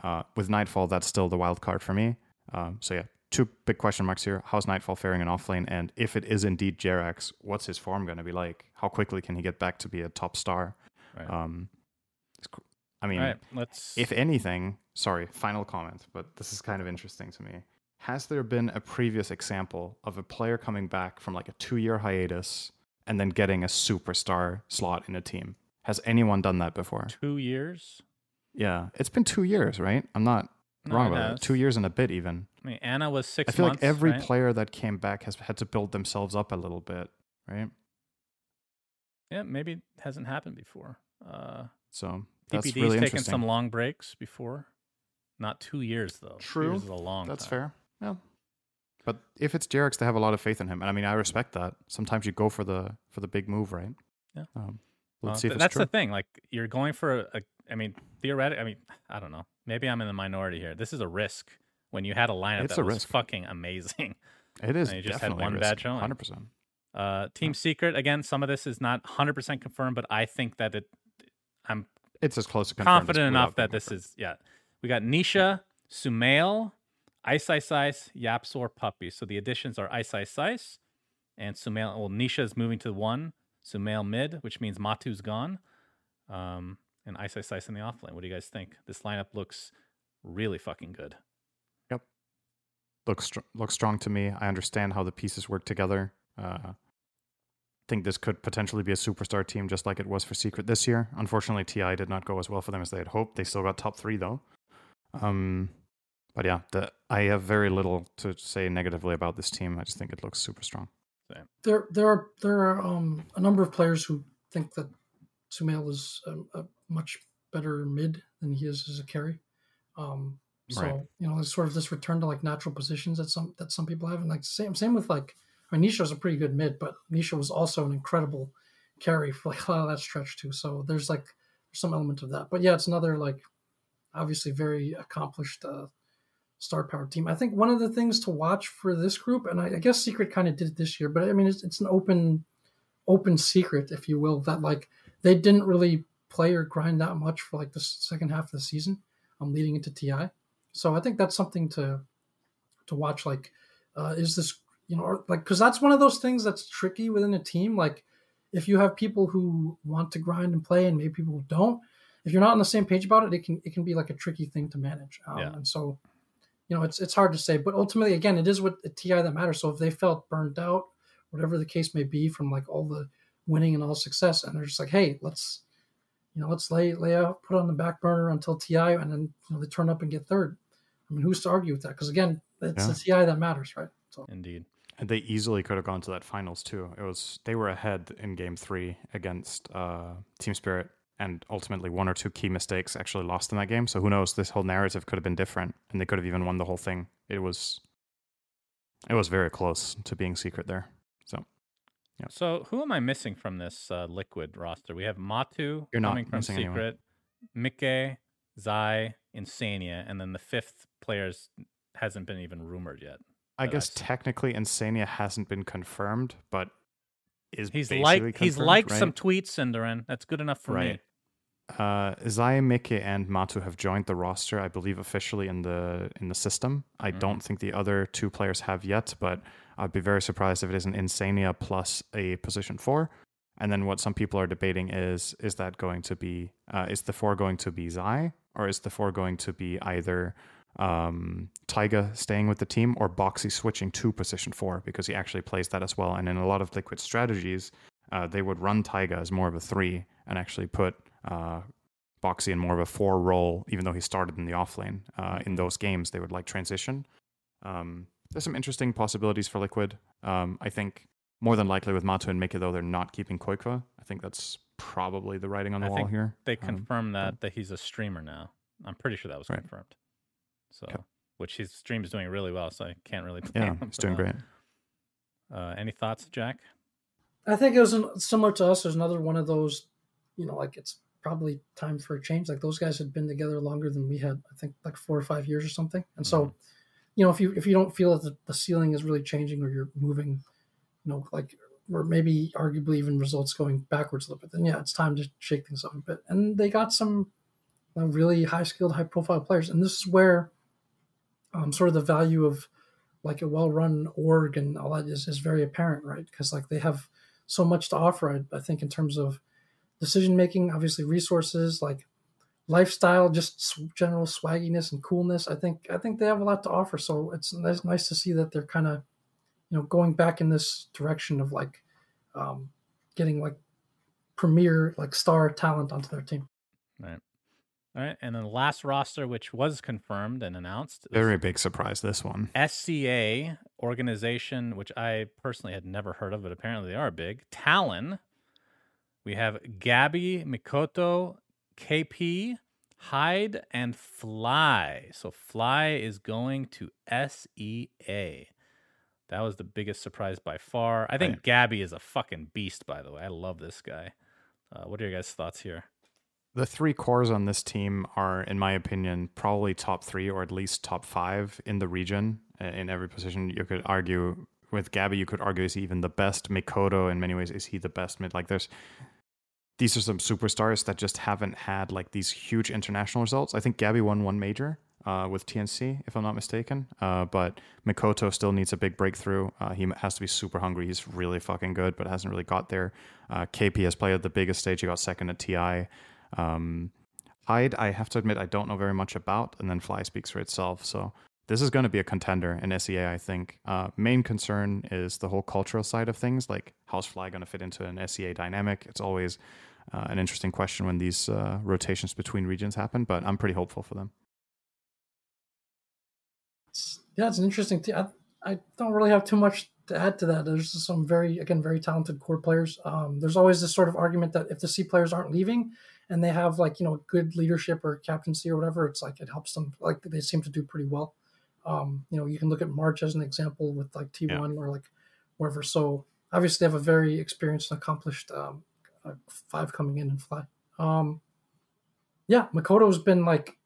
Uh, with Nightfall, that's still the wild card for me. Um, so yeah, two big question marks here. How's Nightfall faring in offlane? And if it is indeed Jerax, what's his form going to be like? How quickly can he get back to be a top star? Right. Um, I mean, right, let's. if anything, sorry, final comment, but this is kind of interesting to me. Has there been a previous example of a player coming back from like a two year hiatus and then getting a superstar slot in a team? Has anyone done that before? two years. Yeah, it's been two years, right? I'm not No, wrong about it. Two years and a bit, even. I mean, ana was six. I feel months, like every right? player that came back has had to build themselves up a little bit, right? Yeah, maybe it hasn't happened before. Uh, So that's TPD's really taken some long breaks before. Not two years though. Two True. years is a long. That's time. fair. Yeah. But if it's Jerax, they have a lot of faith in him, and I mean, I respect that. Sometimes you go for the for the big move, right? Yeah. Um, let's see th- that's true. the thing. Like you're going for a, a. I mean, theoretically. I mean, I don't know. Maybe I'm in the minority here. This is a risk when you had a lineup It's that a was risk. fucking amazing. [LAUGHS] It is and you just had one a bad risk, showing. Hundred percent. Uh, Team Secret again. Some of this is not 100 percent confirmed, but I think that it. I'm It's as close to confirmed confident enough that this confirmed. is yeah. We got Nisha, Sumail, Ice Ice Ice, YapzOr, Puppey. So the additions are iceiceice and Sumail. Well, Nisha is moving to one, Sumail mid, which means Matu's gone, um, and iceiceice in the offlane. What do you guys think? This lineup looks really fucking good. Yep, looks str- looks strong to me. I understand how the pieces work together. Uh, think this could potentially be a superstar team, just like it was for Secret this year. Unfortunately, TI did not go as well for them as they had hoped. They still got top three though. Um, but yeah, the, I have very little to say negatively about this team. I just think it looks super strong. There, there are there are um, a number of players who think that Sumail is a, a much better mid than he is as a carry. Um, so Right. you know, it's sort of this return to like natural positions that some that some people have, and like same same with like I mean, Nisha Nisha's a pretty good mid, but Nisha was also an incredible carry for like a lot of that stretch too. So there's like there's some element of that, but yeah, it's another like obviously very accomplished uh, star power team. I think one of the things to watch for this group, and I, I guess Secret kind of did it this year, but I mean it's, it's an open open secret, if you will, that like they didn't really play or grind that much for like the second half of the season, I'm um, leading into TI. So I think that's something to to watch. Like, uh, is this you know or, like because that's one of those things that's tricky within a team. Like, if you have people who want to grind and play, and maybe people who don't, if you're not on the same page about it, it can it can be like a tricky thing to manage. Um, Yeah. And so, you know, it's it's hard to say. But ultimately, again, it is what the TI that matters. So if they felt burned out, whatever the case may be, from like all the winning and all success, and they're just like, hey, let's you know, let's lay lay out, put on the back burner until TI, and then you know they turn up and get third. I mean, who's to argue with that? Because again, it's Yeah. the TI that matters, right? So Indeed. And they easily could have gone to that finals too. It was they were ahead in game three against uh, Team Spirit, and ultimately one or two key mistakes actually lost in that game. So who knows? This whole narrative could have been different, and they could have even won the whole thing. It was, it was very close to being secret there. So Yeah. So who am I missing from this uh, liquid roster? We have Matu You're coming from anyone. Secret, Mike, Zai, Insania, and then the fifth player's hasn't been even rumored yet. I guess technically Insania hasn't been confirmed, but is He's like he's liked right? some tweets, Synderen. That's good enough for me. Uh, Zaya, miCKe, and Matu have joined the roster, I believe, officially in the in the system. I Mhm. don't think the other two players have yet, but I'd be very surprised if it isn't Insania plus a position four. And then what some people are debating is is that going to be uh, is the four going to be Zai or is the four going to be either um, Taiga staying with the team or Boxi switching to position four because he actually plays that as well. And in a lot of Liquid strategies, uh, they would run Taiga as more of a three and actually put uh, Boxi in more of a four role, even though he started in the offlane. Uh, in those games, they would like transition. Um, there's some interesting possibilities for Liquid. Um, I think more than likely with Matu and miCKe, though, they're not keeping qojqva. I think that's probably the writing on the I wall think here. They Um, confirmed that that he's a streamer now. I'm pretty sure that was Right. confirmed. So, Okay. which his stream is doing really well, so I can't really blame yeah, him he's for doing that. great. Uh, any thoughts, Jack? I think it was an, similar to us. There's another one of those, you know, like it's probably time for a change. Like those guys had been together longer than we had. I think like four or five years or something. And so, Mhm. you know, if you if you don't feel that the, the ceiling is really changing or you're moving, you know, like or maybe arguably even results going backwards a little bit, then yeah, it's time to shake things up a bit. And they got some really high skilled, high profile players, and this is where um, sort of the value of like a well run org and all that is, is very apparent, right? Because like they have so much to offer. I, I think in terms of decision making, obviously resources, like lifestyle, just general swagginess and coolness. I think I think they have a lot to offer. So it's nice, nice to see that they're kind of you know going back in this direction of like um, getting like premier like star talent onto their team. Right. All right. And then the last roster, which was confirmed and announced, Very big surprise, this one. SEA organization, which I personally had never heard of, but apparently they are big. Talon. We have Gabbi, Mikoto, KP, Hyde, and Fly. So Fly is going to SEA. That was the biggest surprise by far. I think Right. Gabbi is a fucking beast, by the way. I love this guy. Uh, what are your guys' thoughts here? The three cores on this team are, in my opinion, probably top three or at least top five in the region uh, in every position. You could argue with Gabbi, you could argue is even the best. Mikoto, in many ways, is he the best mid? Like, there's these are some superstars that just haven't had like these huge international results. I think Gabbi won one major uh, with TNC, if I'm not mistaken. Uh, but Mikoto still needs a big breakthrough. Uh, he has to be super hungry. He's really fucking good, but hasn't really got there. Uh, KP has played at the biggest stage. He got second at TI. Um, Hyde, I have to admit, I don't know very much about, and then Fly speaks for itself. So this is going to be a contender in SEA, I think. Uh, main concern is the whole cultural side of things, like how's Fly going to fit into an SEA dynamic? It's always uh, an interesting question when these uh, rotations between regions happen, but I'm pretty hopeful for them. Yeah, it's an interesting. I don't really have too much to add to that. There's some very, again, very talented core players. Um, there's always this sort of argument that if the SEA players aren't leaving and they have like you know good leadership or captaincy or whatever, it's like it helps them. Like they seem to do pretty well. Um, you know, you can look at March as an example with like T1 yeah. or like wherever. So obviously, they have a very experienced and accomplished um, uh, five coming in and fly. Um, yeah, Mikoto's been like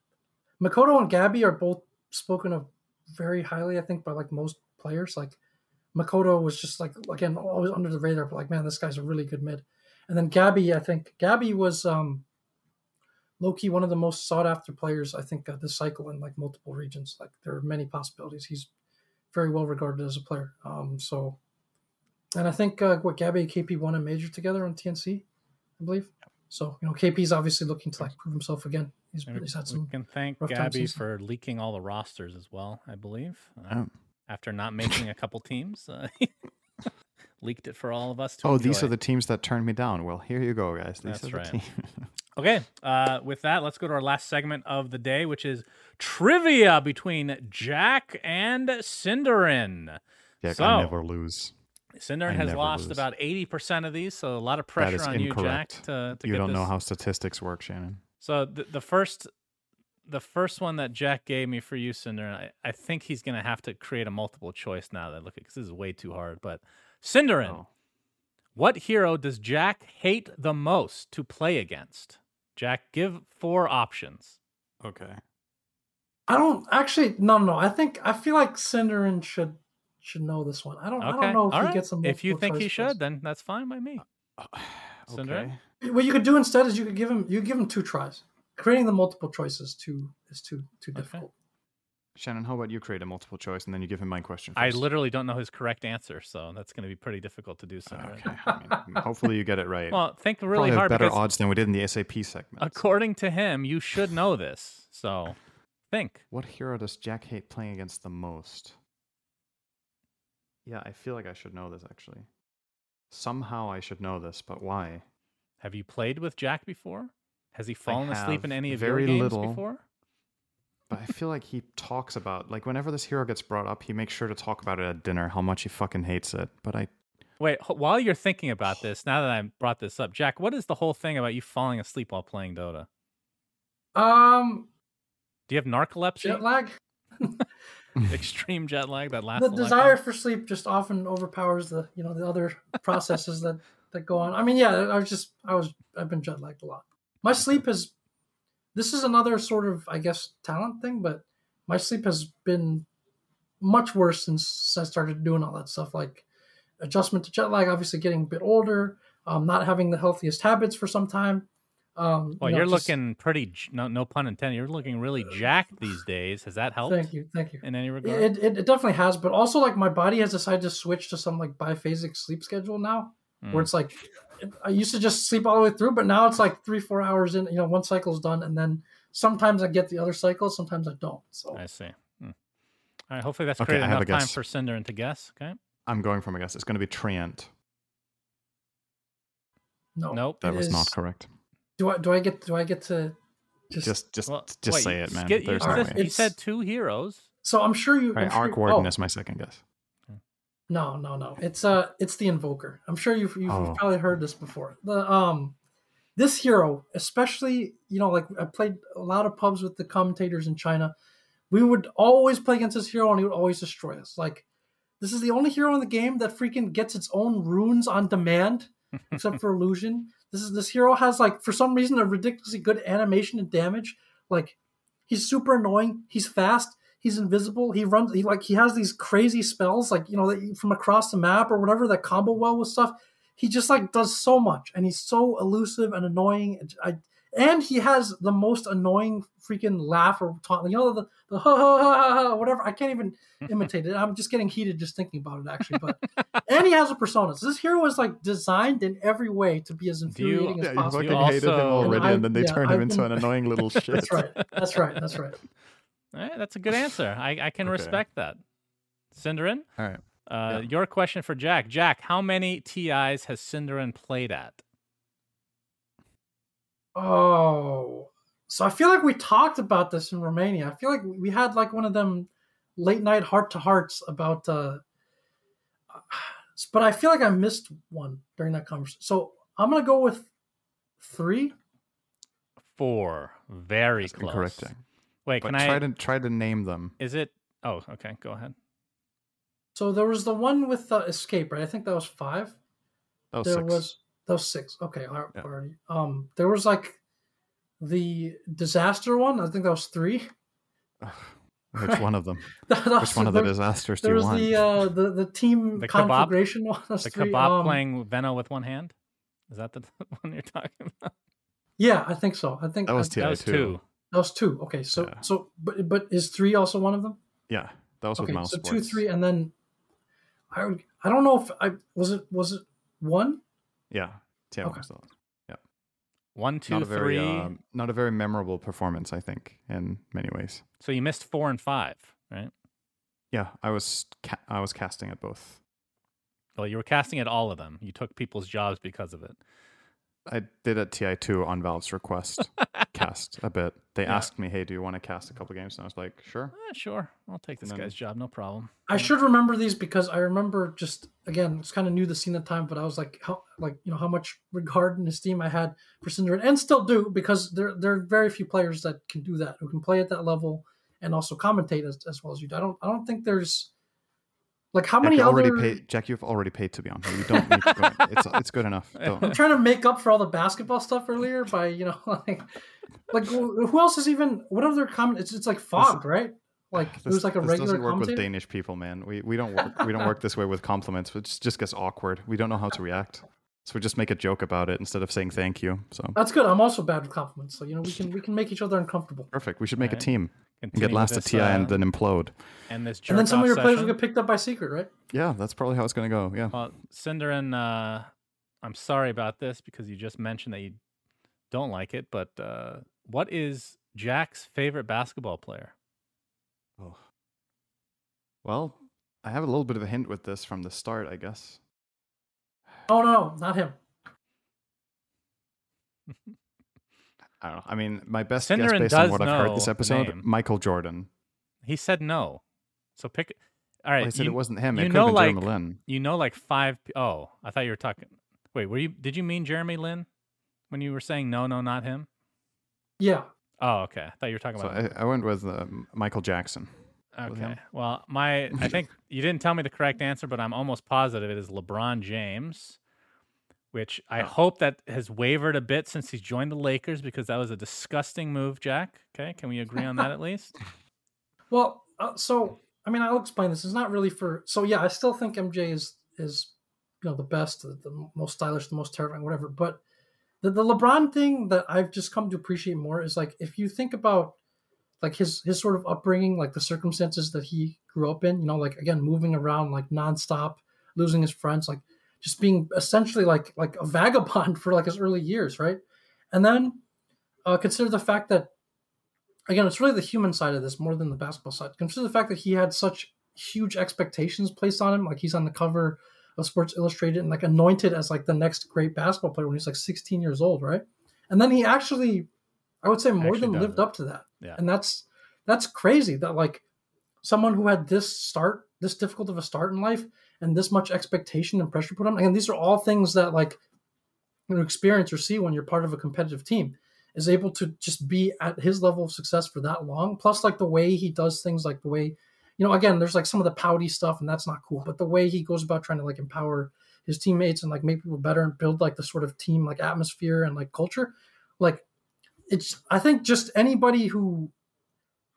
Mikoto and Gabbi are both spoken of very highly. I think by like most players. Like Mikoto was just like again always under the radar, but like man, this guy's a really good mid. And then Gabbi, I think Gabbi was um, low key one of the most sought after players I think uh, this cycle in like multiple regions. Like there are many possibilities. He's very well regarded as a player. Um, so and I think uh, what Gabbi and KP won a major together on TNC, I believe. So you know, KP's obviously looking to like prove himself again. He's, he's had some. We can thank Gabbi for leaking all the rosters as well. I believe uh, oh. after not making a couple teams, uh, [LAUGHS] leaked it for all of us. to Oh, enjoy. these are the teams that turned me down. Well, here you go, guys. These That's are right. [LAUGHS] okay, uh, with that, let's go to our last segment of the day, which is trivia between Jack and Synderen. Yeah, So- I never lose. Synderen has lost lose. about eighty percent of these, so a lot of pressure on you, Jack, to, to You don't know how statistics work, Shannon. So the, the first, the first one that Jack gave me for you, Cinder, I, I think he's gonna have to create a multiple choice now that I look at because this is way too hard. But Synderen, Oh. what hero does Jack hate the most to play against? Jack, give four options. Okay. I don't actually. No, no. I think I feel like Synderen should should know this one. I don't. Okay. I don't know if all he right. gets a If you think he should, quiz. then that's fine by me. Uh, uh, Synderen? Okay. What you could do instead is you could give him you give him two tries. Creating the multiple choices too is too too Okay. Shannon, how about you create a multiple choice and then you give him my question I literally don't know his correct answer, so that's going to be pretty difficult to do. So, Okay. I mean, [LAUGHS] hopefully you get it right. Well, think really Probably have hard better odds than we did in the SAP segment. according to him, you should know this. So think. What hero does Jack hate playing against the most? Yeah, I feel like I should know this actually. Somehow I should know this, but why? Have you played with Jack before? Has he fallen asleep in any of very your games little. before? But I feel like he talks about like whenever this hero gets brought up, he makes sure to talk about it at dinner, how much he fucking hates it. But I Wait, while you're thinking about this, now that I brought this up, Jack, what is the whole thing about you falling asleep while playing Dota? Um, Do you have narcolepsy? jet lag. [LAUGHS] [LAUGHS] Extreme jet lag that lasts the desire for sleep just often overpowers the you know the other processes that that go on. I mean, yeah, I was just I was I've been jet lagged a lot. My sleep has. This is another sort of I guess talent thing, but my sleep has been much worse since I started doing all that stuff. Like adjustment to jet lag, obviously getting a bit older, um, not having the healthiest habits for some time. Um, Well, you know, just- looking pretty, no, no pun intended. You're looking really jacked these days. Has that helped Thank you, thank you. in any regard? It, it, it definitely has, but also like my body has decided to switch to some like biphasic sleep schedule now, Mm. where it's like I used to just sleep all the way through, but now it's like three four hours in. You know, one cycle's done, and then sometimes I get the other cycle, sometimes I don't. So I see. Hmm. All right. Hopefully that's Okay, created enough time guess. for Synderen to guess. Okay. I'm going from a guess. It's going to be Treant. no, Nope. That it was not correct. Do I do I get do I get to just, Just, just, Well, just wait, say it, man. skip- you, There's All no just- way. you said two heroes. so I'm sure you. All right, I'm sure Arc Warden oh, is my second guess. No, no, no. It's uh it's the invoker. I'm sure you've you've Oh. probably heard this before. The um this hero, especially, you know, like I played a lot of pubs with the commentators in China. We would always play against this hero and he would always destroy us. Like this is the only hero in the game that freaking gets its own runes on demand, [LAUGHS] except for illusion. This is this hero has like for some reason a ridiculously good animation and damage. Like he's super annoying. He's fast. He's invisible. He runs. He like he has these crazy spells, like you know, from across the map or whatever that combo well with stuff. He just like does so much, and he's so elusive and annoying. And I, and he has the most annoying freaking laugh or taunt. You know the the ha ha ha ha, ha whatever. I can't even [LAUGHS] imitate it. I'm just getting heated just thinking about it actually. But and he has a persona. So this hero is like designed in every way to be as you- infuriating Yeah, as you fucking You hated him already, And and then they yeah, turn him I've into been- an annoying little [LAUGHS] shit. That's right. That's right. That's right. All right, that's a good [LAUGHS] answer. I, I can Okay. respect that. Synderen, All right. uh, Yeah. your question for Jack. Jack, how many TIs has Synderen played at? Oh, so I feel like we talked about this in Romania. I feel like we had like one of them late night heart to hearts about. uh [SIGHS] But I feel like I missed one during that conversation. So I'm gonna go with three. Four. Very That's close. correcting. Wait, But can I? try to try to name them. Is it? Oh, okay. Go ahead. So there was the one with the escape, right? I think that was five. That was there six. was that was six. Okay, I- Yeah. already. Um, there was like the disaster one. I think that was three. Which one of them? [LAUGHS] That Which was- one of the there- disasters do There you was want? the uh, the the team [LAUGHS] The kebab- conflagration one. That's The three. kebab Um, playing Venno with one hand. Is that the [LAUGHS] one you're talking about? Yeah, I think so. I think That was I- TI that was two. two. That was two. Okay, so Yeah. so but but is three also one of them? Yeah, that was Okay, with mouse so sports. two, three, and then I would I don't know if I was it was it one. Yeah, TI Okay. was the- One, two, not a very three. um, not a very memorable performance, I think, in many ways. So you missed four and five, right? Yeah, I was ca- I was casting at both. Well, you were casting at all of them. You took people's jobs because of it. I did at TI two on Valve's request [LAUGHS] cast a bit. They Yeah. asked me, "Hey, do you want to cast a couple games?" And I was like, "Sure." Eh, sure, I'll take this then- guy's job, no problem. I should remember these because I remember just again, it's kind of new the scene at the time, but I was like, how like you know how much regard and esteem I had for Synderen, and still do because there there are very few players that can do that who can play at that level and also commentate as, as well as you do. I don't I don't think there's like how Jack, many you already other. paid. Jack, you've already paid to be on here. You don't need to go. It's it's good enough. [LAUGHS] I'm trying to make up for all the basketball stuff earlier by you know [LAUGHS] like like who who else is even what other comment? It's it's like fog, right? Like it was like a this regular doesn't work with. Danish people, man. We we don't work we don't work this way with compliments. It just, just gets awkward. We don't know how to react, so we just make a joke about it instead of saying thank you. So That's good. I'm also bad with compliments, so you know we can we can make each other uncomfortable. perfect. We should make Right. a team and get Continue last with at this, TI and uh, then implode. and this And then some of your jerk-off players will get picked up by secret, right? Yeah, that's probably how it's gonna go. Yeah. Well, Synderen, uh, I'm sorry about this because you just mentioned that you don't like it, but uh, what is Jack's favorite basketball player? Oh. Well, I have a little bit of a hint with this from the start, I guess. Oh no, no, not him. [LAUGHS] I don't know. I mean, my best guess Synderen based on what I've heard this episode. Michael Jordan. He said no. So pick. All right. Well, right, I said you, it wasn't him. you It could know, have been like Jeremy Lin. you know, like five. Oh, I thought you were talking. Wait, were you? Did you mean Jeremy Lin when you were saying no, no, not him? Yeah. Oh, okay. I thought you were talking So about. I, I went with uh, Michael Jackson. Okay. Well, my I [LAUGHS] think you didn't tell me the correct answer, but I'm almost positive it is LeBron James, which I Oh. hope that has wavered a bit since he's joined the Lakers because that was a disgusting move, Jack. Okay, can we agree on that at least? [LAUGHS] Well, uh, so I mean, I'll explain this. It's not really for. So yeah, I still think MJ is is you know the best, the, the most stylish, the most terrifying, whatever. But the the LeBron thing that I've just come to appreciate more is like if you think about like his his sort of upbringing, like the circumstances that he grew up in. You know, like again, moving around like nonstop, losing his friends, like just being essentially like like a vagabond [LAUGHS] for like his early years, right? And then uh, consider the fact that again, it's really the human side of this more than the basketball side. Consider the fact that he had such huge expectations placed on him. Like he's on the cover of Sports Illustrated and like anointed as like the next great basketball player when he's like 16 years old, right? And then he actually, I would say, more than lived it. up to that. Yeah. And that's that's crazy that like someone who had this start, this difficult of a start in life, and this much expectation and pressure put on. Again, these are all things that like you experience or see when you're part of a competitive team is able to just be at his level of success for that long. Plus, like the way he does things, like the way, you know, again, there's like some of the pouty stuff, and that's not cool. But the way he goes about trying to like empower his teammates and like make people better and build like the sort of team like atmosphere and like culture, like it's. I think just anybody who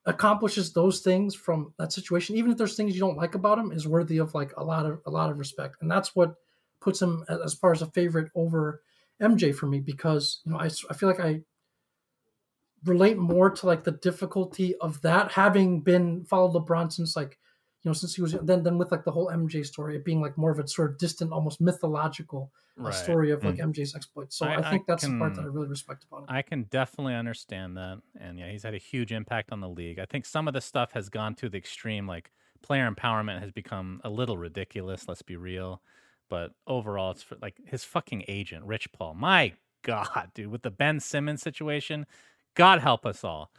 accomplishes those things from that situation, even if there's things you don't like about him, is worthy of like a lot of a lot of respect, and that's what puts him as far as a favorite over MJ for me because you know I, I feel like I relate more to like the difficulty of that having been followed LeBron since like you know since he was then then with like the whole MJ story it being like more of a sort of distant almost mythological uh, Right. story of like Mm. MJ's exploits. So I- I, think I that's the part that I really respect about him. I can definitely understand that. And yeah, he's had a huge impact on the league. I think some of the stuff has gone to the extreme, like player empowerment has become a little ridiculous, let's be real. But overall, it's for, like his fucking agent, Rich Paul. My God, dude, with the Ben Simmons situation, God help us all.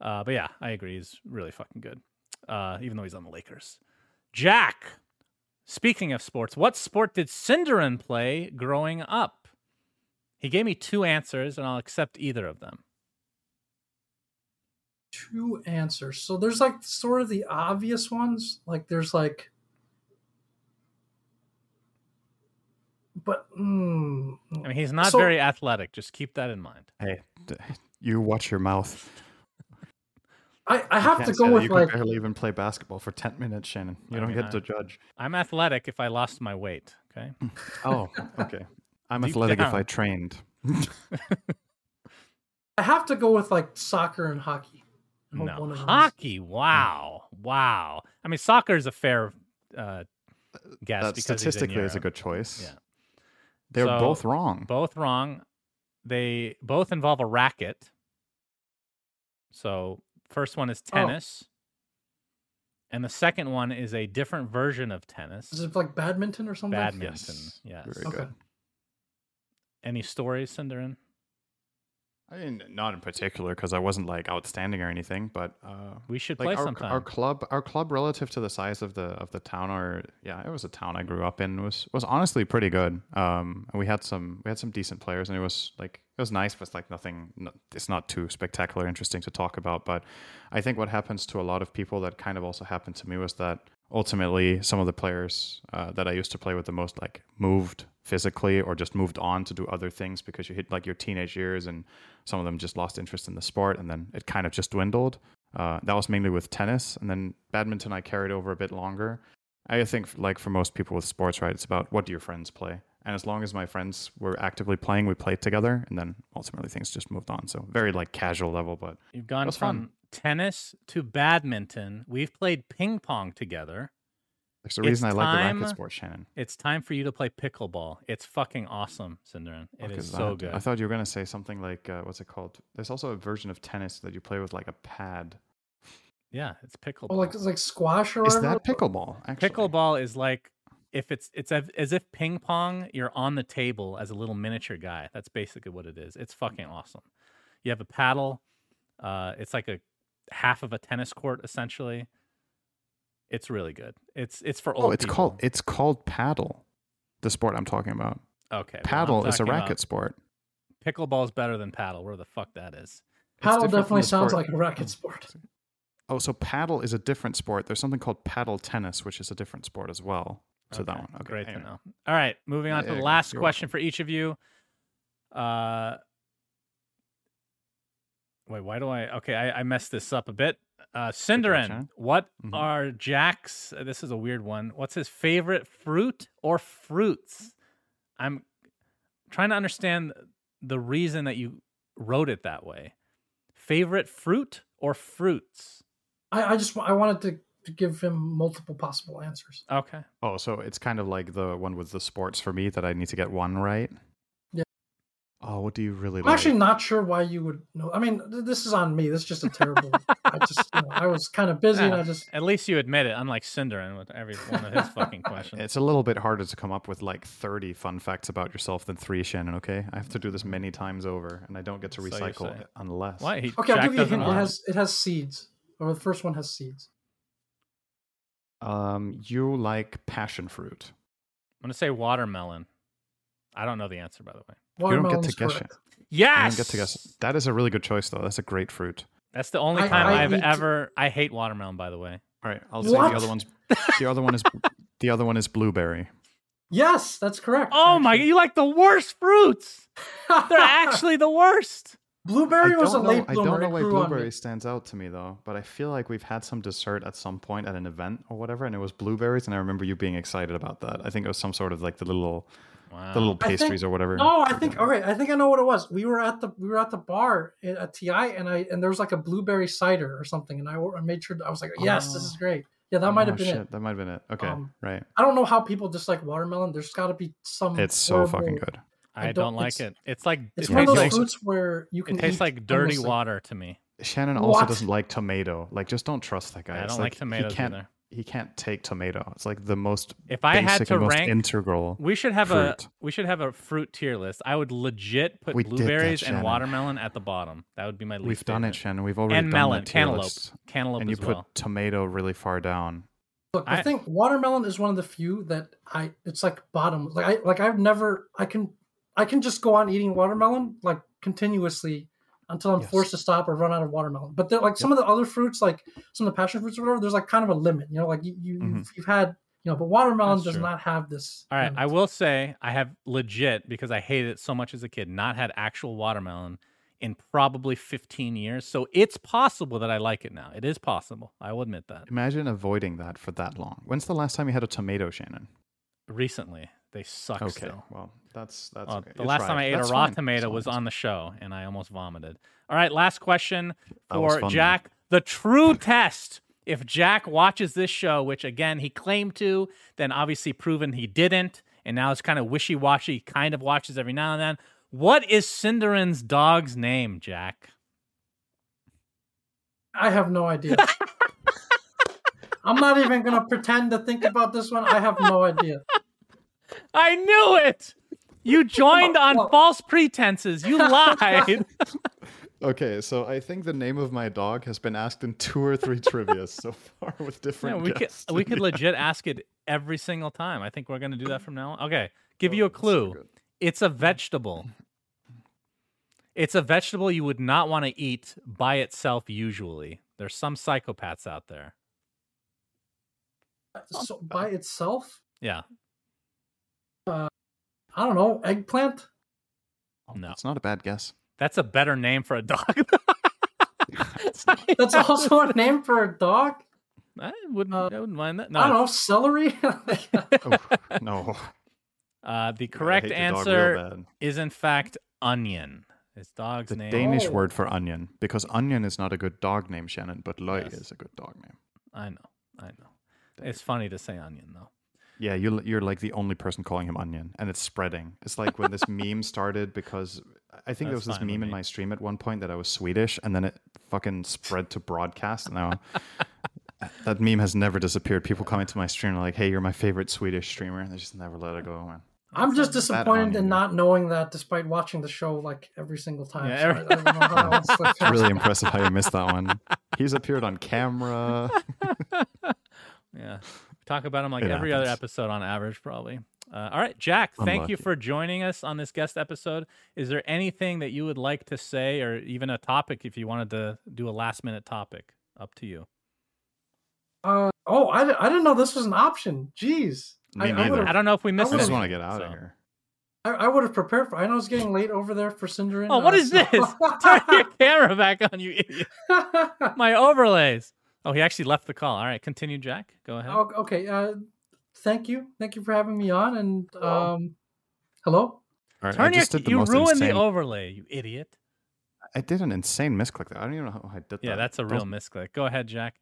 Uh, but yeah, I agree. He's really fucking good, uh, even though he's on the Lakers. Jack, speaking of sports, what sport did Synderen play growing up? He gave me two answers, and I'll accept either of them. Two answers. So there's like sort of the obvious ones. Like there's like, but mm, I mean, he's not So- very athletic. Just keep that in mind. Hey, you watch your mouth. I, I have to go with You like can barely even play basketball for ten minutes, Shannon. You I don't mean, get I- to judge. I'm athletic if I lost my weight. Okay. [LAUGHS] Oh, okay. I'm Deep athletic if. I trained. [LAUGHS] I have to go with like soccer and hockey. No one of hockey. Wow, wow. I mean, soccer is a fair uh, guess that because statistically is a good choice. Yeah. They're So- both wrong. Both wrong. They both involve a racket. So first one is Oh. tennis, and the second one is a different version of tennis. Is it like badminton or something? Badminton. Yes. Yes. Very Okay. good. Any stories, Synderen? I mean, not in particular because I wasn't like outstanding or anything, but uh, We should like play our, sometime. our club, our club relative to the size of the of the town, or yeah, it was a town I grew up in was was honestly pretty good. Um, and we had some we had some decent players, and it was like it was nice, but it's like nothing. No, it's not too spectacular, interesting to talk about. But I think what happens to a lot of people that kind of also happened to me was that ultimately some of the players uh, that I used to play with the most like moved physically or just moved on to do other things because you hit like your teenage years and some of them just lost interest in the sport and then it kind of just dwindled uh, that was mainly with tennis and then badminton i carried over a bit longer i think like for most people with sports right it's about what do your friends play and as long as my friends were actively playing we played together and then ultimately things just moved on so very like casual level but You've gone from fun. tennis to badminton. We've played ping pong together. There's a It's reason i like the racket sport shannon It's time for you to play pickleball. It's fucking awesome, Synderen. It Fuck is is so that? good. I thought you were gonna say something like uh, what's it called? There's also a version of tennis that you play with like a pad. yeah, it's pickleball. Oh, like it's like squash or Is whatever? that pickleball? Actually, Pickleball is like if it's it's as, as if ping pong, you're on the table as a little miniature guy. That's basically what it is. It's fucking awesome. You have a paddle. Uh, it's like a half of a tennis court essentially. It's really good. It's it's for old Oh, it's people. called it's called paddle. The sport I'm talking about. okay. well, Paddle is a racket sport. Pickleball is better than paddle. Where the fuck that is? Paddle definitely sounds sport- like a racket sport. Oh, so paddle is a different sport. There's something called paddle tennis, which is a different sport as well. So that one. Okay, Great anyway. to know. All right, moving on Yeah, to yeah, the last you're question for each of you. Uh, wait, why do I? Okay, I, I messed this up a bit. Uh, Synderen, Shannon. what Mhm. are Jack's? uh, This is a weird one. What's his favorite fruit or fruits? I'm trying to understand the reason that you wrote it that way. Favorite fruit or fruits? I, I just I wanted to, to give him multiple possible answers. Okay. Oh, so it's kind of like the one with the sports for me that I need to get one right. Yeah. Oh, what do you really I'm like? actually not sure why you would know. I mean, th- this is on me. This is just a terrible. I just you know, I was kind of busy and I just At least you admit it, unlike Synderen with every one of his fucking questions. It's a little bit harder to come up with like 30 fun facts about yourself than three, Shannon, okay? I have to do this many times over, and I don't get to recycle say. it unless. Why? He, okay. I'll give you a hint. It has it has seeds. Or the first one has seeds. Um, you like passion fruit. I'm gonna say watermelon. I don't know the answer, by the way. You don't get Watermelon's to guess correct. it. You don't get to guess. That is a really good choice, though. That's a great fruit. That's the only I- time I I, have eat- ever. I hate watermelon, by the way. All right, I'll say the other one's. The other one is. The other one is blueberry. Yes, that's correct. Oh my! You like the worst fruits? [LAUGHS] They're actually the worst. Blueberry was a don't know- late I don't know why grew on me. blueberry stands out to me though, but I feel like we've had some dessert at some point at an event or whatever, and it was blueberries, and I remember you being excited about that. I think it was some sort of like the little, Wow. the little I think- pastries or whatever. No, I think all right. I think I know what it was. We were at the we were at the bar at at TI, and I and there was like a blueberry cider or something, and I, I made sure I was like, yes, this is great. Yeah, that might have Oh, been shit, it. That might have been it. Okay, Um, right. I don't know how people dislike watermelon. There's got to be some. It's so fucking good. I, I don't, don't- like it's- it. It's like It's it one of those like, fruits where you can. it tastes eat like dirty endlessly. water to me. Shannon also What? doesn't like tomato. Like, just don't trust that guy. I It's don't like tomatoes he can't, either. He can't take tomato. It's like the most If I had basic to and most rank, integral. we should have a fruit. we should have a fruit tier list. I would legit put We did that, blueberries and watermelon at the bottom. That would be my least We've done it, favorite. Shannon. We've already and done melon, that cantaloupe, list. cantaloupe And you as put well. tomato really far down. Look, I, I- think watermelon is one of the few that I. It's like bottom. Like I like I've never. I can. I can just go on eating watermelon like continuously until I'm Yes. forced to stop or run out of watermelon. But they're like some of the other fruits, like some of the passion fruits or whatever. There's like kind of a limit. You know, like you, you Mhm. you've, you've had. You know, but watermelon That's does true. not have this. All right, limit. I will say I have legit because I hated it so much as a kid. Not had actual watermelon in probably 15 years, so it's possible that I like it now. It is possible. I will admit that. Imagine avoiding that for that long. When's the last time you had a tomato, Shannon? Recently, they suck Okay, still. well, that's that's Uh, okay. the You last time. I ate That's a raw fine. tomato That's was on the show, and I almost vomited. All right, last question for fun, though. Jack. The true [LAUGHS] test. If Jack watches this show, which again he claimed to, then obviously proven he didn't, and now it's kind of wishy washy. Kind of watches every now and then. What is Synderen's dog's name, Jack? I have no idea. [LAUGHS] I'm not even gonna pretend to think about this one. I have no idea. I knew it. You joined on Well- [LAUGHS] false pretenses. You lied. [LAUGHS] Okay, so I think the name of my dog has been asked in two or three trivia so far with different. Yeah, different we could we could [LAUGHS] legit ask it every single time. I think we're gonna do that from now on. Okay, give Oh, you a that's so clue. it's a vegetable. It's a vegetable you would not want to eat by itself. Usually, there's some psychopaths out there. So by itself, Yeah, I don't know. Eggplant. No. It's not a bad guess. that's a better name for a dog. That's also a name for a dog. I wouldn't. Uh, I wouldn't mind that. No, I don't know. Celery. [LAUGHS] Oh, no. uh, the correct hate your dog real answer bad. is in fact onion. His dog's The name. Danish Oh. word for onion, because onion is not a good dog name, Shannon, but Løg Yes. is a good dog name. I know. I know. It's funny to say onion though. Yeah, you, you're like the only person calling him onion, and it's spreading. It's like when this meme [LAUGHS] started because I think there was this meme in me. my stream at one point that I was Swedish, and then it fucking spread to broadcast. And now [LAUGHS] that meme has never disappeared. People come into my stream and are like, "Hey, you're my favorite Swedish streamer," and they just never let it go. Man. I'm just That disappointed in not knowing that, despite watching the show like every single time. Yeah, So I, I don't know how [LAUGHS] It's really impressive how you missed that one. He's appeared on camera. Yeah. Talk about him like It every other episode on average, probably. Uh, all right, Jack, thank you for joining us on this guest episode. Is there anything that you would like to say, or even a topic if you wanted to do a last minute topic? Up to you. Uh, oh, I, I didn't know this was an option. Jeez. Me I, I neither. would've- I don't know if we missed it. I just want to get out so. of here. I, I would have prepared for. I know it's getting late over there for Synderen. Oh, what uh, is so- this? [LAUGHS] Turn your camera back on, you idiot. [LAUGHS] My overlays. Oh, he actually left the call. All right, continue, Jack. Go ahead. Oh, okay. Uh, thank you. Thank you for having me on. And um, hello. All right, I Turn your, just did the you most ruined insane. the overlay, you idiot. I did an insane misclick there. I don't even know how I did that. Yeah, that's a Those- real misclick. Go ahead, Jack.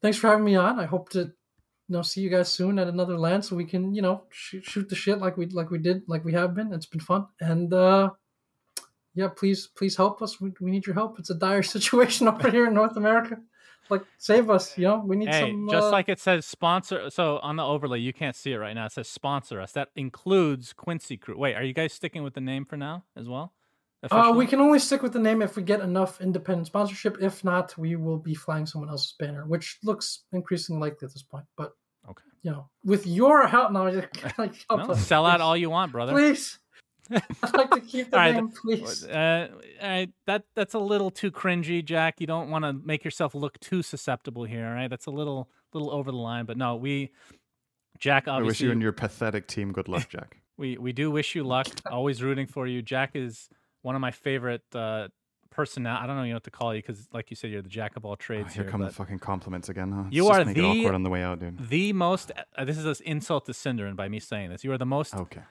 Thanks for having me on. I hope to, you know, see you guys soon at another LAN so we can, you know, shoot, shoot the shit like we like we did, like we have been. It's been fun. And uh, yeah, please, please help us. We, we need your help. It's a dire [LAUGHS] situation over here in North America. Like, save us. You know, we need Hey, some. just uh, like it says sponsor. So on the overlay, you can't see it right now. It says sponsor us. That includes Quincy Crew. Wait, are you guys sticking with the name for now as well? Uh, we can only stick with the name if we get enough independent sponsorship. If not, we will be flying someone else's banner, which looks increasingly likely at this point. But Okay. you know, with your help, no, like, [LAUGHS] help No, us, sell out all [LAUGHS] you want, brother. please. [LAUGHS] I'd like to keep the All right, name, please. Uh, all right, that that's a little too cringy, Jack. You don't want to make yourself look too susceptible here. All right, that's a little little over the line. But no, we, Jack, Obviously, I wish you and your pathetic team good luck, Jack. [LAUGHS] we we do wish you luck. Always rooting for you. Jack is one of my favorite uh, personnel. I don't know you know what to call you because, like you said, you're the jack of all Oh, trades here here. come the fucking compliments again. Huh? It's You just are make it the- awkward on the way out, dude. the most. Uh, this is an insult to Synderen by me saying this. You are the most Okay,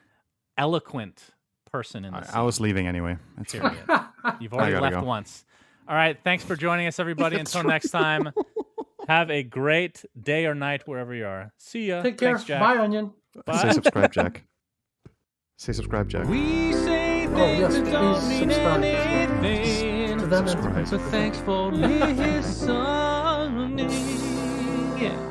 eloquent person in the I, I was leaving anyway. It's fine. period. You've already left go. once. All right. Thanks for joining us, everybody. Until next time, have a great day or night wherever you are. See ya. Take care. Thanks, Jack. Bye, Onion. Bye. Say subscribe, Jack. [LAUGHS] Say subscribe, Jack. We say Oh, yes, that don't please mean subscribe. anything. To them, Subscribe. So thanks for [LAUGHS] listening. Yeah.